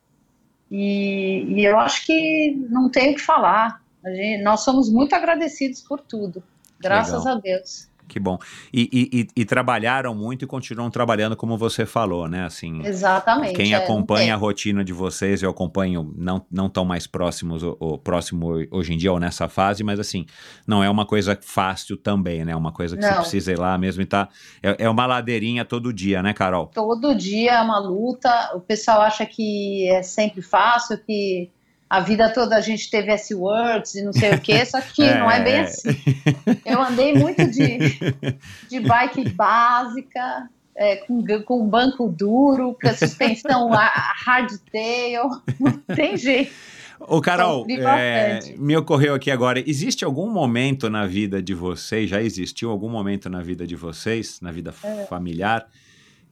E, e eu acho que não tem o que falar. A gente- nós somos muito agradecidos por tudo, graças
Legal.
a Deus.
Que bom. E, e- e- e trabalharam muito e continuam trabalhando como você falou, né? Assim,
Exatamente.
Quem
é,
acompanha a
tem.
rotina de vocês, eu acompanho, não, não tão mais próximos, o, próximo hoje em dia ou nessa fase, mas assim, não é uma coisa fácil também, né? Uma coisa que você
Não.
precisa ir lá mesmo e tá. É, é uma ladeirinha todo dia, né, Carol?
todo dia é uma luta. O pessoal acha que é sempre fácil, que a vida toda a gente teve S-Words e não sei o quê, só que não é bem
É.
assim. Eu andei muito de, de bike básica, é, com, com banco duro, com a suspensão hardtail, não tem jeito.
Ô, Carol, é, me ocorreu aqui agora, existe algum momento na vida de vocês, já existiu algum momento na vida de vocês, na vida
É.
familiar,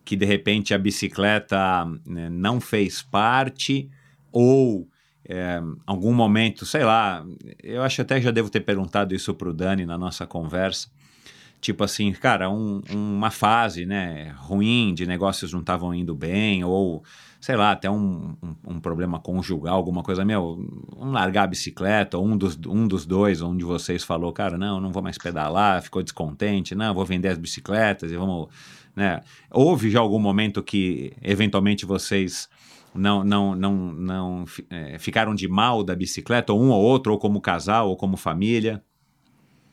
que de repente a bicicleta né, não fez parte, ou é, algum momento, sei lá, eu acho até que já devo ter perguntado isso pro Dani na nossa conversa, tipo assim, cara, um- uma fase, né, ruim, de negócios não estavam indo bem, ou sei lá, até um, um, um problema conjugal, alguma coisa, meu, um largar a bicicleta, ou um dos, um dos dois, um de vocês falou, cara, não, não vou mais pedalar, ficou descontente, não, vou vender as bicicletas e vamos, né, houve já algum momento que, eventualmente, vocês não, não, não, não eh, ficaram de mal da bicicleta, ou um ou outro, ou como casal, ou como família?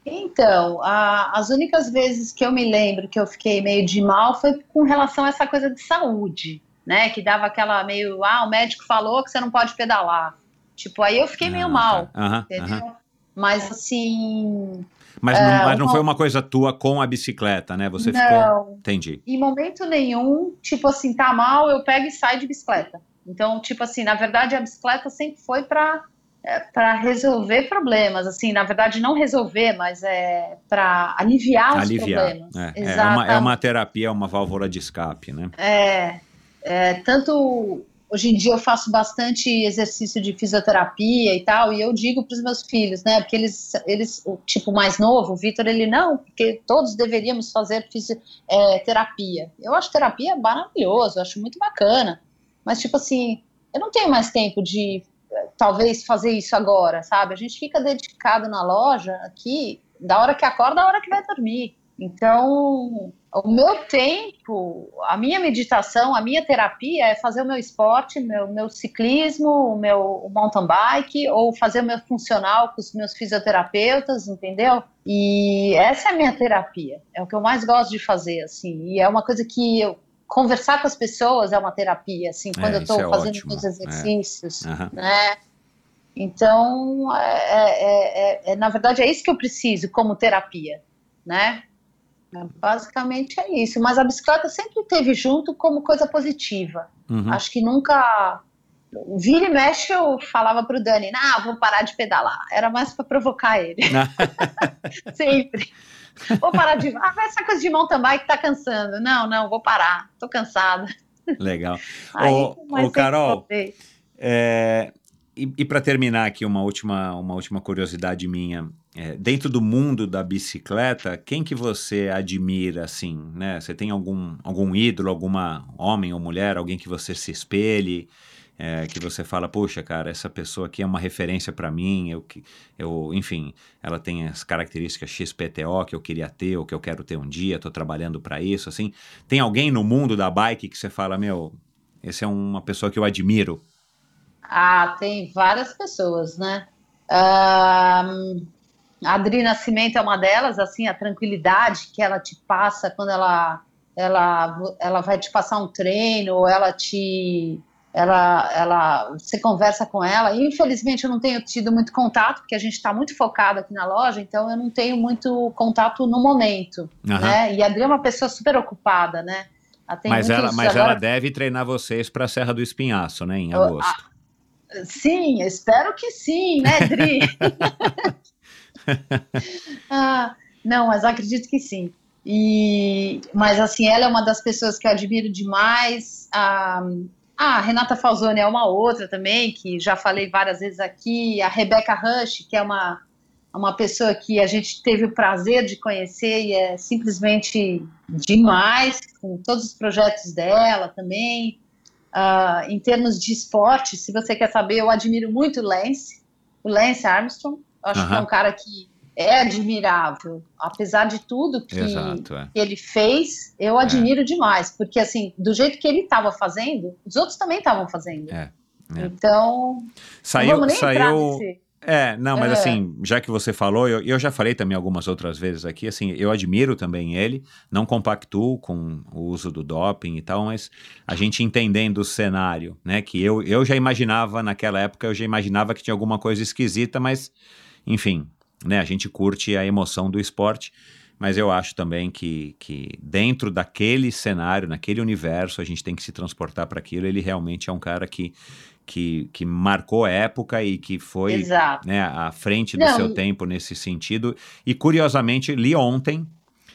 Então, a- as únicas vezes que eu me lembro que eu fiquei meio de mal foi com relação a essa coisa de saúde, né? Que dava aquela meio, ah, o médico falou que você não pode pedalar. Tipo, aí eu fiquei meio
Ah,
mal,
tá. Aham,
entendeu? Mas assim,
Mas, não,
É,
mas não
uma-
foi uma coisa tua com a bicicleta, né? Você ficou.
não,
Entendi.
em momento nenhum, tipo assim, tá mal, eu pego e saio de bicicleta. Então, tipo assim, na verdade a bicicleta sempre foi pra é para resolver problemas, assim, na verdade não resolver, mas é para aliviar os
Aliviar.
problemas.
É, é, uma, é uma terapia, é uma válvula de escape, né?
É, é, tanto hoje em dia eu faço bastante exercício de fisioterapia e tal, e eu digo para os meus filhos, né, porque eles, eles, o tipo mais novo, o Vitor, ele não, porque todos deveríamos fazer fisi- é, terapia. Eu acho terapia maravilhoso, eu acho muito bacana, mas tipo assim, eu não tenho mais tempo de eh, talvez fazer isso agora, sabe? A gente fica dedicado na loja aqui, da hora que acorda, da hora que vai dormir. Então, o meu tempo, a minha meditação, a minha terapia é fazer o meu esporte, meu, meu ciclismo, o meu mountain bike, ou fazer o meu funcional com os meus fisioterapeutas, entendeu? E essa é a minha terapia, é o que eu mais gosto de fazer, assim, e é uma coisa que eu conversar com as pessoas é uma terapia, assim, quando
É,
eu estou
é
fazendo
ótimo,
meus
é.
exercícios, né? Então, é, é- é- é- na verdade, é isso que eu preciso como terapia, né? É, Basicamente é isso. Mas a bicicleta sempre teve junto como coisa positiva.
Uhum.
Acho que nunca. Vira e mexe, eu falava pro Dani, ah, vou parar de pedalar. Era mais para provocar ele. sempre. Vou parar de. Ah, essa coisa de mountain bike tá cansando. Não, não, vou parar. Tô cansada.
Legal.
Aí,
Ô, ô, Carol. É, e e para terminar aqui, uma última, uma última curiosidade minha. É, dentro do mundo da bicicleta, quem que você admira, assim, né? Você tem algum, algum ídolo, alguma homem ou mulher, alguém que você se espelhe, é, que você fala, poxa, cara, essa pessoa aqui é uma referência para mim, eu, eu, enfim, ela tem as características XPTO que eu queria ter, ou que eu quero ter um dia, estou trabalhando para isso, assim. Tem alguém no mundo da bike que você fala, meu, esse é uma pessoa que eu admiro?
Ah, tem várias pessoas, né? Ahn, a Adri Nascimento é uma delas, assim, a tranquilidade que ela te passa quando ela, ela, ela vai te passar um treino, ou ela te. Ela, ela, você conversa com ela. Infelizmente, eu não tenho tido muito contato, porque a gente está muito focado aqui na loja, então eu não tenho muito contato no momento.
Aham.
Né? E a Adri é uma pessoa super ocupada, né? Ela
Mas, ela, mas
agora-
ela deve treinar vocês para a Serra do Espinhaço, né? Em
Eu-
agosto.
Sim, espero que sim, né, Dri? Ah, não, mas acredito que sim. E, mas assim, ela é uma das pessoas que eu admiro demais. A, a Renata Falzoni é uma outra também, que já falei várias vezes aqui. A Rebecca Rush, que é uma, uma pessoa que a gente teve o prazer de conhecer e é simplesmente demais, com todos os projetos dela também. Ah, em termos de esporte, se você quer saber, eu admiro muito o Lance, o Lance Armstrong. Eu acho que é um cara que é admirável, apesar de tudo que,
Exato, é.
que ele fez, eu admiro demais, porque assim, do jeito que ele estava fazendo, os outros também estavam fazendo.
É, é.
Então, não
Saiu,
entrar
saiu.
nesse.
É, não, mas
É.
assim, já que você falou, eu, eu já falei também algumas outras vezes aqui, assim, eu admiro também ele, não compactuo com o uso do doping e tal, mas a gente entendendo o cenário, né, que eu, eu já imaginava naquela época, eu já imaginava que tinha alguma coisa esquisita, mas, enfim, né, a gente curte a emoção do esporte, mas eu acho também que, que dentro daquele cenário, naquele universo, a gente tem que se transportar para aquilo, ele realmente é um cara que, que, que marcou época e que foi
Exato.
né, à frente do
Não,
seu
e-
tempo nesse sentido. E curiosamente, li ontem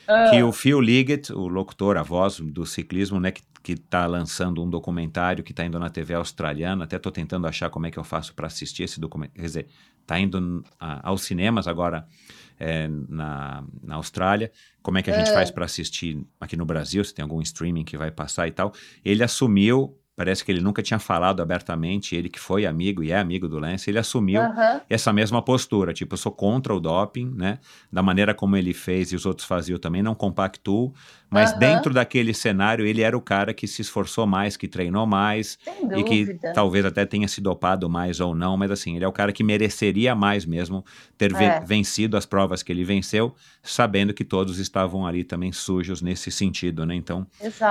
Ah.
que o Phil Liggett, o locutor, a voz do ciclismo, né, que, que tá lançando um documentário que está indo na TV australiana, até estou tentando achar como é que eu faço para assistir esse documentário, quer dizer, está indo a- aos cinemas agora é, na, na Austrália, como é que a gente
É.
faz para assistir aqui no Brasil, se tem algum streaming que vai passar e tal. Ele assumiu, parece que ele nunca tinha falado abertamente, ele que foi amigo e é amigo do Lance, ele assumiu
Aham.
essa mesma postura, tipo, eu sou contra o doping, né? Da maneira como ele fez e os outros faziam também, não compactuo, mas
Aham.
dentro daquele cenário ele era o cara que se esforçou mais, que treinou mais e que talvez até tenha se dopado mais ou não, mas assim, ele é o cara que mereceria mais mesmo ter
É.
vencido as provas que ele venceu, sabendo que todos estavam ali também sujos nesse sentido, né? Então,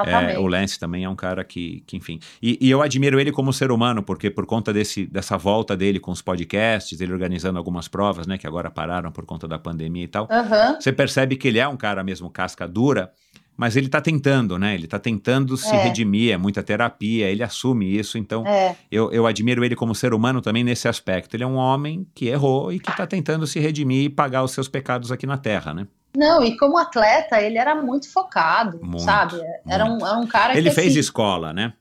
é, o Lance também é um cara que, que enfim. E, e eu admiro ele como ser humano, porque por conta desse, dessa volta dele com os podcasts, ele organizando algumas provas, né, que agora pararam por conta da pandemia e tal,
Aham.
você percebe que ele é um cara mesmo casca dura, mas ele tá tentando, né? Ele tá tentando se
É.
redimir, é muita terapia, ele assume isso, então
É,
eu, eu admiro ele como ser humano também nesse aspecto. Ele é um homem que errou e que tá tentando se redimir e pagar os seus pecados aqui na Terra, né?
não, e como atleta, ele era muito focado,
Muito,
sabe? Era um, era um cara
Ele
que.
fez
assim,
escola, né?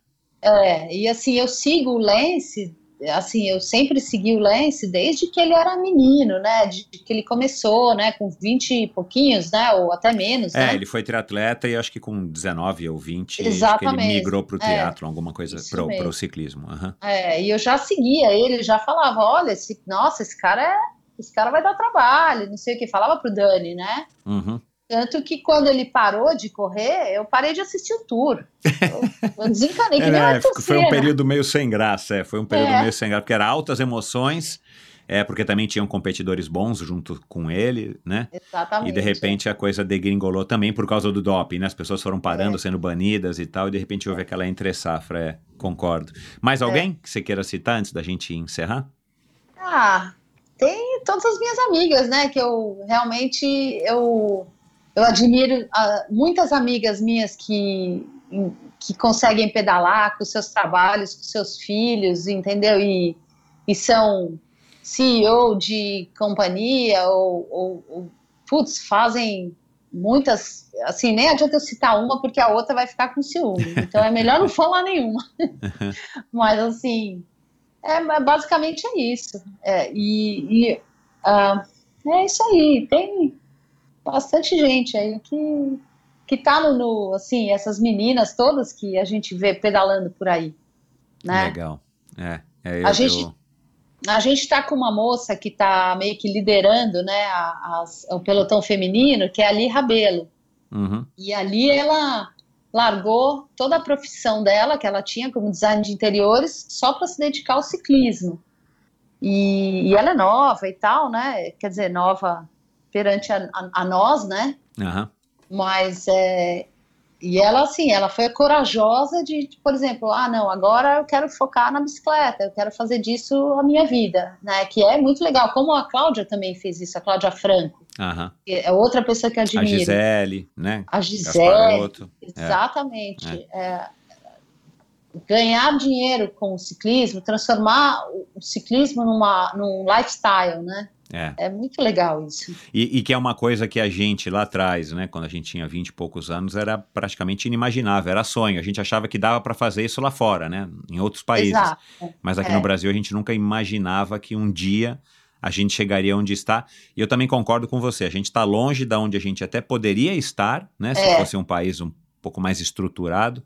É, e assim, eu sigo o Lance, assim, eu sempre segui o Lance desde que ele era menino, né? De que ele começou, né, com 20 e pouquinhos, né? Ou até menos,
É,
né?
ele foi triatleta e acho que com 19 ou 20 acho que
Exatamente.
ele migrou pro
É,
triatlo, alguma coisa,
mesmo.
pro ciclismo. aham.
É, e eu já seguia ele, já falava, olha, esse, nossa, esse cara é, esse cara vai dar trabalho, não sei o que, falava pro Dani, né?
Uhum.
Tanto que quando ele parou de correr, eu parei de assistir o tour. Eu, eu desencanei que
É,
nem
né,
Ayrton
foi um período meio sem graça, é, foi um período
É.
meio sem graça, porque era altas emoções, é, porque também tinham competidores bons junto com ele, né?
Exatamente.
E de repente a coisa degringolou também por causa do doping, né? As pessoas foram
É.
parando, sendo banidas e tal, e de repente houve aquela entre-safra, é, concordo. Mais
É.
alguém que você queira citar antes da gente encerrar?
Ah, tem todas as minhas amigas, né? Que eu realmente eu, eu admiro ah, muitas amigas minhas que, que conseguem pedalar com seus trabalhos, com seus filhos, entendeu? E, e são CEO de companhia ou, ou, ou putz, fazem muitas, assim, nem adianta eu citar uma porque a outra vai ficar com ciúme. Então é melhor não falar nenhuma. Mas assim, é, mas basicamente é isso. É, e e, ah, é isso aí. Tem bastante gente aí que, que tá no, no, assim, essas meninas todas que a gente vê pedalando por aí. Né?
Legal. É, é,
A
eu-
gente-
eu-
A gente está com uma moça que está meio que liderando né, a- as- o pelotão feminino, que é a Ali Rabelo.
Uhum.
E ali ela largou toda a profissão dela, que ela tinha como design de interiores, só para se dedicar ao ciclismo. E, e ela é nova e tal, né? Quer dizer, nova perante a, a- a nós, né?
Aham.
Mas é, e ela assim, ela foi corajosa de, por exemplo, ah, não, agora eu quero focar na bicicleta, eu quero fazer disso a minha vida, né? Que é muito legal, como a Cláudia também fez isso, a Cláudia Franco, que é outra pessoa que eu
A
admiro.
Gisele, né?
A Gisele,
Gasparotto.
Exatamente. É, ganhar dinheiro com o ciclismo, transformar o, o ciclismo numa, num lifestyle, né?
É.
É muito legal isso.
E, e que é uma coisa que a gente lá atrás, né, quando a gente tinha 20 e poucos anos, era praticamente inimaginável, era sonho. A gente achava que dava para fazer isso lá fora, né, em outros países.
Exato.
Mas aqui
É.
no Brasil a gente nunca imaginava que um dia a gente chegaria onde está. E eu também concordo com você, a gente está longe da onde a gente até poderia estar, né, se
É.
fosse um país um pouco mais estruturado.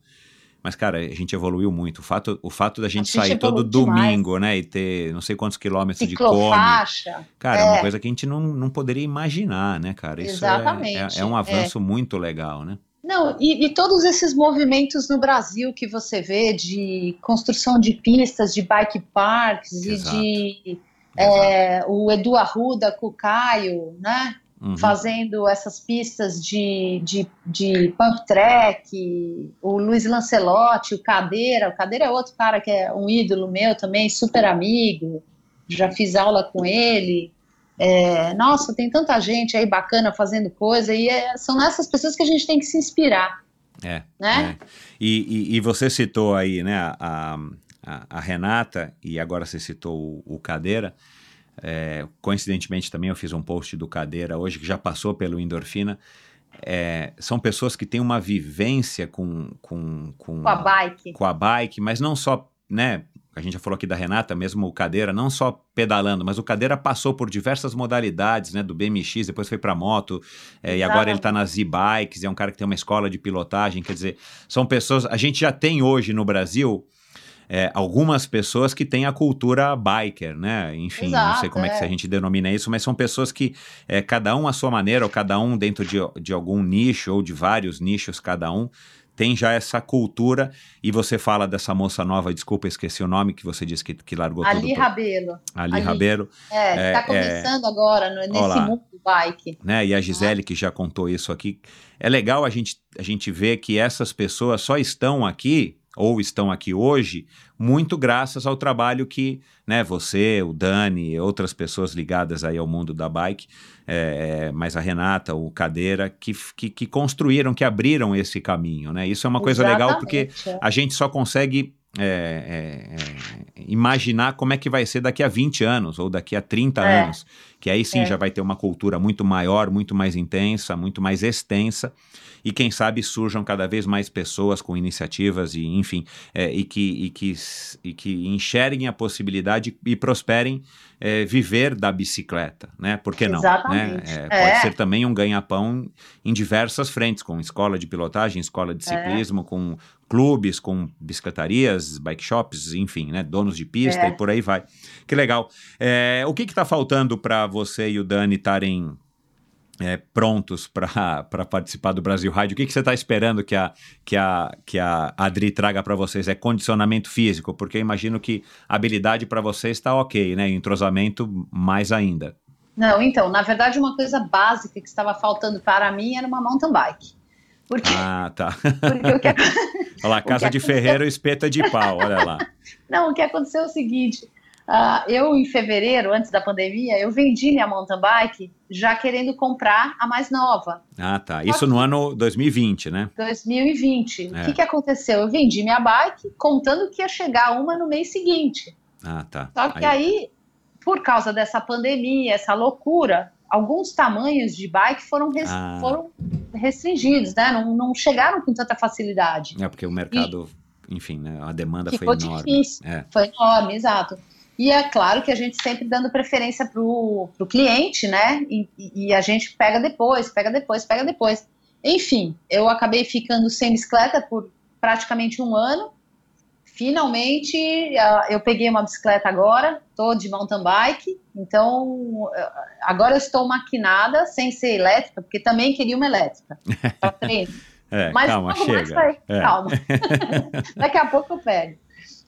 Mas, cara, a gente evoluiu muito. O fato, o fato da gente,
gente
sair todo
evoluiu demais.
domingo, né, e ter não sei quantos quilômetros de come,
Ciclofaixa.
Cara, é uma
É.
coisa que a gente não, não poderia imaginar, né, cara? Isso é-
Exatamente,
É, é um avanço muito legal, né?
Não, e, e todos esses movimentos no Brasil que você vê de construção de pistas, de bike parks
Exato.
e de é, o Edu Arruda com o Caio, né?
Uhum.
fazendo essas pistas de, de, de pump track, o Luiz Lancelotti, o Cadeira, o Cadeira é outro cara que é um ídolo meu também, super amigo, já fiz aula com ele. É, nossa, tem tanta gente aí bacana fazendo coisa, e é- são nessas pessoas que a gente tem que se inspirar,
É.
né?
é. E, e, e você citou aí, né, a, a, a Renata, e agora você citou o, o Cadeira. É, coincidentemente também eu fiz um post do Cadeira hoje, que já passou pelo Endorfina. É, são pessoas que têm uma vivência com, com, com,
Com a bike.
com a bike, mas não só, né? A gente já falou aqui da Renata, mesmo o Cadeira, não só pedalando, mas o Cadeira passou por diversas modalidades, né? Do BMX, depois foi para moto, é, e agora ele tá nas e-bikes, é um cara que tem uma escola de pilotagem, quer dizer, são pessoas. A gente já tem hoje no Brasil. É, algumas pessoas que têm a cultura biker, né? Enfim, não sei
Exato,
como é. que
é.
a gente denomina isso, mas são pessoas que, é, cada um à sua maneira, ou cada um dentro de, de algum nicho, ou de vários nichos, cada um, tem já essa cultura. E você fala dessa moça nova, desculpa, esqueci o nome que você disse que, que largou
Ali
tudo.
Rabelo.
Ali,
Ali.
Rabeiro,
É,
É,
está
é.
começando agora no- nesse
Olá.
mundo do bike.
né? E a Gisele, que já contou isso aqui. É legal a gente, a gente ver que essas pessoas só estão aqui, ou estão aqui hoje, muito graças ao trabalho que né, você, o Dani, outras pessoas ligadas aí ao mundo da bike, é, mas a Renata, o Cadeira, que, que, que, construíram, que abriram esse caminho. Né? Isso é uma coisa
Exatamente,
legal porque
é.
a gente só consegue é, é, imaginar como é que vai ser daqui a 20 anos ou daqui a 30
É.
anos, que aí sim
É.
já vai ter uma cultura muito maior, muito mais intensa, muito mais extensa, e quem sabe surjam cada vez mais pessoas com iniciativas e enfim, é, e, que, e, que, e que enxerguem a possibilidade e prosperem é, viver da bicicleta, né? Por que não?
Exatamente.
Né? É,
É.
Pode ser também um ganha-pão em diversas frentes, com escola de pilotagem, escola de
É.
ciclismo, com clubes, com bicicletarias, bike shops, enfim, né? Donos de pista
É.
e por aí vai. Que legal. É, o que está faltando para você e o Dani estarem é, prontos para participar do Brasil Ride? O que, que você está esperando que a, que, a, que a Adri traga para vocês? É condicionamento físico? Porque eu imagino que habilidade para vocês está ok, né? Entrosamento mais ainda.
Não, então, na verdade, uma coisa básica que estava faltando para mim era uma mountain bike. Porque,
Ah, tá.
porque o que
Olha lá, casa de ferreiro, espeta de pau, olha lá.
Não, o que aconteceu é o seguinte: ah, eu, em fevereiro, antes da pandemia, eu vendi minha mountain bike já querendo comprar a mais nova,
Ah, tá. Isso no ano 2020, né?
2020.
É.
O que, que aconteceu? Eu vendi minha bike contando que ia chegar uma no mês seguinte.
Ah, tá.
Só que aí, por causa dessa pandemia, essa loucura, alguns tamanhos de bike foram, res-
Ah.
foram restringidos, né? Não, não chegaram com tanta facilidade.
É porque o mercado, enfim, né? A demanda foi enorme.
difícil.
É.
Foi enorme, exato. E é claro que a gente sempre dando preferência para o cliente, né? E, e a gente pega depois, pega depois, pega depois. Enfim, eu acabei ficando sem bicicleta por praticamente um ano. Finalmente, eu peguei uma bicicleta agora, estou de mountain bike, então ah, agora eu estou maquinada, sem ser elétrica, porque também queria uma elétrica. pra treino.
É,
Mas
calma, chega.
vai-
É.
Calma. Daqui a pouco eu pego.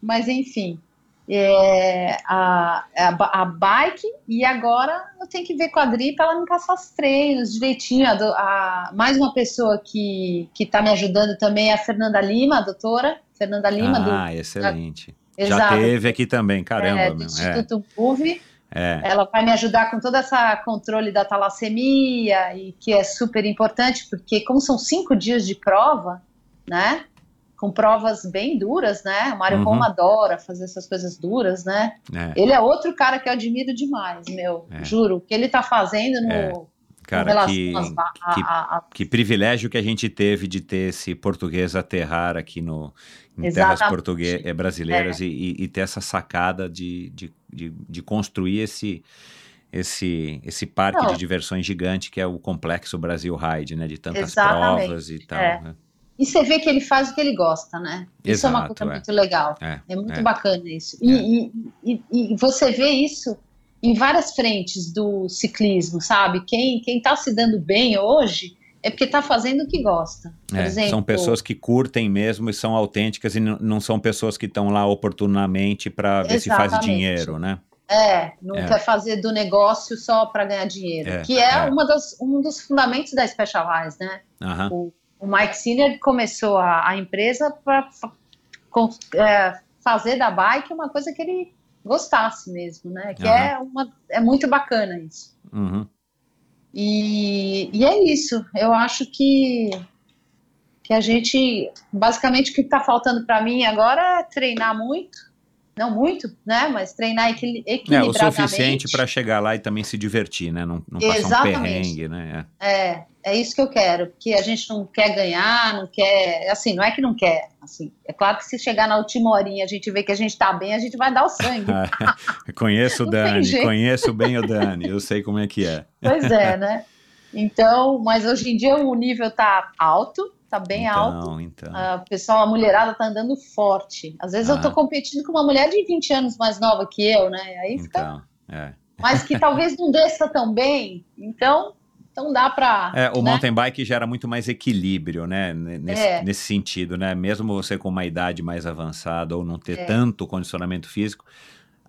Mas enfim, é, a, a, a bike e agora eu tenho que ver com a Dri para ela me passar os treinos direitinho. A, a- mais uma pessoa que está me ajudando também é a Fernanda Lima, a doutora Fernanda Lima, do,
Ah, excelente. Já
Exato.
teve aqui também, caramba,
é, do
meu. É,
Instituto PUV.
é.
Ela vai me ajudar com todo esse controle da talassemia, e que é super importante, porque como são cinco dias de prova, né? Com provas bem duras, né? O Mário
Uhum.
Roma adora fazer essas coisas duras, né?
é.
Ele é outro cara que eu admiro demais, meu.
É.
Juro. O que ele tá fazendo no,
É, Cara, que,
às
que privilégio que a gente teve de ter esse português aterrar aqui no, em terras
Exatamente.
português, é, brasileiras e, e- e ter essa sacada de, de, de, de construir esse, esse, esse parque
Não.
de diversões gigante que é o Complexo Brasil Ride, né? De tantas
Exatamente,
provas e tal.
é.
né?
E você vê que ele faz o que ele gosta, né? Isso é uma
Exato,
coisa
é.
muito legal.
É,
É muito
é.
bacana isso. E, e- e- e você vê isso em várias frentes do ciclismo, sabe? Quem quem está se dando bem hoje é porque está fazendo o que gosta.
É,
exemplo,
são pessoas que curtem mesmo e são autênticas e não são pessoas que estão lá oportunamente para ver se faz dinheiro, né?
É, não
É.
quer fazer do negócio só para ganhar dinheiro,
É,
que é,
é.
Uma das, um dos fundamentos da Specialized, né?
Aham.
O, o Mike Sinner começou a, a empresa para fazer da bike uma coisa que ele gostasse mesmo, né? Que é, uma, é muito bacana isso.
Uhum.
E, e é isso. Eu acho que que a gente basicamente o que está faltando para mim agora é treinar muito, não muito, né? Mas treinar equili
É, o
equilibradamente.
suficiente para chegar lá e também se divertir, né? Não, não passar um
Exatamente.
perrengue, né?
É, é isso que eu quero, porque a gente não quer ganhar, não quer, assim, não é que não quer, assim, é claro que se chegar na última horinha a gente vê que a gente tá bem, a gente vai dar o sangue.
É. conheço o Dani, conheço bem o Dani, eu sei como é que é.
Pois é, né? Então, mas hoje em dia o nível tá alto, tá bem alto.
Então, então.
A pessoal, a mulherada tá andando forte. Às vezes eu
Ah.
tô competindo com uma mulher de 20 anos mais nova que eu, né? Aí fica,
Então, é.
mas que talvez não desça tão bem. Então, então dá pra.
É, o
né?
mountain bike gera muito mais equilíbrio, né? Nesse,
É.
nesse sentido, né? Mesmo você com uma idade mais avançada ou não ter
É.
tanto condicionamento físico,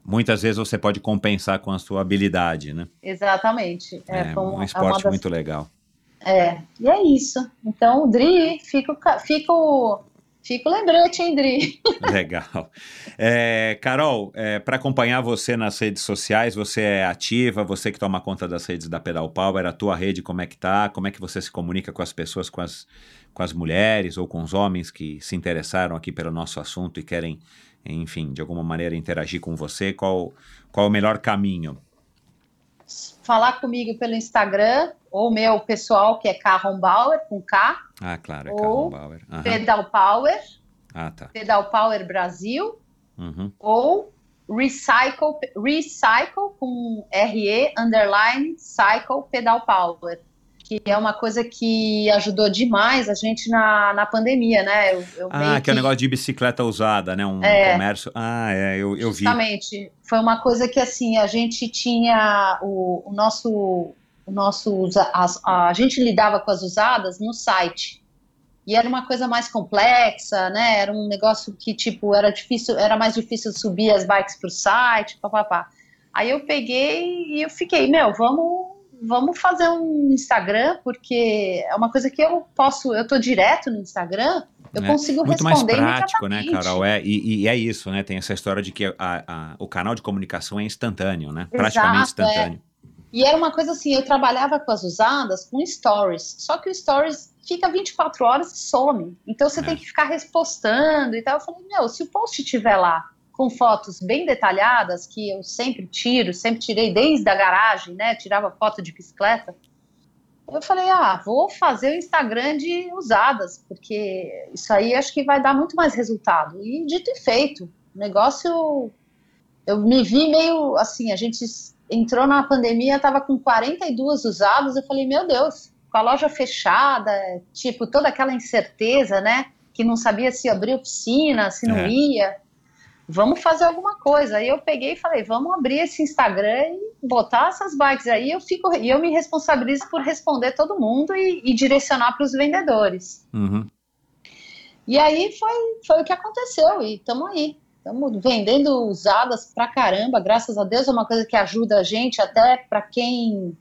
muitas vezes você pode compensar com a sua habilidade, né?
Exatamente. É,
É,
foi
um
uma-
esporte
das
muito legal.
É, e é isso. Então, Dri, fico, fico Fica o lembrete, hein, Dri?
Legal. É, Carol, é, para acompanhar você nas redes sociais, você é ativa, você que toma conta das redes da Pedal Power, a tua rede como é que tá? Como é que você se comunica com as pessoas, com as, com as mulheres ou com os homens que se interessaram aqui pelo nosso assunto e querem, enfim, de alguma maneira interagir com você? Qual, qual é o melhor caminho?
Falar comigo pelo Instagram, ou meu pessoal, que é Carron Bauer, com K,
Ah, claro, é
Ou
Carol Bauer. Aham.
Pedal Power,
Ah, tá.
Pedal Power Brasil,
Uhum.
ou Recycle, Recycle com RE, underline, Cycle Pedal Power, que é uma coisa que ajudou demais a gente na, na pandemia, né? Eu, eu
Ah, que é o negócio de bicicleta usada, né? Um
É.
comércio. Ah, é, eu, eu vi.
Justamente. Foi uma coisa que, assim, a gente tinha o, o nosso... O nosso as- a gente lidava com as usadas no site. E era uma coisa mais complexa, né? Era um negócio que, tipo, era difícil, era mais difícil subir as bikes pro site, papapá. Aí eu peguei e eu fiquei, meu, vamos, vamos fazer um Instagram, porque é uma coisa que eu posso, eu tô direto no Instagram, eu
É,
consigo
Muito mais
responder
prático, né. Carol? É, e, e é isso, né? Tem essa história de que a- a- o canal de comunicação é instantâneo, né? Praticamente
Exato, é.
instantâneo.
E era uma coisa assim, eu trabalhava com as usadas com stories, só que o stories fica 24 horas e some. Então você
É.
tem que ficar respostando e tal. Eu falei, meu, se o post estiver lá com fotos bem detalhadas, que eu sempre tiro, sempre tirei desde a garagem, né? Tirava foto de bicicleta. Eu falei, ah, vou fazer o Instagram de usadas, porque isso aí acho que vai dar muito mais resultado. E dito e feito, o negócio. Eu me vi meio assim, a gente entrou na pandemia, tava com 42 usados, eu falei, meu Deus, com a loja fechada, tipo, toda aquela incerteza, né? Que não sabia se abrir oficina, se não
É.
ia. Vamos fazer alguma coisa. Aí eu peguei e falei, vamos abrir esse Instagram e botar essas bikes aí. Eu fico e eu me responsabilizo por responder todo mundo e, e direcionar para os vendedores.
Uhum.
E aí foi, foi o que aconteceu e estamos aí. Estamos vendendo usadas pra caramba, graças a Deus é uma coisa que ajuda a gente até para quem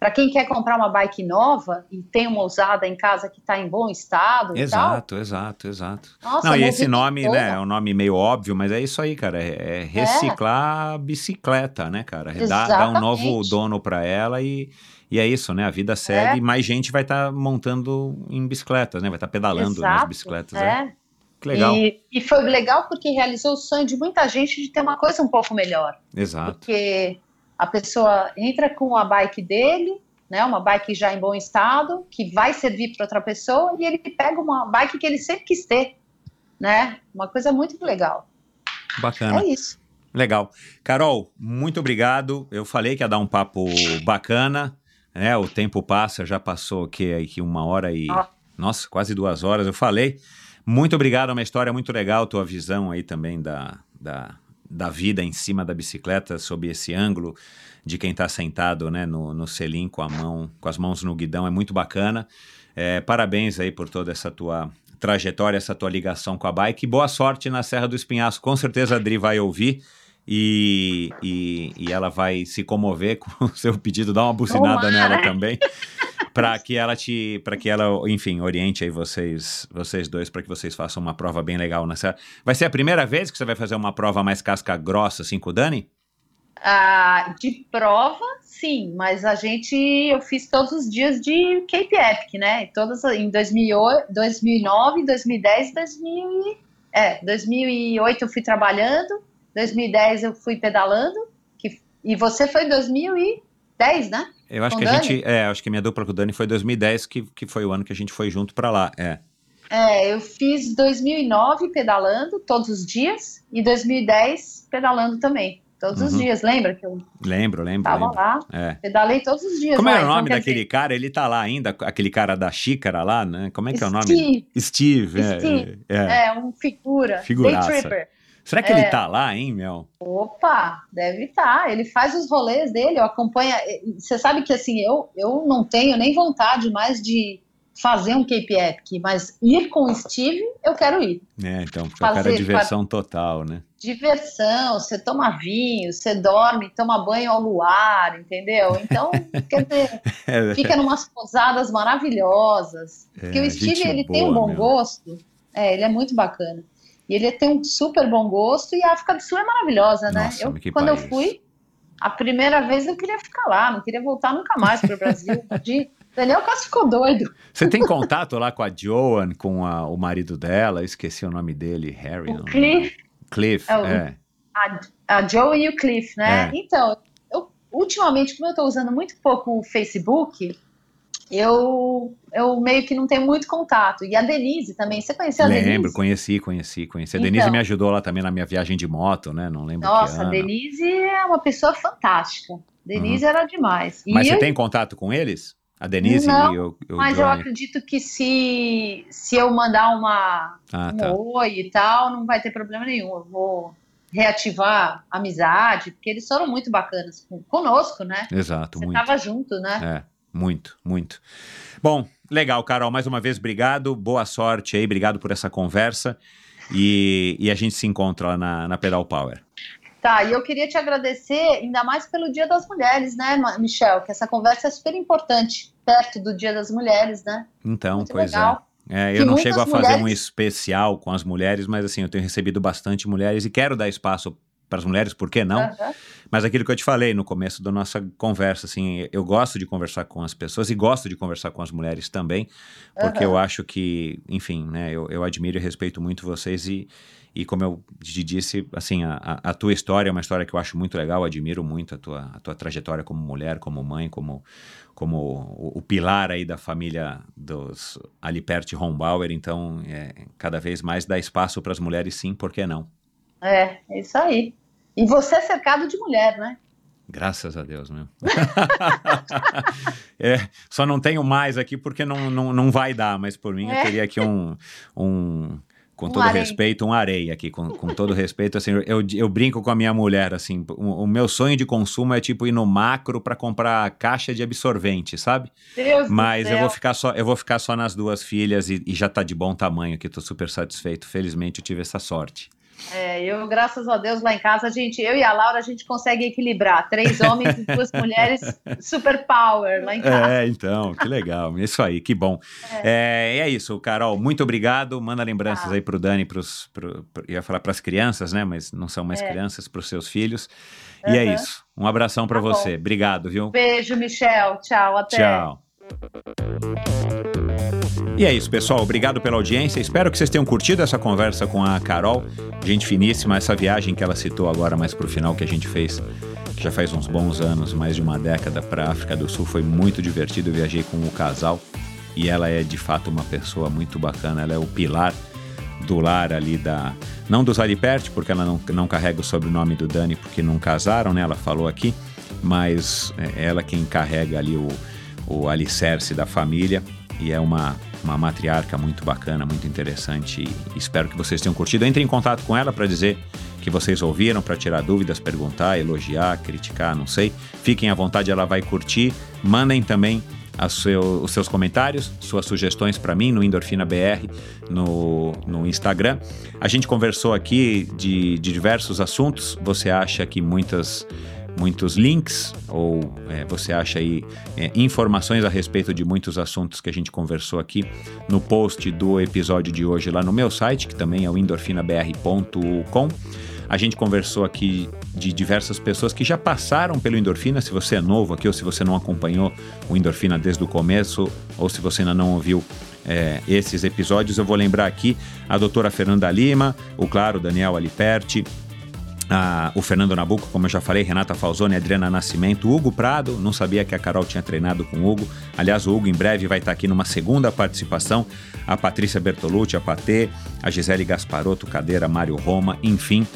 para quem quer comprar uma bike nova e tem uma usada em casa que está em bom estado
Exato, exato, exato.
tal. Nossa,
Não, e esse nome, né, é um nome meio óbvio, mas é isso aí, cara. É, é reciclar a bicicleta, né, cara? Dá, dá um novo dono pra ela e, e é isso, né? A vida segue
É.
e mais gente vai estar montando em bicicletas, né? Vai estar pedalando nas
Exato,
bicicletas. É.
É.
Que legal.
E, e foi legal porque realizou o sonho de muita gente de ter uma coisa um pouco melhor.
Exato.
Porque a pessoa entra com a bike dele, né, uma bike já em bom estado, que vai servir para outra pessoa, e ele pega uma bike que ele sempre quis ter, né? Uma coisa muito legal.
Bacana.
É isso.
Legal. Carol, muito obrigado. Eu falei que ia dar um papo bacana, né? O tempo passa, já passou aqui, aqui uma hora e.
Ó.
Nossa, quase duas horas. Eu falei. Muito obrigado, é uma história muito legal, tua visão aí também da, da, da vida em cima da bicicleta, sob esse ângulo de quem está sentado né, no, no selim com a mão, com as mãos no guidão, é muito bacana. É, parabéns aí por toda essa tua trajetória, essa tua ligação com a bike. Boa sorte na Serra do Espinhaço. Com certeza a Dri vai ouvir e, e, e ela vai se comover com o seu pedido, dar uma buzinada
Tomara.
nela também. para que ela te, para que ela, enfim, oriente aí vocês, vocês dois para que vocês façam uma prova bem legal na Serra. Vai ser a primeira vez que você vai fazer uma prova mais casca grossa assim com o Dani?
Ah, de prova, sim, mas a gente, eu fiz todos os dias de Cape Epic, né? Todas em 2008, 2009, 2010, 2000, e- é, 2008 eu fui trabalhando, 2010 eu fui pedalando, que, e você foi em 2010, né?
Eu acho
Com
que a
Dani?
gente, é, acho que minha dupla com o Dani foi 2010 que, que foi o ano que a gente foi junto para lá, é.
É, eu fiz 2009 pedalando todos os dias e 2010 pedalando também, todos os
Uhum.
dias. Lembra que eu
Lembro, lembro,
tava
lembro.
lá?
É.
Pedalei todos os dias.
Como é o
então
nome daquele
dizer,
cara? Ele tá lá ainda, aquele cara da xícara lá, né? Como é que é o nome?
Steve.
Steve, é,
Steve.
é, é.
É, um figura.
Figuraça.
Day tripper.
Será que
É.
ele tá lá, hein, Mel?
Opa, deve estar. Ele faz os rolês dele, eu acompanho. Você sabe que assim, eu, eu não tenho nem vontade mais de fazer um Cape Epic, mas ir com o Steve, eu quero ir.
É, então, porque cara é
Fazer
diversão total, né?
Diversão, você toma vinho, você dorme, toma banho ao luar, entendeu? Então, quer dizer,
É,
fica numas pousadas maravilhosas. Porque
É,
o Steve, ele tem
boa,
um bom
meu.
gosto. É, ele é muito bacana. E ele tem um super bom gosto e a África do Sul é maravilhosa, né?
Nossa,
eu, quando
país.
eu fui, a primeira vez eu queria ficar lá, não queria voltar nunca mais para o Brasil. De, Daniel quase ficou doido.
Você tem contato lá com a Joan, com a- o marido dela? Eu esqueci o nome dele, Harry.
O Cliff,
Cliff,
É o-
é.
a, a Joe e o Cliff, né?
É.
Então, eu, ultimamente, como eu estou usando muito pouco o Facebook, eu, eu meio que não tenho muito contato. E a Denise também. Você conheceu a
Lembro,
Denise?
conheci, conheci, conheci. A
Então.
Denise me ajudou lá também na minha viagem de moto, né? Não lembro
Nossa, a. Denise é uma pessoa fantástica. Denise era demais. E
Uhum. Mas você
eu-
tem contato com eles? A Denise
Não,
e o, o
Mas eu
Johnny?
acredito que se, se eu mandar uma,
Ah,
um
tá.
oi e tal, não vai ter problema nenhum. Eu vou reativar a amizade, porque eles foram muito bacanas conosco, né?
Exato,
Você
muito.
tava junto, né?
É, muito, muito. Bom, legal, Carol. Mais uma vez, obrigado. Boa sorte aí. Obrigado por essa conversa. E, e a gente se encontra lá na, na Pedal Power.
Tá, e eu queria te agradecer ainda mais pelo Dia das Mulheres, né, Michel? Que essa conversa é super importante, perto do Dia das Mulheres, né?
Então,
Muito
pois
legal.
é. É,
Que
eu não
muitas
chego a fazer um
mulheres-
especial com as mulheres, mas assim, eu tenho recebido bastante mulheres e quero dar espaço para as mulheres, por que não?
Aham.
Mas aquilo que eu te falei no começo da nossa conversa, assim, eu gosto de conversar com as pessoas e gosto de conversar com as mulheres também, porque
Aham.
eu acho que, enfim, né, eu, eu admiro e respeito muito vocês e, e como eu te disse, assim, a, a- tua história é uma história que eu acho muito legal, admiro muito a tua, a tua trajetória como mulher, como mãe, como, como o, o pilar aí da família dos Aliperte Rombauer, então, é, cada vez mais dá espaço para as mulheres sim, por que não?
É, é isso aí. E você é cercado de mulher, né?
Graças a Deus, meu. É, só não tenho mais aqui porque não, não, não vai dar, mas por mim eu
É.
teria aqui um. um com
Um
todo
harém.
respeito, um areia aqui, com, com todo respeito, assim, eu, eu brinco com a minha mulher, assim, o, o meu sonho de consumo é tipo ir no macro para comprar caixa de absorvente, sabe?
Deus
Mas eu vou ficar só, eu vou ficar só nas duas filhas e, e já tá de bom tamanho aqui, tô super satisfeito. Felizmente eu tive essa sorte.
É, eu, graças a Deus, lá em casa, a gente, eu e a Laura, a gente consegue equilibrar. Três homens e duas mulheres, super power lá em casa.
É, então, que legal. Isso aí, que bom. É, e é isso, Carol. Muito obrigado. Manda lembranças
Tá.
aí pro Dani, pros, pro, pro- ia falar pras crianças, né? Mas não são mais
É.
crianças, pros seus filhos. E é isso. Um abração pra
Tá bom.
você. Obrigado, viu?
Beijo, Michel. Tchau, até.
Tchau. E é isso, pessoal. Obrigado pela audiência. Espero que vocês tenham curtido essa conversa com a Carol. Gente finíssima, essa viagem que ela citou agora mais pro final que a gente fez, que já faz uns bons anos, mais de uma década para África do Sul, foi muito divertido. Eu viajei com o casal e ela é de fato uma pessoa muito bacana. Ela é o pilar do lar ali da. Não dos Aliperte, porque ela não, não carrega o sobrenome do Dani, porque não casaram, né? Ela falou aqui, mas é ela quem carrega ali o, o alicerce da família e é uma, uma matriarca muito bacana, muito interessante. Espero que vocês tenham curtido. Entre em contato com ela para dizer que vocês ouviram, para tirar dúvidas, perguntar, elogiar, criticar, não sei. Fiquem à vontade, ela vai curtir. Mandem também seu- os seus comentários, suas sugestões para mim no Endorfina BR no, no Instagram. A gente conversou aqui de, de diversos assuntos. Você acha que muitas muitos links ou é, você acha aí é, informações a respeito de muitos assuntos que a gente conversou aqui no post do episódio de hoje lá no meu site, que também é o endorfinabr.com. A gente conversou aqui de diversas pessoas que já passaram pelo Endorfina. Se você é novo aqui ou se você não acompanhou o Endorfina desde o começo ou se você ainda não ouviu é, esses episódios, eu vou lembrar aqui a doutora Fernanda Lima, o claro Daniel Aliperti, a- o Fernando Nabuco, como eu já falei, Renata Falzoni, Adriana Nascimento, Hugo Prado, não sabia que a Carol tinha treinado com o Hugo. Aliás, o Hugo em breve vai estar aqui numa segunda participação. A Patrícia Bertolucci, a Patê, a Gisele Gasparotto, Cadeira, Mário Roma, enfim.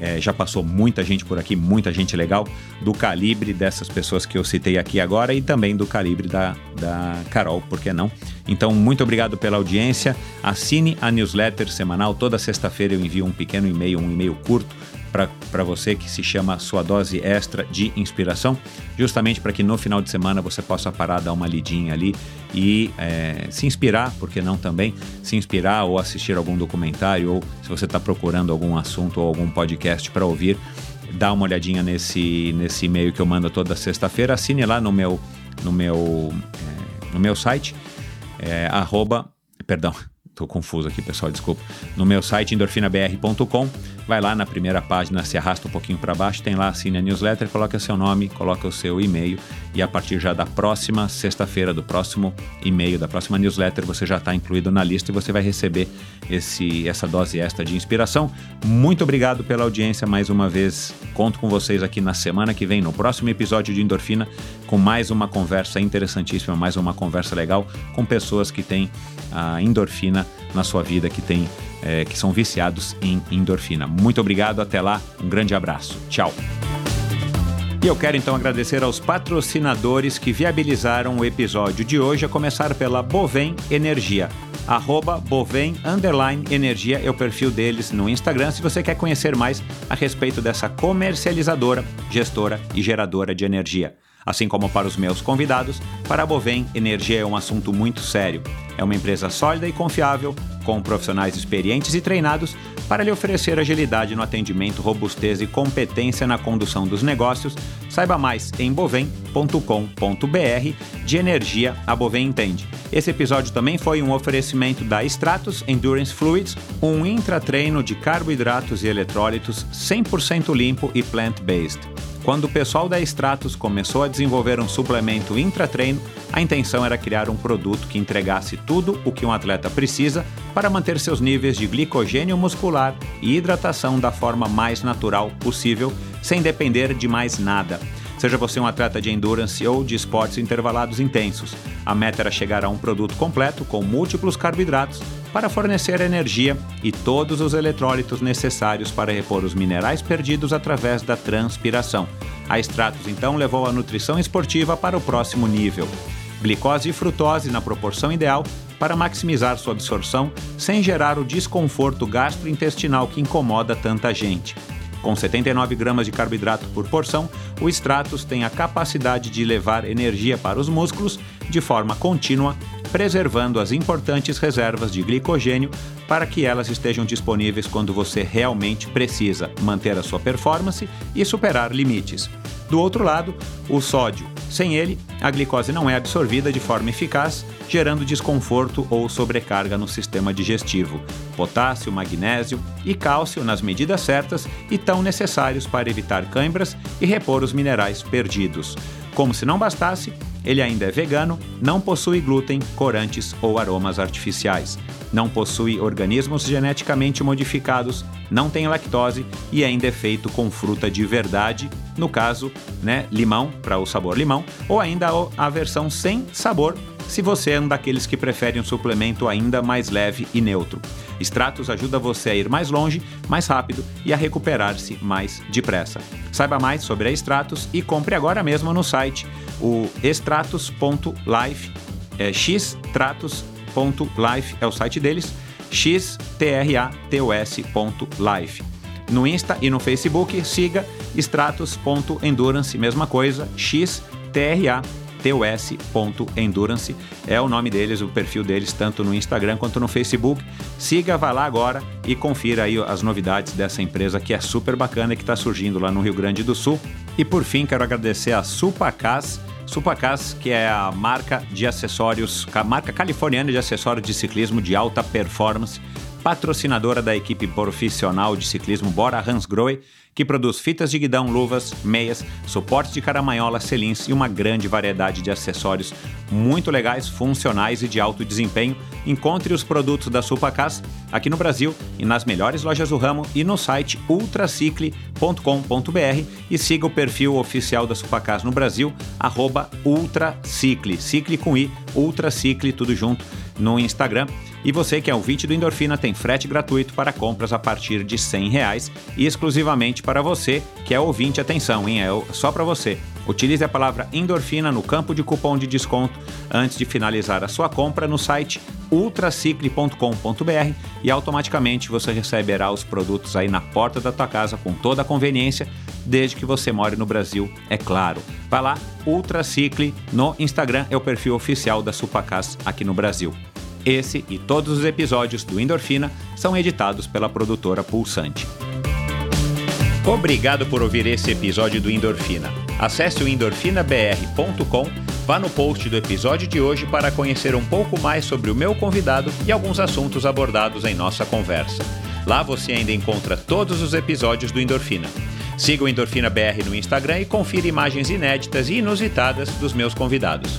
é, já passou muita gente por aqui, muita gente legal, do calibre dessas pessoas que eu citei aqui agora e também do calibre da, da Carol, por que não? Então, muito obrigado pela audiência. Assine a newsletter semanal. Toda sexta-feira eu envio um pequeno e-mail, um e-mail curto para você que se chama Sua Dose Extra de Inspiração, justamente para que no final de semana você possa parar, dar uma lidinha ali e é, se inspirar, porque não também, se inspirar ou assistir algum documentário, ou se você está procurando algum assunto ou algum podcast para ouvir, dá uma olhadinha nesse, nesse e-mail que eu mando toda sexta-feira, assine lá no meu, no meu, é, no meu site, é, arroba, perdão, Tô confuso aqui, pessoal, desculpa. No meu site endorfinabr.com, vai lá na primeira página, se arrasta um pouquinho para baixo, tem lá assine a newsletter, coloca seu nome, coloca o seu e-mail e a partir já da próxima sexta-feira, do próximo e-mail, da próxima newsletter, você já está incluído na lista e você vai receber esse, essa dose extra de inspiração. Muito obrigado pela audiência mais uma vez. Conto com vocês aqui na semana que vem, no próximo episódio de Endorfina, com mais uma conversa interessantíssima, mais uma conversa legal com pessoas que têm a endorfina na sua vida, que, tem, é, que são viciados em endorfina. Muito obrigado, até lá, um grande abraço. Tchau. E eu quero então agradecer aos patrocinadores que viabilizaram o episódio de hoje, a começar pela Bovem Energia. Arroba Bovem Energia é o perfil deles no Instagram se você quer conhecer mais a respeito dessa comercializadora, gestora e geradora de energia. Assim como para os meus convidados, para a Bovem, energia é um assunto muito sério. É uma empresa sólida e confiável, com profissionais experientes e treinados para lhe oferecer agilidade no atendimento, robustez e competência na condução dos negócios. Saiba mais em bovem.com.br. De energia, a Bovem entende. Esse episódio também foi um oferecimento da Stratus Endurance Fluids, um intratreino de carboidratos e eletrólitos 100% limpo e plant-based. Quando o pessoal da Stratus começou a desenvolver um suplemento intratreino, a intenção era criar um produto que entregasse tudo o que um atleta precisa para manter seus níveis de glicogênio muscular e hidratação da forma mais natural possível, sem depender de mais nada. Seja você um atleta de endurance ou de esportes intervalados intensos, a meta era chegar a um produto completo com múltiplos carboidratos para fornecer energia e todos os eletrólitos necessários para repor os minerais perdidos através da transpiração. A Stratos então levou a nutrição esportiva para o próximo nível. Glicose e frutose na proporção ideal para maximizar sua absorção sem gerar o desconforto gastrointestinal que incomoda tanta gente. Com 79 gramas de carboidrato por porção, o Stratos tem a capacidade de levar energia para os músculos de forma contínua preservando as importantes reservas de glicogênio para que elas estejam disponíveis quando você realmente precisa manter a sua performance e superar limites. Do outro lado, o sódio. Sem ele, a glicose não é absorvida de forma eficaz, gerando desconforto ou sobrecarga no sistema digestivo. Potássio, magnésio e cálcio nas medidas certas e tão necessários para evitar câimbras e repor os minerais perdidos. Como se não bastasse, ele ainda é vegano, não possui glúten, corantes ou aromas artificiais. Não possui organismos geneticamente modificados, não tem lactose e ainda é feito com fruta de verdade, no caso, né, limão, para o sabor limão, ou ainda a versão sem sabor, se você é um daqueles que preferem um suplemento ainda mais leve e neutro. Stratos ajuda você a ir mais longe, mais rápido e a recuperar-se mais depressa. Saiba mais sobre a Stratos e compre agora mesmo no site o extratos.life, é, xtratos.life é o site deles, xtratos.life. No Insta e no Facebook, siga stratos.endurance, mesma coisa, xtratos tos.endurance é o nome deles, o perfil deles, tanto no Instagram quanto no Facebook. Siga, vá lá agora e confira aí as novidades dessa empresa que é super bacana e que está surgindo lá no Rio Grande do Sul. E por fim, quero agradecer a Supacas. Supacas, que é a marca de acessórios, a marca californiana de acessórios de ciclismo de alta performance, patrocinadora da equipe profissional de ciclismo Bora Hansgrohe, que produz fitas de guidão, luvas, meias, suportes de caramanhola, selins e uma grande variedade de acessórios muito legais, funcionais e de alto desempenho. Encontre os produtos da Supacas aqui no Brasil e nas melhores lojas do ramo e no site ultracicle.com.br e siga o perfil oficial da Supacas no Brasil, Ultracicle, cicle com i, Ultracicle, tudo junto no Instagram. E você que é ouvinte do Endorfina tem frete gratuito para compras a partir de 100 reais e exclusivamente para você que é ouvinte. Atenção, hein? É só para você. Utilize a palavra endorfina no campo de cupom de desconto antes de finalizar a sua compra no site ultracicle.com.br e automaticamente você receberá os produtos aí na porta da tua casa com toda a conveniência, desde que você more no Brasil, é claro. Vai lá, Ultracicle no Instagram é o perfil oficial da Supacas aqui no Brasil. Esse e todos os episódios do Endorfina são editados pela produtora Pulsante. Obrigado por ouvir esse episódio do Endorfina. Acesse o endorfinabr.com Vá no post do episódio de hoje para conhecer um pouco mais sobre o meu convidado e alguns assuntos abordados em nossa conversa. Lá você ainda encontra todos os episódios do Endorfina. Siga o Endorfina BR no Instagram e confira imagens inéditas e inusitadas dos meus convidados.